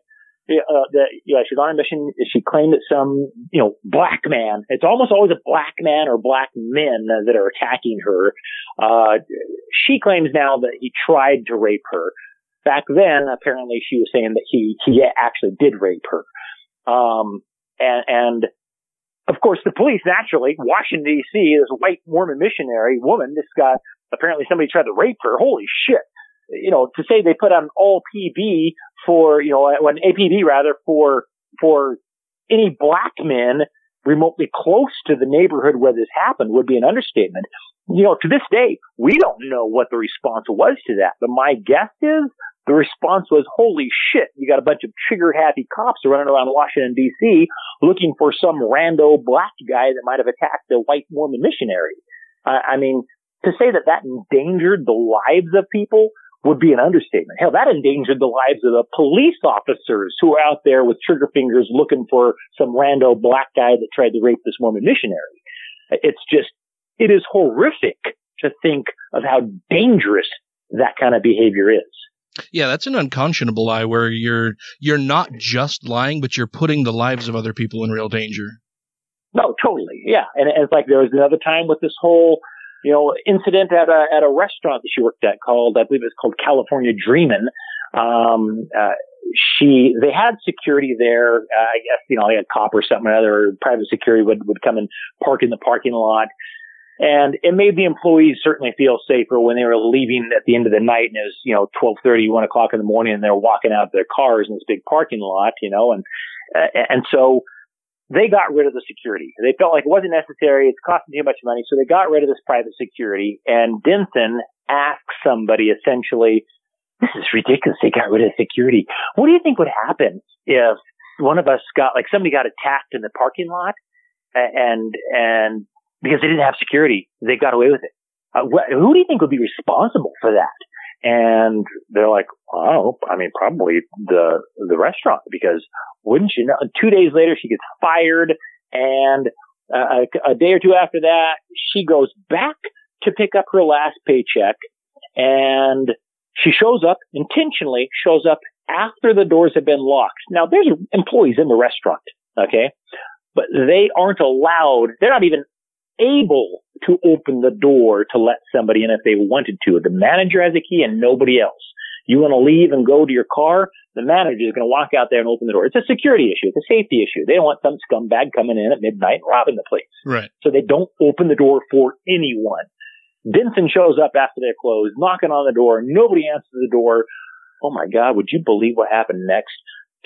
uh, that yeah, she's on a mission. She claimed that some you know black man. It's almost always a black man or black men that are attacking her. Uh, she claims now that he tried to rape her. Back then, apparently, she was saying that he he actually did rape her. Um, and, and of course, the police naturally, Washington D.C. this white Mormon missionary woman. This guy apparently somebody tried to rape her. Holy shit! you know, to say they put on all PB for, you know, uh, an APB rather for, for any black men remotely close to the neighborhood where this happened would be an understatement. you know, to this day, we don't know what the response was to that. But my guess is the response was, holy shit, you got a bunch of trigger happy cops running around Washington DC looking for some rando black guy that might have attacked a white Mormon missionary. Uh, I mean, to say that that endangered the lives of people would be an understatement. Hell, that endangered the lives of the police officers who are out there with trigger fingers looking for some rando black guy that tried to rape this Mormon missionary. It's just, it is horrific to think of how dangerous that kind of behavior is. Yeah, that's an unconscionable lie where you're you're not just lying, but you're putting the lives of other people in real danger. No, totally. Yeah, and it's like there was another time with this whole you know incident at a at a restaurant that she worked at called I believe it's called California Dreamin'. Um, uh, she they had security there. Uh, I guess you know they had cop or something or other. Private security would would come and park in the parking lot. And it made the employees certainly feel safer when they were leaving at the end of the night and it was, you know, 1230, 1 o'clock in the morning and they're walking out of their cars in this big parking lot, you know, and, and so they got rid of the security. They felt like it wasn't necessary. It's costing too much money. So they got rid of this private security and Denson asked somebody essentially, this is ridiculous. They got rid of security. What do you think would happen if one of us got, like somebody got attacked in the parking lot and, and because they didn't have security. They got away with it. Uh, wh- who do you think would be responsible for that? And they're like, oh, I mean, probably the, the restaurant because wouldn't you know? Two days later, she gets fired and uh, a, a day or two after that, she goes back to pick up her last paycheck and she shows up intentionally, shows up after the doors have been locked. Now there's employees in the restaurant, okay? But they aren't allowed, they're not even able to open the door to let somebody in if they wanted to. The manager has a key and nobody else. You want to leave and go to your car, the manager is going to walk out there and open the door. It's a security issue. It's a safety issue. They don't want some scumbag coming in at midnight and robbing the place. Right. So they don't open the door for anyone. Denson shows up after they're closed, knocking on the door. Nobody answers the door. Oh my God, would you believe what happened next?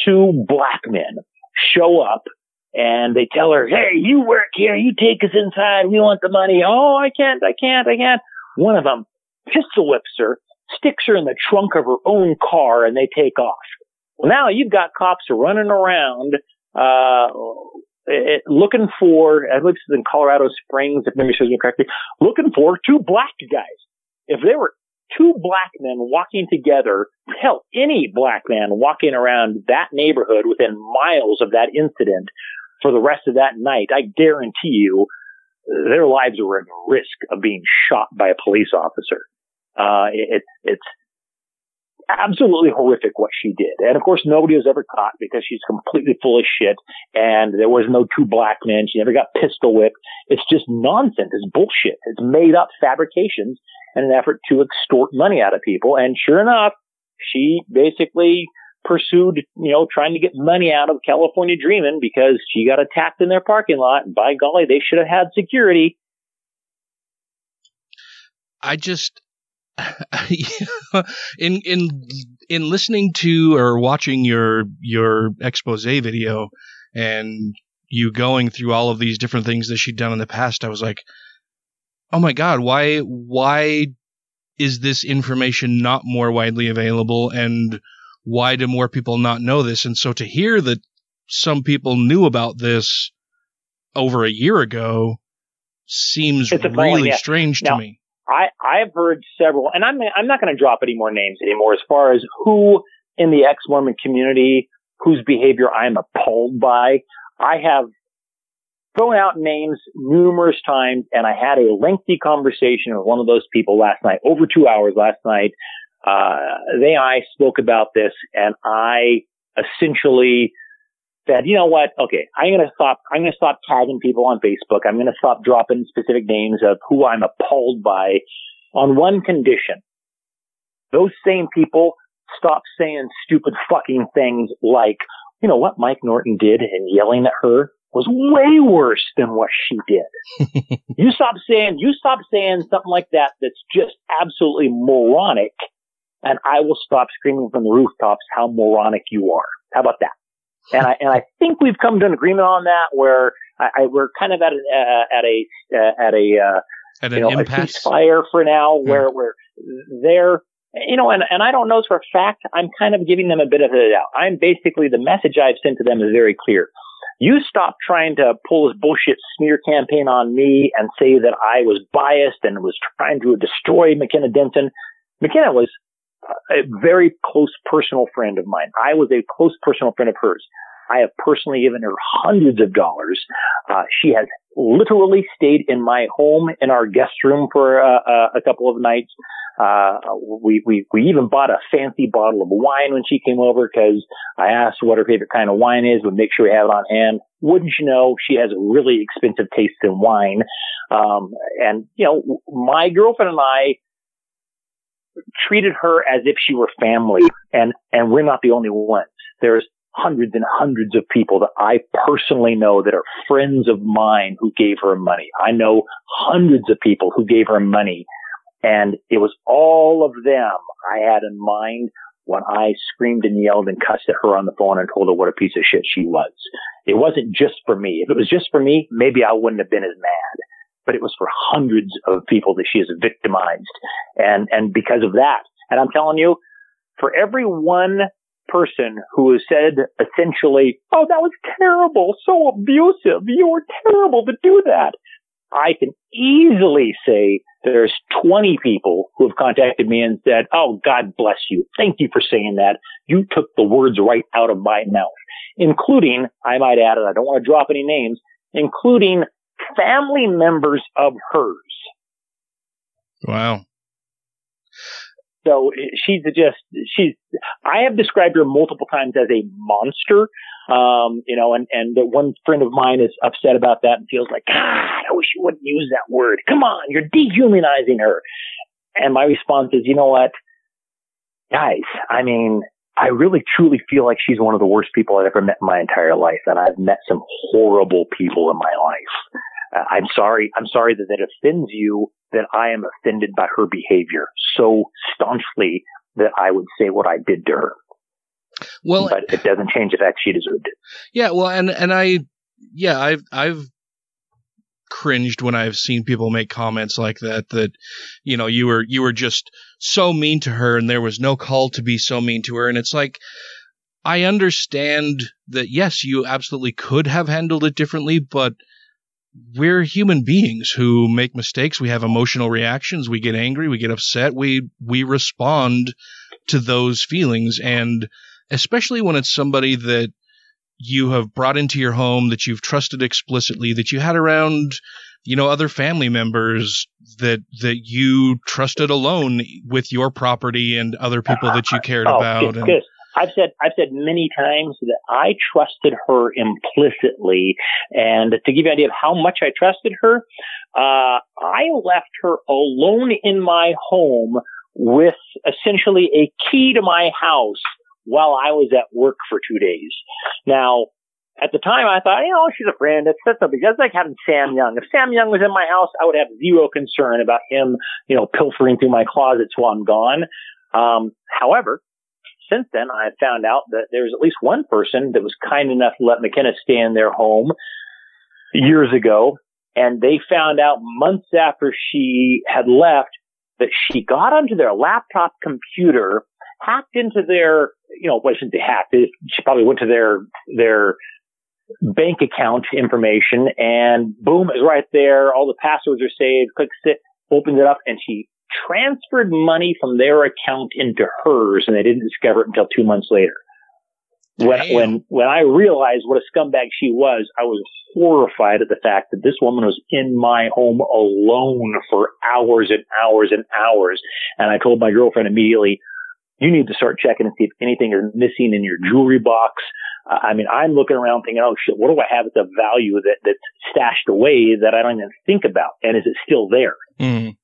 Two black men show up and they tell her, Hey, you work here. You take us inside. We want the money. Oh, I can't. I can't. I can't. One of them pistol whips her, sticks her in the trunk of her own car and they take off. Well, now you've got cops running around, uh, it, looking for, I believe this is in Colorado Springs, if memory serves me correctly, looking for two black guys. If there were two black men walking together, hell, any black man walking around that neighborhood within miles of that incident for the rest of that night, I guarantee you their lives were at risk of being shot by a police officer. Uh, it, it's absolutely horrific what she did. And of course, nobody was ever caught because she's completely full of shit. And there was no two black men. She never got pistol whipped. It's just nonsense. It's bullshit. It's made up fabrications in an effort to extort money out of people. And sure enough, she basically pursued, you know, trying to get money out of California Dreamin' because she got attacked in their parking lot. And by golly, they should have had security. I just, *laughs* in in in listening to or watching your your expose video and you going through all of these different things that she'd done in the past, I was like, oh my god, why why is this information not more widely available and why do more people not know this? And so to hear that some people knew about this over a year ago seems really yeah. strange now, to me. I, I've heard several, and I'm, I'm not going to drop any more names anymore as far as who in the ex-Mormon community whose behavior I'm appalled by. I have thrown out names numerous times and I had a lengthy conversation with one of those people last night, over two hours last night. Uh, they and I spoke about this and I essentially said, you know what? Okay, I'm going to stop, I'm going to stop tagging people on Facebook. I'm going to stop dropping specific names of who I'm appalled by on one condition. Those same people stop saying stupid fucking things like, you know what Mike Norton did and yelling at her was way worse than what she did. *laughs* you stop saying, you stop saying something like that that's just absolutely moronic and I will stop screaming from the rooftops how moronic you are. How about that? and I and I think we've come to an agreement on that where I, I we're kind of at a uh, at a uh, at a uh, At you an know, impasse. a ceasefire for now, where where they're you know, and and I don't know for a fact. I'm kind of giving them a bit of a doubt. I'm basically the message I've sent to them is very clear. You stop trying to pull this bullshit smear campaign on me and say that I was biased and was trying to destroy McKenna Denson. McKenna was a very close personal friend of mine. I was a close personal friend of hers. I have personally given her hundreds of dollars. Uh, she has literally stayed in my home in our guest room for uh, uh, a couple of nights. Uh, we, we, we even bought a fancy bottle of wine when she came over because I asked what her favorite kind of wine is. We'd make sure we have it on hand. Wouldn't you know, she has a really expensive taste in wine. Um, and, you know, my girlfriend and I treated her as if she were family and, and we're not the only ones. There's hundreds and hundreds of people that I personally know that are friends of mine who gave her money. I know hundreds of people who gave her money and it was all of them I had in mind when I screamed and yelled and cussed at her on the phone and told her what a piece of shit she was. It wasn't just for me. If it was just for me, maybe I wouldn't have been as mad. But it was for hundreds of people that she has victimized. And, and because of that, and I'm telling you, for every one person who has said essentially, oh, that was terrible, so abusive, you were terrible to do that. I can easily say there's 20 people who have contacted me and said, Oh, God bless you. Thank you for saying that. You took the words right out of my mouth, including, I might add, and I don't want to drop any names, including family members of hers. Wow. So she's just, she's, I have described her multiple times as a monster. Um, you know, and, and one friend of mine is upset about that and feels like, God, I wish you wouldn't use that word. Come on, you're dehumanizing her. And my response is, you know what? Guys, I mean, I really truly feel like she's one of the worst people I've ever met in my entire life. And I've met some horrible people in my life. Uh, I'm sorry. I'm sorry that that offends you that I am offended by her behavior so staunchly that I would say what I did to her. Well, but it doesn't change the fact she deserved it. Yeah, well, and and I, yeah, I've I've cringed when I've seen people make comments like that. That you know you were you were just so mean to her, and there was no call to be so mean to her, and it's like. I understand that yes, you absolutely could have handled it differently, but we're human beings who make mistakes. We have emotional reactions. We get angry. We get upset. We, we respond to those feelings. And especially when it's somebody that you have brought into your home, that you've trusted explicitly, that you had around, you know, other family members that, that you trusted alone with your property and other people that you cared oh, about. and, I've said I've said many times that I trusted her implicitly, and to give you an idea of how much I trusted her, uh, I left her alone in my home with essentially a key to my house while I was at work for two days. Now, at the time, I thought, you know, she's a friend. It's that's something. That's like having Sam Young. If Sam Young was in my house, I would have zero concern about him, you know, pilfering through my closets while I'm gone. Um, however, since then, I've found out that there was at least one person that was kind enough to let McKenna stay in their home years ago. And they found out months after she had left that she got onto their laptop computer, hacked into their, you know, what shouldn't they hacked? She probably went to their, their bank account information and boom, it's right there. All the passwords are saved. Clicks it, opens it up and she transferred money from their account into hers and they didn't discover it until two months later. When, when, when I realized what a scumbag she was, I was horrified at the fact that this woman was in my home alone for hours and hours and hours. And I told my girlfriend immediately, you need to start checking and see if anything is missing in your jewelry box. Uh, I mean, I'm looking around thinking, oh shit, what do I have at the value that, that's stashed away that I don't even think about? And is it still there? Mm.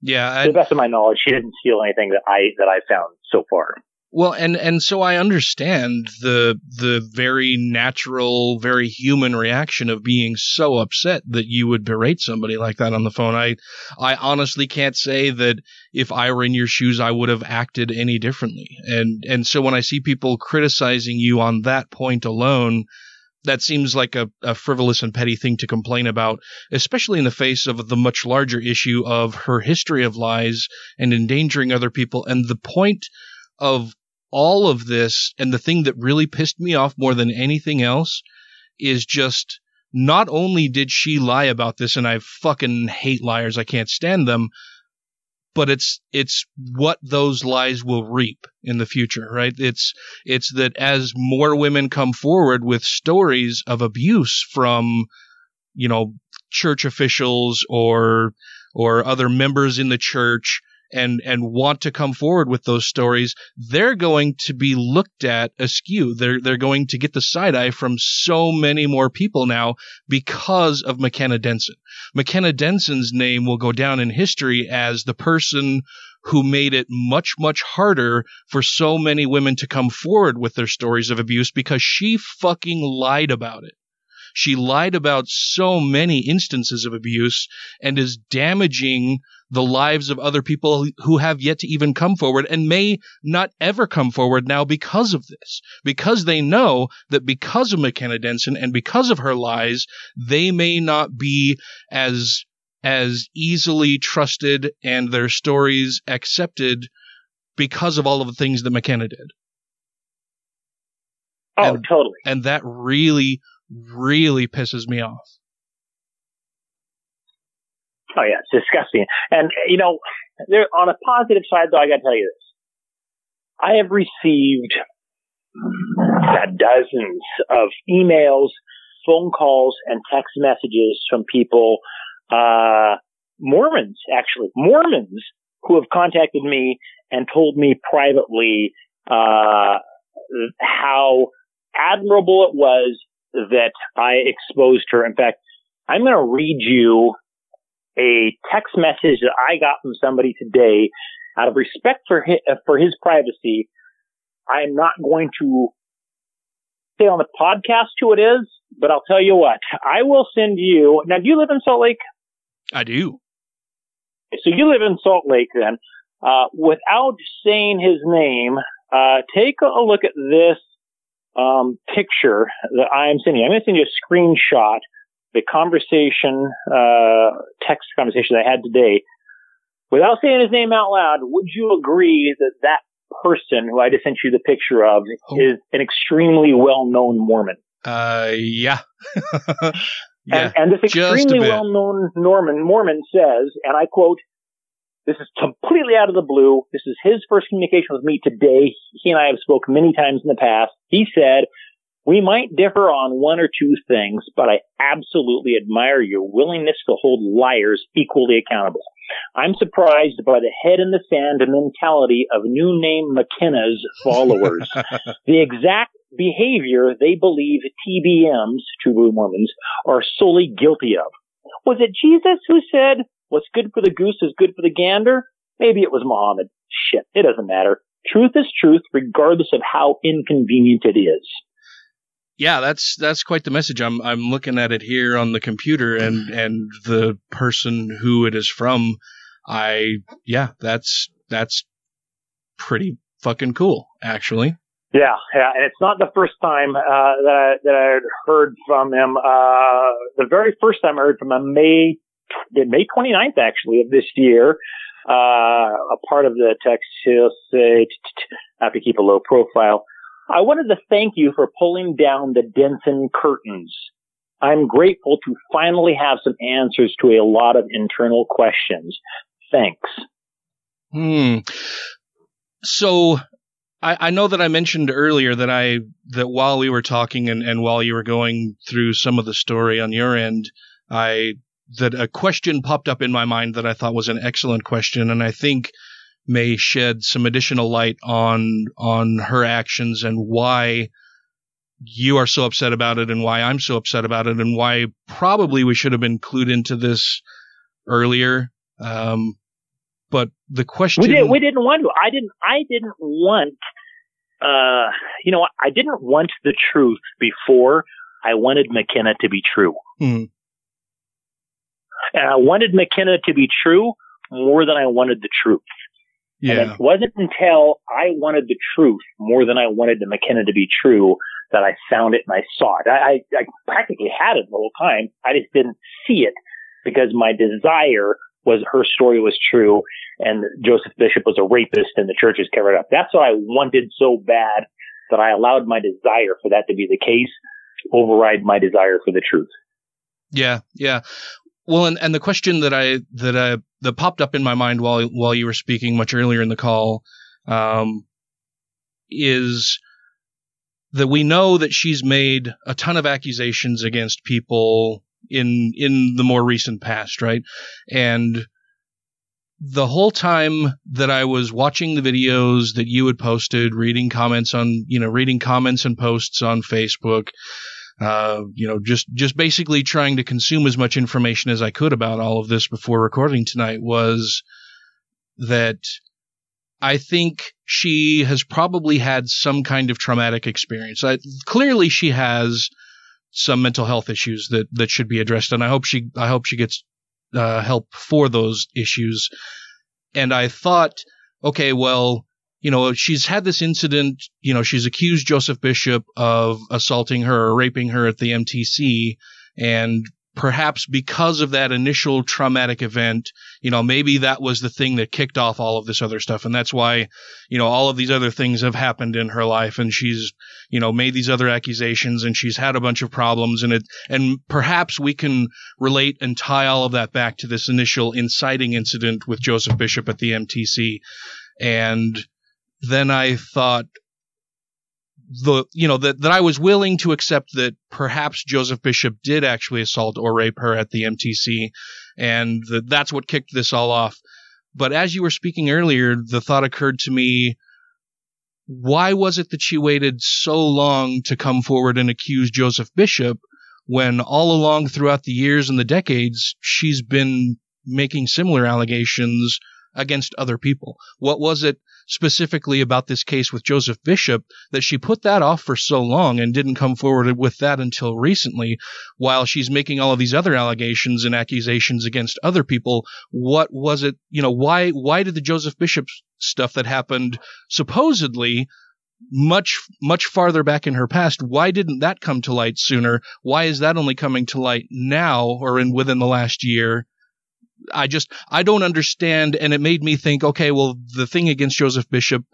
Yeah, to the best of my knowledge, she didn't steal anything that I that I found so far. Well, and and so I understand the the very natural, very human reaction of being so upset that you would berate somebody like that on the phone. I I honestly can't say that if I were in your shoes I would have acted any differently. And and so when I see people criticizing you on that point alone, that seems like a, a frivolous and petty thing to complain about, especially in the face of the much larger issue of her history of lies and endangering other people. And the point of all of this, and the thing that really pissed me off more than anything else, is just not only did she lie about this, and I fucking hate liars, I can't stand them, but it's it's what those lies will reap in the future, right? It's it's that as more women come forward with stories of abuse from, you know, church officials or or other members in the church and and want to come forward with those stories, they're going to be looked at askew. They're they're going to get the side eye from so many more people now because of McKenna Denson. McKenna Denson's name will go down in history as the person who made it much much harder for so many women to come forward with their stories of abuse because she fucking lied about it. She lied about so many instances of abuse and is damaging the lives of other people who have yet to even come forward and may not ever come forward now because of this. Because they know that because of McKenna Denson and because of her lies, they may not be as as easily trusted and their stories accepted because of all of the things that McKenna did. Oh, and, totally. And that really, really pisses me off. Oh yeah, it's disgusting. And you know, there on a positive side though, I got to tell you this: I have received dozens of emails, phone calls, and text messages from people, uh, Mormons actually, Mormons who have contacted me and told me privately uh, how admirable it was that I exposed her. In fact, I'm going to read you a text message that I got from somebody today out of respect for his, for his privacy. I am not going to say on the podcast who it is, but I'll tell you what, I will send you. Now, do you live in Salt Lake? I do. So you live in Salt Lake then. Uh, without saying his name, uh, take a look at this um, picture that I am sending. I'm going to send you a screenshot the conversation, uh, text conversation I had today, without saying his name out loud, would you agree that that person who I just sent you the picture of oh. is an extremely well-known Mormon? Uh, yeah. *laughs* yeah. And, and this extremely well-known Norman Mormon says, and I quote, this is completely out of the blue. This is his first communication with me today. He and I have spoken many times in the past. He said, we might differ on one or two things, but I absolutely admire your willingness to hold liars equally accountable. I'm surprised by the head in the sand mentality of new name McKenna's followers. *laughs* the exact behavior they believe TBMs, True Blue Mormons, are solely guilty of. Was it Jesus who said, what's good for the goose is good for the gander? Maybe it was Muhammad. Shit, it doesn't matter. Truth is truth regardless of how inconvenient it is yeah, that's that's quite the message. I'm I'm looking at it here on the computer, and *sighs* and the person who it is from, I yeah, that's that's pretty fucking cool, actually. Yeah, yeah, and it's not the first time uh, that I, that I heard from him. Uh, the very first time I heard from him, May May 29th, actually, of this year. Uh, a part of the say, I have to keep a low profile. I wanted to thank you for pulling down the Denson curtains. I'm grateful to finally have some answers to a lot of internal questions. Thanks. Hmm. So I, I know that I mentioned earlier that I that while we were talking and, and while you were going through some of the story on your end, I that a question popped up in my mind that I thought was an excellent question, and I think may shed some additional light on on her actions and why you are so upset about it and why I'm so upset about it and why probably we should have been clued into this earlier. Um, but the question we, did, we didn't want to. I didn't. I didn't want. Uh, you know, I didn't want the truth before. I wanted McKenna to be true, hmm. And I wanted McKenna to be true more than I wanted the truth. Yeah. And it wasn't until I wanted the truth more than I wanted the McKenna to be true that I found it and I saw it. I, I, I practically had it the whole time. I just didn't see it because my desire was her story was true and Joseph Bishop was a rapist and the church is covered up. That's what I wanted so bad that I allowed my desire for that to be the case override my desire for the truth. Yeah, yeah. Well, and, and the question that I that I that popped up in my mind while while you were speaking much earlier in the call um, is that we know that she's made a ton of accusations against people in in the more recent past, right? And the whole time that I was watching the videos that you had posted, reading comments on, you know, reading comments and posts on Facebook, uh, you know, just just basically trying to consume as much information as I could about all of this before recording tonight was that I think she has probably had some kind of traumatic experience. I, clearly, she has some mental health issues that that should be addressed, and I hope she I hope she gets uh, help for those issues. And I thought, okay, well, you know, she's had this incident. You know, she's accused Joseph Bishop of assaulting her or raping her at the MTC, and perhaps because of that initial traumatic event, you know, maybe that was the thing that kicked off all of this other stuff. And that's why, you know, all of these other things have happened in her life and she's, you know, made these other accusations and she's had a bunch of problems and it, and perhaps we can relate and tie all of that back to this initial inciting incident with Joseph Bishop at the MTC. And then I thought, the you know that that I was willing to accept that perhaps Joseph Bishop did actually assault or rape her at the MTC, and that that's what kicked this all off. But as you were speaking earlier, the thought occurred to me: why was it that she waited so long to come forward and accuse Joseph Bishop when all along throughout the years and the decades she's been making similar allegations against other people? What was it specifically about this case with Joseph Bishop that she put that off for so long and didn't come forward with that until recently while she's making all of these other allegations and accusations against other people. What was it you know why why did the Joseph Bishop stuff that happened supposedly much much farther back in her past why didn't that come to light sooner? Why is that only coming to light now or in within the last year I just I don't understand, and it made me think. Okay, well, the thing against Joseph Bishop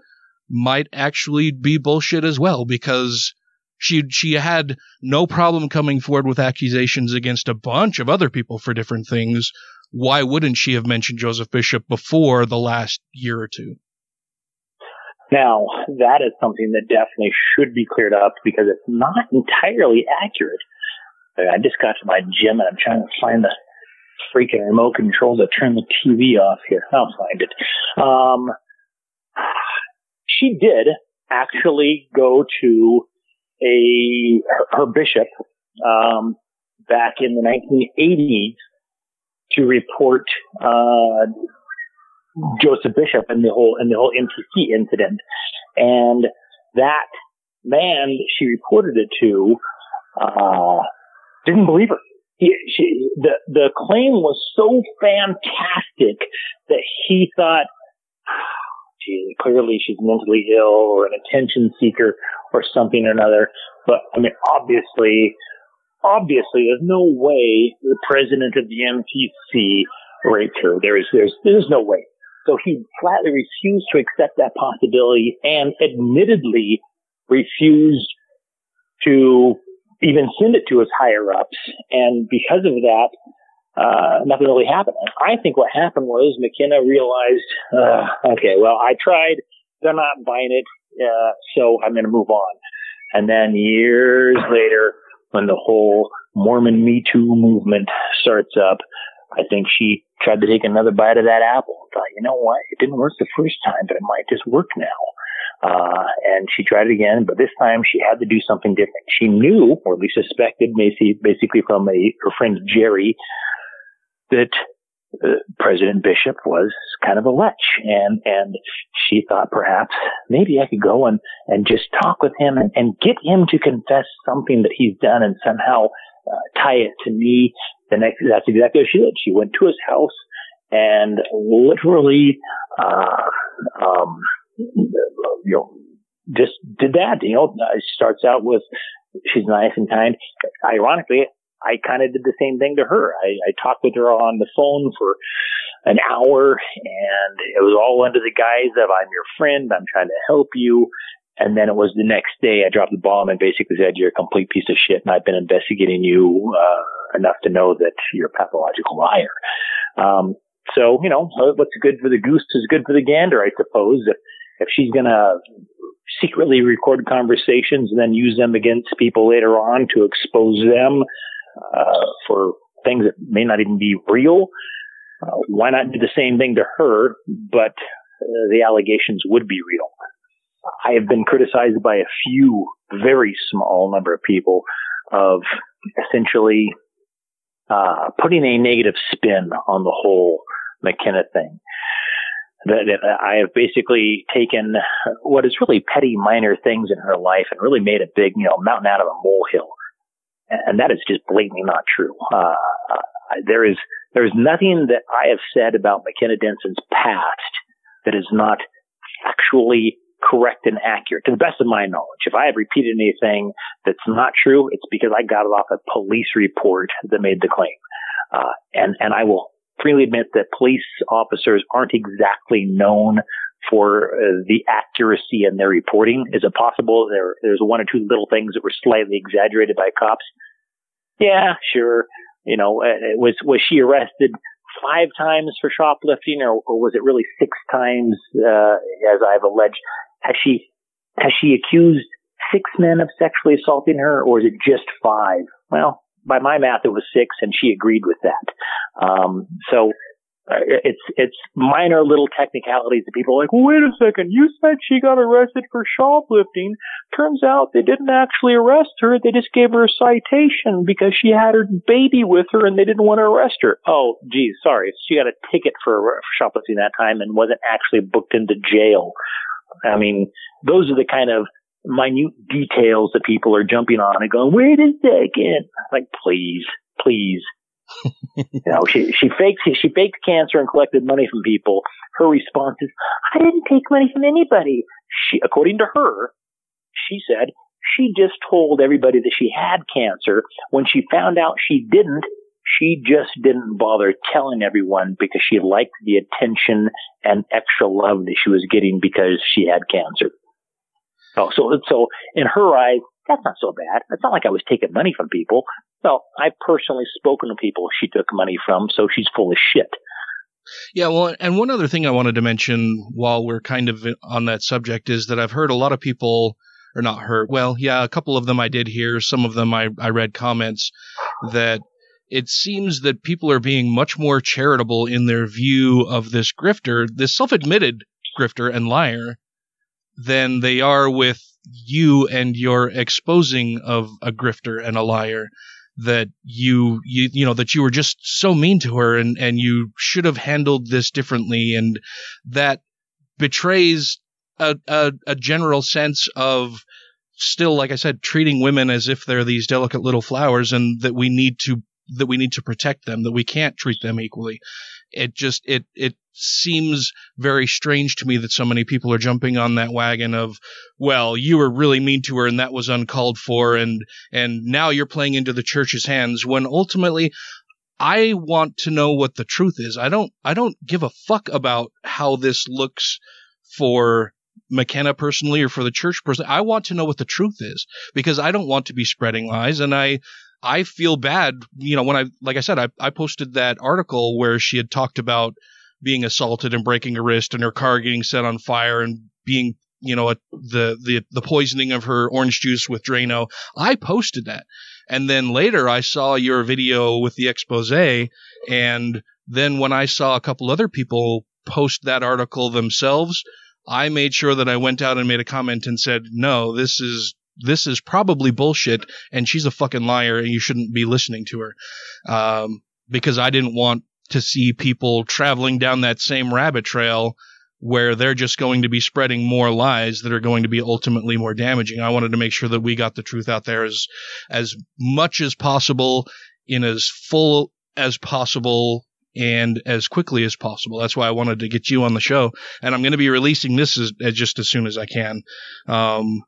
might actually be bullshit as well because she she had no problem coming forward with accusations against a bunch of other people for different things. Why wouldn't she have mentioned Joseph Bishop before the last year or two? Now, that is something that definitely should be cleared up because it's not entirely accurate. I just got to my gym and I'm trying to find the freaking remote control to turn the TV off here. I'll find it. Um, she did actually go to a her, bishop um, back in the 1980s to report uh, Joseph Bishop and the whole and the whole MTC incident, and that man she reported it to uh, didn't believe her he, she, the the claim was so fantastic that he thought, *sighs* oh, clearly she's mentally ill or an attention seeker or something or another. But I mean, obviously, obviously, there's no way the president of the MTC raped her. There is, there's, there's no way. So he flatly refused to accept that possibility and admittedly refused to even send it to his higher ups. And because of that, uh, nothing really happened. I think what happened was McKenna realized, uh, okay, well, I tried. They're not buying it. Uh, so I'm going to move on. And then years later, when the whole Mormon Me Too movement starts up, I think she tried to take another bite of that apple and thought, you know what? It didn't work the first time, but it might just work now. Uh, and she tried it again, but this time she had to do something different. She knew, or at least suspected, Macy, basically from a, her friend Jerry, that uh, President Bishop was kind of a lech, and and she thought perhaps maybe I could go and and just talk with him and, and get him to confess something that he's done and somehow uh, tie it to me. The next, that's exactly what she did. She went to his house and literally, uh, um, you know, just did that. You know, starts out with she's nice and kind. Ironically, I kind of did the same thing to her. I, I talked with her on the phone for an hour and it was all under the guise of I'm your friend. I'm trying to help you. And then it was the next day I dropped the bomb and basically said, you're a complete piece of shit and I've been investigating you, uh, enough to know that you're a pathological liar. Um, so, you know, what's good for the goose is good for the gander, I suppose. If, if she's going to secretly record conversations and then use them against people later on to expose them, uh, for things that may not even be real, uh, why not do the same thing to her, but uh, the allegations would be real? I have been criticized by a few, very small number of people of essentially uh, putting a negative spin on the whole McKenna thing. That, I have basically taken what is really petty, minor things in her life and really made a big, you know, mountain out of a molehill. And that is just blatantly not true. Uh, there is, there is nothing that I have said about McKenna Denson's past that is not actually correct and accurate to the best of my knowledge. If I have repeated anything that's not true, it's because I got it off a police report that made the claim. Uh, and, and I will freely admit that police officers aren't exactly known for uh, the accuracy in their reporting. Is it possible there, there's one or two little things that were slightly exaggerated by cops? Yeah, sure. You know, uh, was, was she arrested five times for shoplifting or, or was it really six times, uh, as I've alleged? Has she has she accused six men of sexually assaulting her, or is it just five? Well, by my math, it was six, and she agreed with that. Um, so uh, it's it's minor little technicalities that people are like, wait a second, you said she got arrested for shoplifting. Turns out they didn't actually arrest her; they just gave her a citation because she had her baby with her, and they didn't want to arrest her. Oh, geez, sorry, she got a ticket for shoplifting that time and wasn't actually booked into jail. I mean, those are the kind of minute details that people are jumping on and going, wait a second. Like, please, please. you know, she, she faked, she faked cancer and collected money from people. Her response is, I didn't take money from anybody. She, according to her, she said she just told everybody that she had cancer. When she found out she didn't, she just didn't bother telling everyone because she liked the attention and extra love that she was getting because she had cancer. Oh, so, so in her eyes, that's not so bad. It's not like I was taking money from people. Well, I've personally spoken to people she took money from, so she's full of shit. Yeah, well, and one other thing I wanted to mention while we're kind of on that subject is that I've heard a lot of people, or not heard, well, yeah, a couple of them I did hear, some of them I, I read comments that it seems that people are being much more charitable in their view of this grifter, this self-admitted grifter and liar, than they are with you and your exposing of a grifter and a liar that you you you know that you were just so mean to her and and you should have handled this differently and that betrays a, a, a general sense of still like i said treating women as if they're these delicate little flowers and that we need to that we need to protect them, that we can't treat them equally. It just it it seems very strange to me that so many people are jumping on that wagon of, well, you were really mean to her and that was uncalled for and and now you're playing into the church's hands when ultimately I want to know what the truth is. I don't I don't give a fuck about how this looks for McKenna personally or for the church personally. I want to know what the truth is because I don't want to be spreading lies and I I feel bad, you know, when I, like I said, I, I posted that article where she had talked about being assaulted and breaking a wrist and her car getting set on fire and being, you know, a, the, the, the poisoning of her orange juice with Drano. I posted that. And then later I saw your video with the expose. And then when I saw a couple other people post that article themselves, I made sure that I went out and made a comment and said, no, this is this is probably bullshit and she's a fucking liar and you shouldn't be listening to her. Um, because I didn't want to see people traveling down that same rabbit trail where they're just going to be spreading more lies that are going to be ultimately more damaging. I wanted to make sure that we got the truth out there as, as much as possible in as full as possible and as quickly as possible. That's why I wanted to get you on the show, and I'm going to be releasing this as, as just as soon as I can. Um,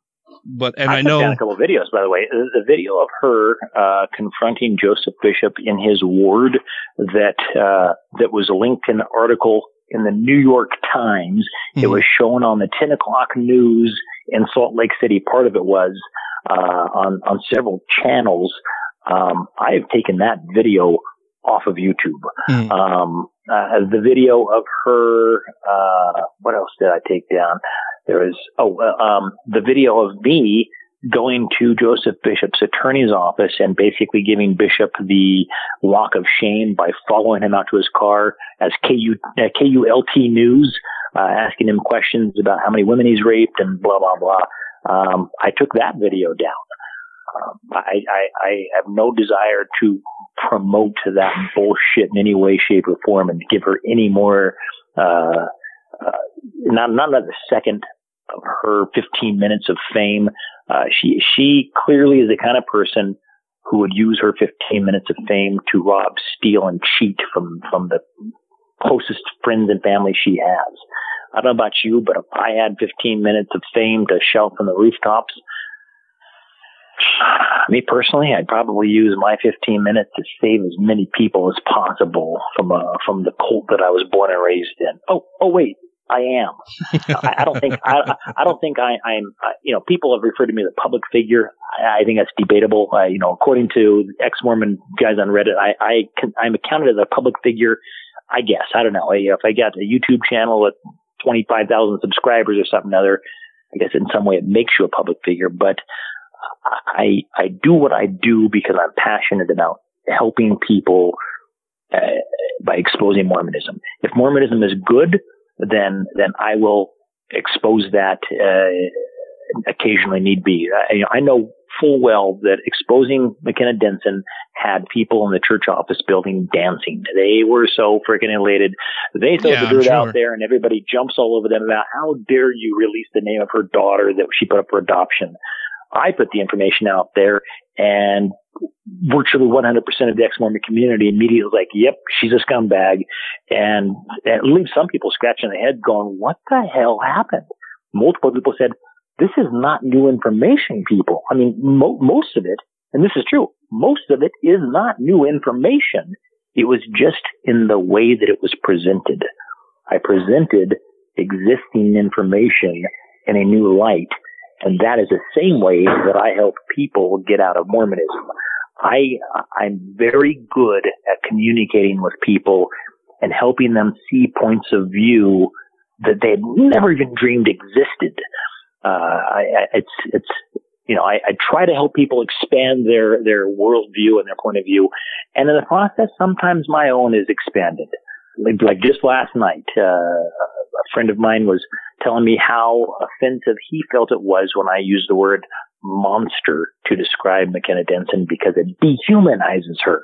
but and I, I know a couple of videos, by the way. The video of her uh, confronting Joseph Bishop in his ward that uh, that was linked in an article in the New York Times. Mm-hmm. It was shown on the 10 o'clock news in Salt Lake City. Part of it was uh, on on several channels. Um, I have taken that video off of YouTube. Mm. Um, uh, the video of her, uh, what else did I take down? There is, oh, um, the video of me going to Joseph Bishop's attorney's office and basically giving Bishop the walk of shame by following him out to his car as KU, uh, KULT News, uh, asking him questions about how many women he's raped and blah, blah, blah. Um, I took that video down. Um, I, I, I have no desire to promote that bullshit in any way, shape, or form and give her any more, uh, uh, not, not another second of her 15 minutes of fame. Uh, she, she clearly is the kind of person who would use her 15 minutes of fame to rob, steal, and cheat from, from the closest friends and family she has. I don't know about you, but if I had 15 minutes of fame to shout from the rooftops, me personally, I'd probably use my 15 minutes to save as many people as possible from uh, from the cult that I was born and raised in. Oh, oh wait, I am. I, I, don't think I, I don't think I, I'm. I, you know, people have referred to me as a public figure. I, I think that's debatable. You know, according to ex-Mormon guys on Reddit, I, I can, I'm accounted as a public figure. I guess I don't know. If I got a YouTube channel with 25,000 subscribers or something other, I guess in some way it makes you a public figure. But I I do what I do because I'm passionate about helping people uh, by exposing Mormonism. If Mormonism is good, then then I will expose that uh, occasionally need be. I, I know full well that exposing McKenna Denson had people in the church office building dancing. They were so freaking elated. They throw yeah, the dirt sure. out there and everybody jumps all over them about how dare you release the name of her daughter that she put up for adoption. I put the information out there and virtually 100% of the ex-Mormon community immediately was like, yep, she's a scumbag. And it leaves some people scratching their head going, what the hell happened? Multiple people said, this is not new information, people. I mean, mo- most of it, and this is true, most of it is not new information. It was just in the way that it was presented. I presented existing information in a new light and that is the same way that I help people get out of Mormonism. I, I'm very good at communicating with people and helping them see points of view that they had never even dreamed existed. Uh, I, I, it's, it's, you know, I, I try to help people expand their, their worldview and their point of view. And in the process, sometimes my own is expanded. Like, just last night, uh, a friend of mine was telling me how offensive he felt it was when I used the word monster to describe McKenna Denson because it dehumanizes her.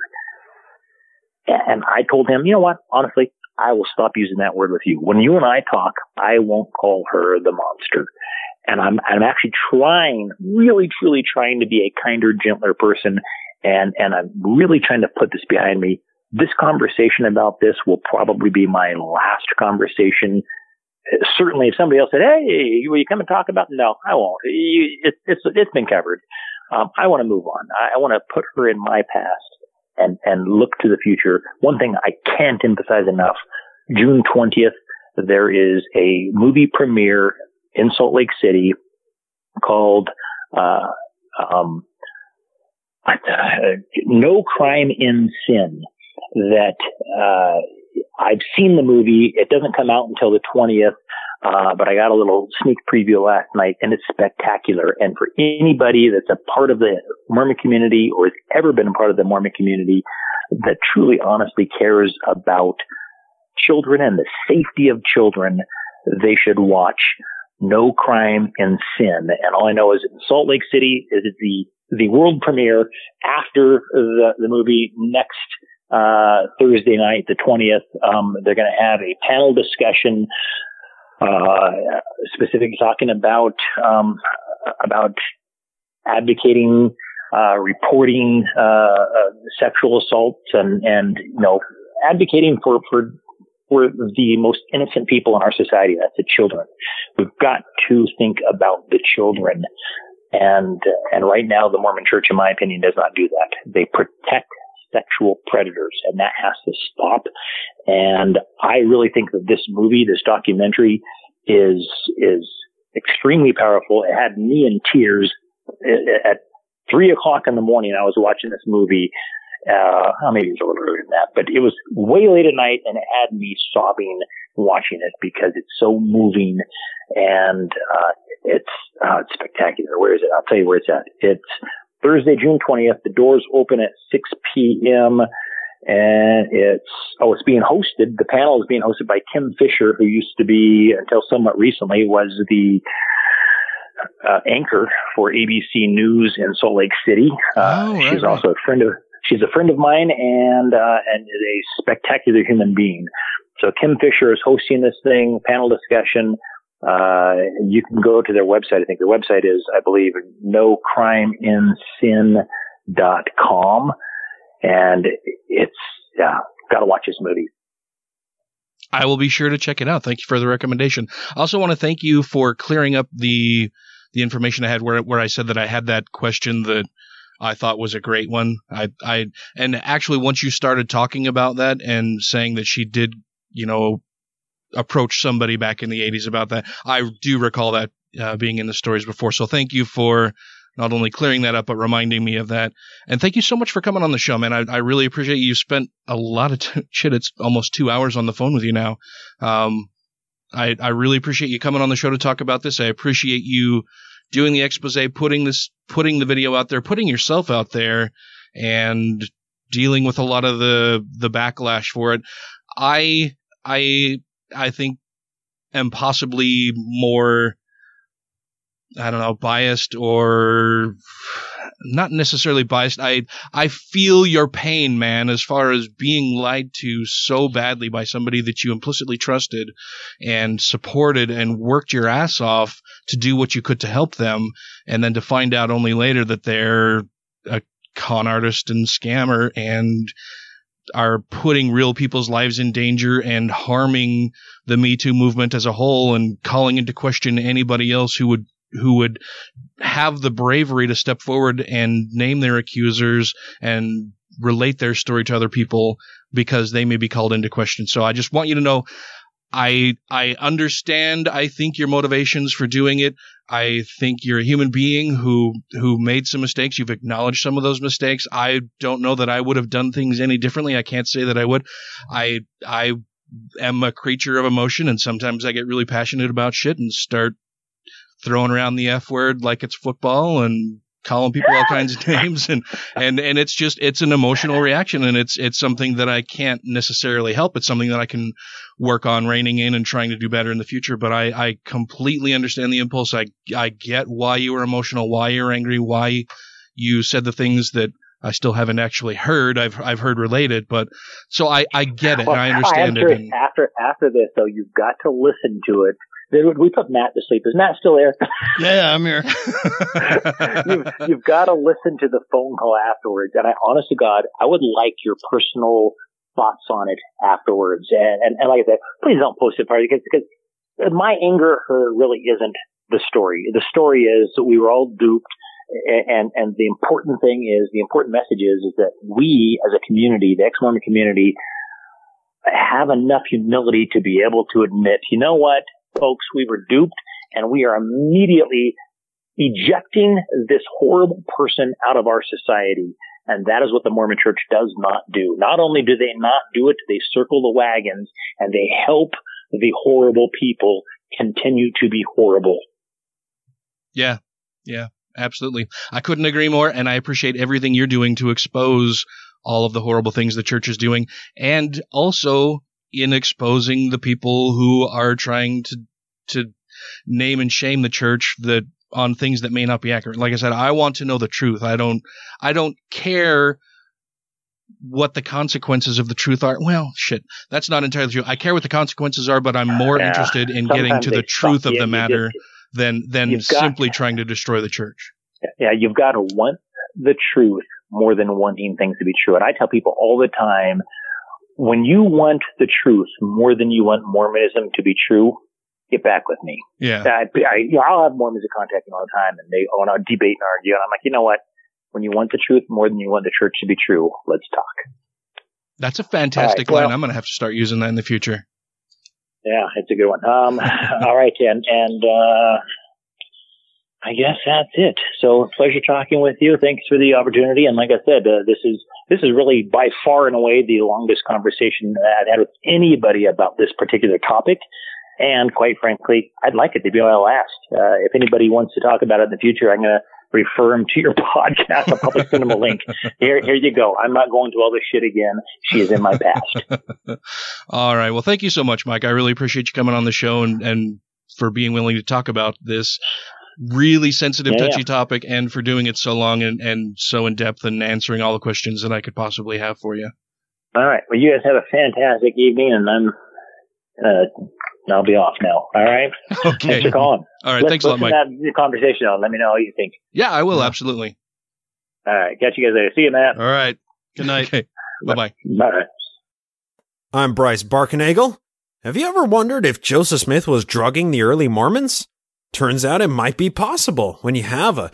And I told him, you know what? Honestly, I will stop using that word with you. When you and I talk, I won't call her the monster. And I'm, I'm actually trying, really, truly trying to be a kinder, gentler person. And, and I'm really trying to put this behind me. This conversation about this will probably be my last conversation certainly if somebody else said, "Hey, will you come and talk about?" No, I won't. It, it's it's been covered. Um, I want to move on. I, I want to put her in my past and and look to the future. One thing I can't emphasize enough: June twentieth, there is a movie premiere in Salt Lake City called uh, um, *laughs* "No Crime in Sin." That uh, I've seen the movie. It doesn't come out until the 20th. Uh, but I got a little sneak preview last night and it's spectacular. And for anybody that's a part of the Mormon community or has ever been a part of the Mormon community that truly honestly cares about children and the safety of children, they should watch No Crime and Sin. And all I know is in Salt Lake City is the, the world premiere after the, the movie next uh, Thursday night, the 20th. Um, they're going to have a panel discussion, uh, specifically talking about, um, about advocating, uh, reporting, uh, uh, sexual assaults and, and, you know, advocating for for for the most innocent people in our society. That's the children. We've got to think about the children. And and right now, the Mormon Church, in my opinion, does not do that. They protect sexual predators, and that has to stop. And I really think that this movie, this documentary, is is extremely powerful. It had me in tears at three o'clock in the morning. I was watching this movie. Uh, maybe it was a little earlier than that, but it was way late at night, and it had me sobbing watching it because it's so moving and uh, it's uh, it's spectacular. Where is it? I'll tell you where it's at. It's Thursday, June 20th. The doors open at 6 p.m. And it's, oh, it's being hosted. The panel is being hosted by Kim Fisher, who used to be, until somewhat recently, was the uh, anchor for ABC News in Salt Lake City. Uh, Oh, right, she's right. also a friend of, she's a friend of mine and, uh, and is a spectacular human being. So Kim Fisher is hosting this thing, panel discussion. Uh, you can go to their website. I think their website is, I believe, nocrimeinsin.com. And it's, yeah, gotta watch this movie. I will be sure to check it out. Thank you for the recommendation. I also want to thank you for clearing up the the information I had where where I said that I had that question that I thought was a great one. I I and actually once you started talking about that and saying that she did, you know, approach somebody back in the 80s about that, I do recall that uh, being in the stories before. So thank you for not only clearing that up but reminding me of that. And thank you so much for coming on the show, man. I, I really appreciate you. You spent a lot of t- *laughs* shit. It's almost two hours on the phone with you now. Um, I, I really appreciate you coming on the show to talk about this. I appreciate you doing the expose, putting this, putting the video out there, putting yourself out there and dealing with a lot of the, the backlash for it. I, I, I think am possibly more, I don't know, biased or not necessarily biased. I I feel your pain, man, as far as being lied to so badly by somebody that you implicitly trusted and supported and worked your ass off to do what you could to help them, and then to find out only later that they're a con artist and scammer and are putting real people's lives in danger and harming the Me Too movement as a whole and calling into question anybody else who would who would have the bravery to step forward and name their accusers and relate their story to other people because they may be called into question. So I just want you to know I I understand I think your motivations for doing it. I think you're a human being who who made some mistakes. You've acknowledged some of those mistakes. I don't know that I would have done things any differently. I can't say that I would. I I am a creature of emotion and sometimes I get really passionate about shit and start throwing around the F word like it's football and calling people all kinds of *laughs* names and and and it's just it's an emotional reaction and it's it's something that I can't necessarily help. It's something that I can work on reining in and trying to do better in the future but I I completely understand the impulse. I I get why you were emotional why you're angry why you said the things that I still haven't actually heard. I've I've heard related but so I I get it. Well, and I understand am it and after after this though, you've got to listen to it. Did we put Matt to sleep? Is Matt still there? *laughs* Yeah, I'm here. *laughs* you've, you've got to listen to the phone call afterwards. And I, honest to God, I would like your personal thoughts on it afterwards. And, and, and like I said, please don't post it, because, because my anger at her really isn't the story. The story is that we were all duped. And, and the important thing is, the important message is, is that we as a community, the ex-Mormon community, have enough humility to be able to admit, you know what, folks, we were duped and we are immediately ejecting this horrible person out of our society. And that is what the Mormon church does not do. Not only do they not do it, they circle the wagons and they help the horrible people continue to be horrible. Yeah. Yeah. Absolutely. I couldn't agree more. And I appreciate everything you're doing to expose all of the horrible things the church is doing and also in exposing the people who are trying to, to name and shame the church that on things that may not be accurate. Like I said, I want to know the truth. I don't, I don't care what the consequences of the truth are. Well, shit, that's not entirely true. I care what the consequences are, but I'm uh, more Yeah. interested in getting to the truth of the matter just- than than You've got- simply trying to destroy the church. Yeah, you've got to want the truth more than wanting things to be true. And I tell people all the time, when you want the truth more than you want Mormonism to be true, get back with me. Yeah. I, I, you know, I'll have Mormons contact me all the time and they want to debate and argue. And I'm like, you know what? When you want the truth more than you want the church to be true, let's talk. That's a fantastic right, well- line. I'm going to have to start using that in the future. Yeah, it's a good one. Um, *laughs* all right, and and uh, I guess that's it. So pleasure talking with you. Thanks for the opportunity. And like I said, uh, this is this is really by far and away the longest conversation I've had with anybody about this particular topic. And quite frankly, I'd like it to be my last. Uh, if anybody wants to talk about it in the future, I'm going to refer them to your *laughs* podcast. I'll probably send them a link. Here, here you go. I'm not going to all this shit again. She is in my past. *laughs* All right. Well, thank you so much, Mike. I really appreciate you coming on the show and, and for being willing to talk about this really sensitive, Yeah, touchy yeah. topic and for doing it so long and, and so in depth and answering all the questions that I could possibly have for you. All right. Well, you guys have a fantastic evening, and I'm uh, I'll be off now. All right. *laughs* Okay. Thanks for calling. All right. Let's Thanks a lot, listen Mike. to that conversation on. Let me know what you think. Yeah, I will. Absolutely. All right. Catch you guys later. See you, Matt. All right. Good night. Okay. *laughs* Bye bye. Bye. I'm Bryce Blankenagel. Have you ever wondered if Joseph Smith was drugging the early Mormons? Turns out it might be possible when you have a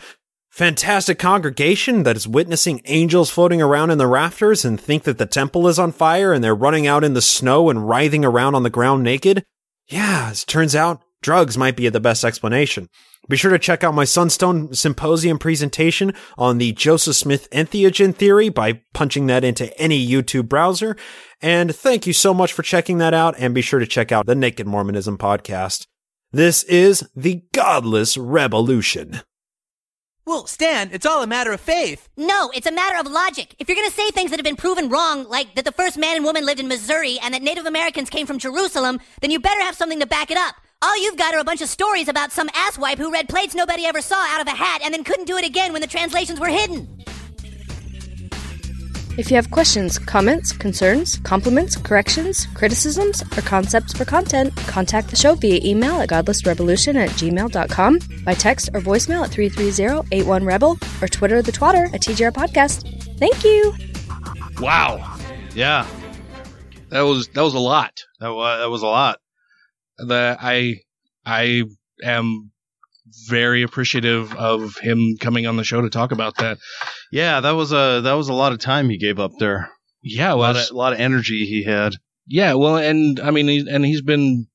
fantastic congregation that is witnessing angels floating around in the rafters and think that the temple is on fire and they're running out in the snow and writhing around on the ground naked. Yeah, as it turns out, drugs might be the best explanation. Be sure to check out my Sunstone Symposium presentation on the Joseph Smith entheogen theory by punching that into any YouTube browser. And thank you so much for checking that out. And be sure to check out the Naked Mormonism podcast. This is the Godless Revolution. Well, Stan, it's all a matter of faith. No, it's a matter of logic. If you're going to say things that have been proven wrong, like that the first man and woman lived in Missouri and that Native Americans came from Jerusalem, then you better have something to back it up. All you've got are a bunch of stories about some asswipe who read plates nobody ever saw out of a hat and then couldn't do it again when the translations were hidden. If you have questions, comments, concerns, compliments, corrections, criticisms, or concepts for content, contact the show via email at godlessrevolution at gmail.com, by text or voicemail at 330-81-REBEL, or Twitter the twatter at TGR Podcast. Thank you! Wow. Yeah. That was that was a lot. That was that was a lot. That I I am very appreciative of him coming on the show to talk about that. Yeah, that was a that was a lot of time he gave up there. Yeah, a lot of, a lot of energy he had. Yeah, well, and I mean, he, and he's been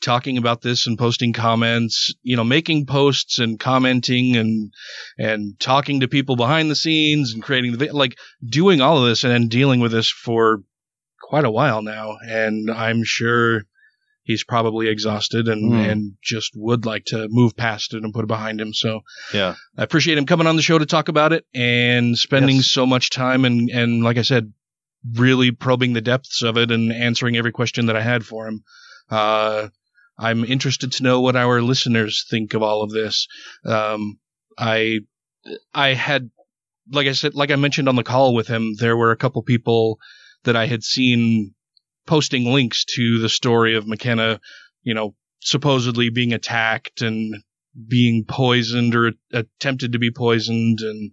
talking about this and posting comments, you know, making posts and commenting and and talking to people behind the scenes and creating the like doing all of this and then dealing with this for quite a while now. And I'm sure he's probably exhausted and Mm. and just would like to move past it and put it behind him. So Yeah. I appreciate him coming on the show to talk about it and spending Yes. so much time and, and like I said, really probing the depths of it and answering every question that I had for him. Uh, I'm interested to know what our listeners think of all of this. Um, I, I had, like I said, like I mentioned on the call with him, there were a couple people that I had seen posting links to the story of McKenna, you know, supposedly being attacked and being poisoned or attempted to be poisoned and,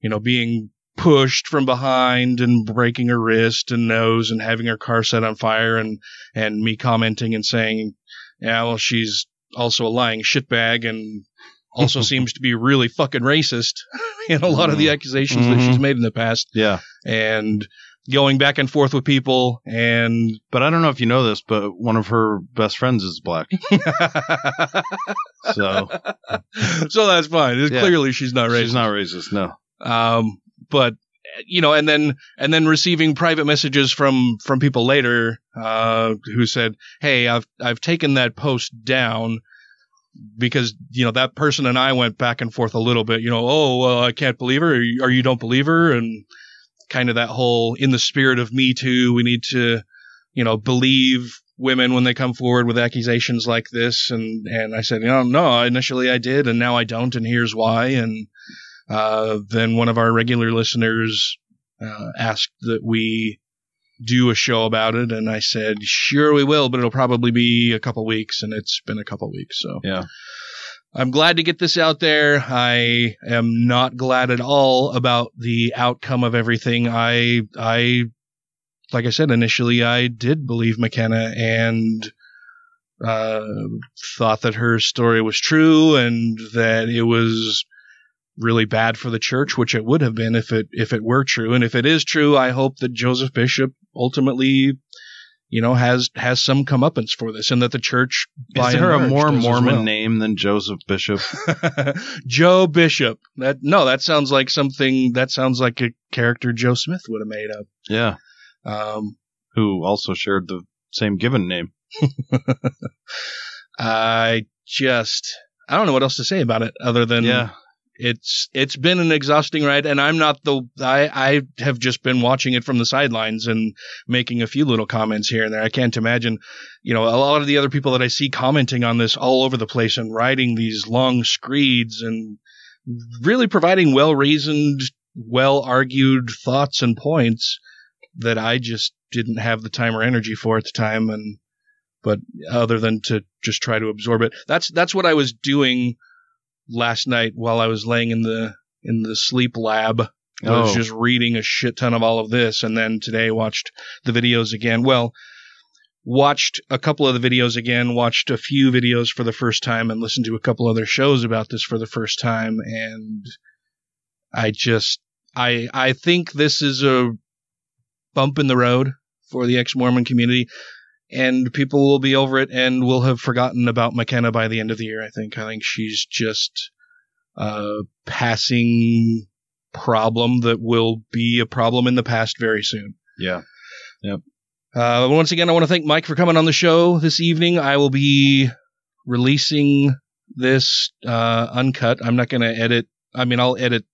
you know, being pushed from behind and breaking her wrist and nose and having her car set on fire and, and me commenting and saying, yeah, well, she's also a lying shitbag and also *laughs* seems to be really fucking racist *laughs* in a lot of the accusations that she's Mhm. made in the past. Yeah. And going back and forth with people and But I don't know if you know this, but one of her best friends is black. *laughs* *laughs* so *laughs* so that's fine. Yeah. Clearly she's not racist. she's not racist. No. Um, but you know, and then and then receiving private messages from from people later uh, who said, "Hey, I've I've taken that post down." Because you know that person and I went back and forth a little bit. You know, oh, well, I can't believe her, or you don't believe her, and kind of that whole in the spirit of Me Too, we need to, you know, believe women when they come forward with accusations like this. And and I said, you know, no, initially I did, and now I don't, and here's why. And uh, then one of our regular listeners uh, asked that we do a show about it, and I said, sure, we will, but it'll probably be a couple weeks, and it's been a couple weeks. So Yeah. I'm glad to get this out there. I am not glad at all about the outcome of everything. I I like I said initially, I did believe McKenna and uh, thought that her story was true and that it was really bad for the church, which it would have been if it if it were true. And if it is true, I hope that Joseph Bishop ultimately, you know, has has some comeuppance for this, and that the church by Is there a more Mormon well. name than Joseph Bishop? *laughs* Joe Bishop. That no, that sounds like something. That sounds like a character Joe Smith would have made up. yeah. Um, Who also shared the same given name. *laughs* I just I don't know what else to say about it other than Yeah. It's it's been an exhausting ride and I'm not the I I have just been watching it from the sidelines and making a few little comments here and there. I can't imagine, you know, a lot of the other people that I see commenting on this all over the place and writing these long screeds and really providing well-reasoned, well-argued thoughts and points that I just didn't have the time or energy for at the time and but other than to just try to absorb it. That's that's what I was doing last night while I was laying in the in the sleep lab. I was Oh. just reading a shit ton of all of this, and then today watched the videos again. Well, watched a couple of the videos again, watched a few videos for the first time, and listened to a couple other shows about this for the first time, and I just I I think this is a bump in the road for the ex-Mormon community and people will be over it and will have forgotten about McKenna by the end of the year. I think. I think she's just a passing problem that will be a problem in the past very soon. Yeah. Yep. Uh, once again, I want to thank Mike for coming on the show this evening. I will be releasing this uh, uncut. I'm not going to edit. I mean, I'll edit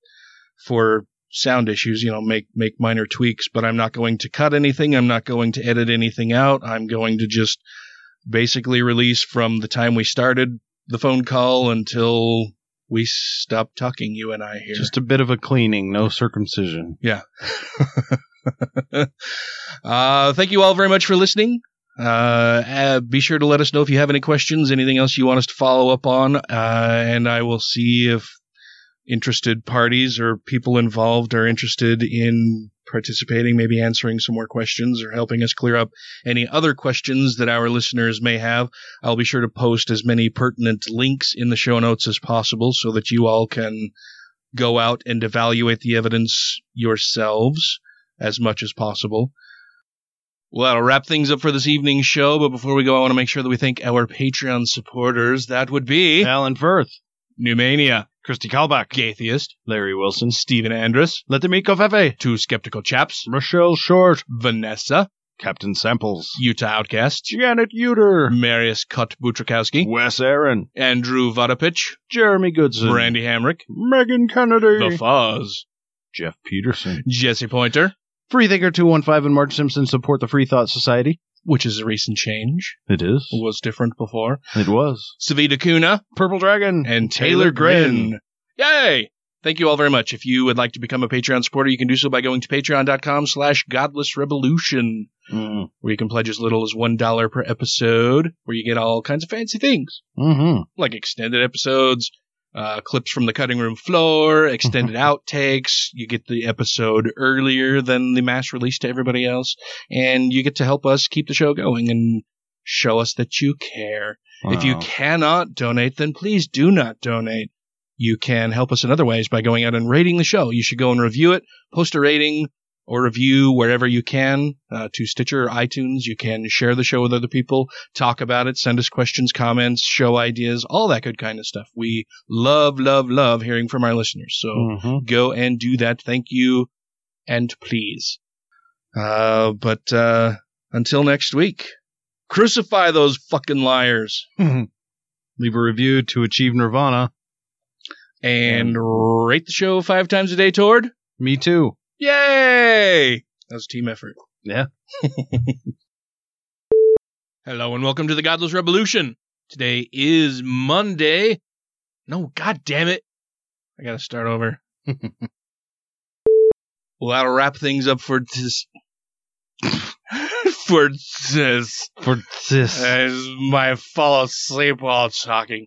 for sound issues, you know, make make minor tweaks, but I'm not going to cut anything. I'm not going to edit anything out. I'm going to just basically release from the time we started the phone call until we stop talking, you and I here. Just a bit of a cleaning, no circumcision. Yeah. *laughs* uh, thank you all very much for listening. Uh, uh, be sure to let us know if you have any questions, anything else you want us to follow up on, uh, and I will see if interested parties or people involved are interested in participating, maybe answering some more questions or helping us clear up any other questions that our listeners may have. I'll be sure to post as many pertinent links in the show notes as possible so that you all can go out and evaluate the evidence yourselves as much as possible. Well, that'll wrap things up for this evening's show. But before we go, I want to make sure that we thank our Patreon supporters. That would be Alan Firth, Newmania, Christy Kalbach, Gatheist, Larry Wilson, Stephen Andrus, Let the Miko Fefe, Two Skeptical Chaps, Rochelle Short, Vanessa, Captain Samples, Utah Outcast, Janet Uter, Marius Kut Butrakowski, Wes Aaron, Andrew Vodopich, Jeremy Goodson, Randy Hamrick, Megan Kennedy, The Foz, Jeff Peterson, Jesse Pointer, Freethinker 215 and Marge Simpson support the Free Thought Society. Which is a recent change. It is. Was different before. It was. Savita Kuna, Purple Dragon. and Taylor Grin. Yay! Thank you all very much. If you would like to become a Patreon supporter, you can do so by going to patreon.com slash godlessrevolution, Mm. where you can pledge as little as $1 per episode, where you get all kinds of fancy things, Mm-hmm. like extended episodes, uh, clips from the cutting room floor, *laughs* extended outtakes. You get the episode earlier than the mass release to everybody else, and you get to help us keep the show going and show us that you care. If you cannot donate, then please do not donate. You can help us in other ways by going out and rating the show. You should go and review it, post a rating or review wherever you can uh, to Stitcher or iTunes. You can share the show with other people, talk about it, send us questions, comments, show ideas, all that good kind of stuff. We love, love, love hearing from our listeners. So Mhm. go and do that. Thank you and please. Uh, but uh, until next week, crucify those fucking liars Leave a review to achieve nirvana. and rate the show five times a day toward. Me too. Yay! That was a team effort. Yeah. *laughs* Hello and welcome to the Godless Revolution. Today is Monday. No, god damn it. I gotta start over. *laughs* well, that'll wrap things up for this. *laughs* for this. For this. As I fall asleep while talking.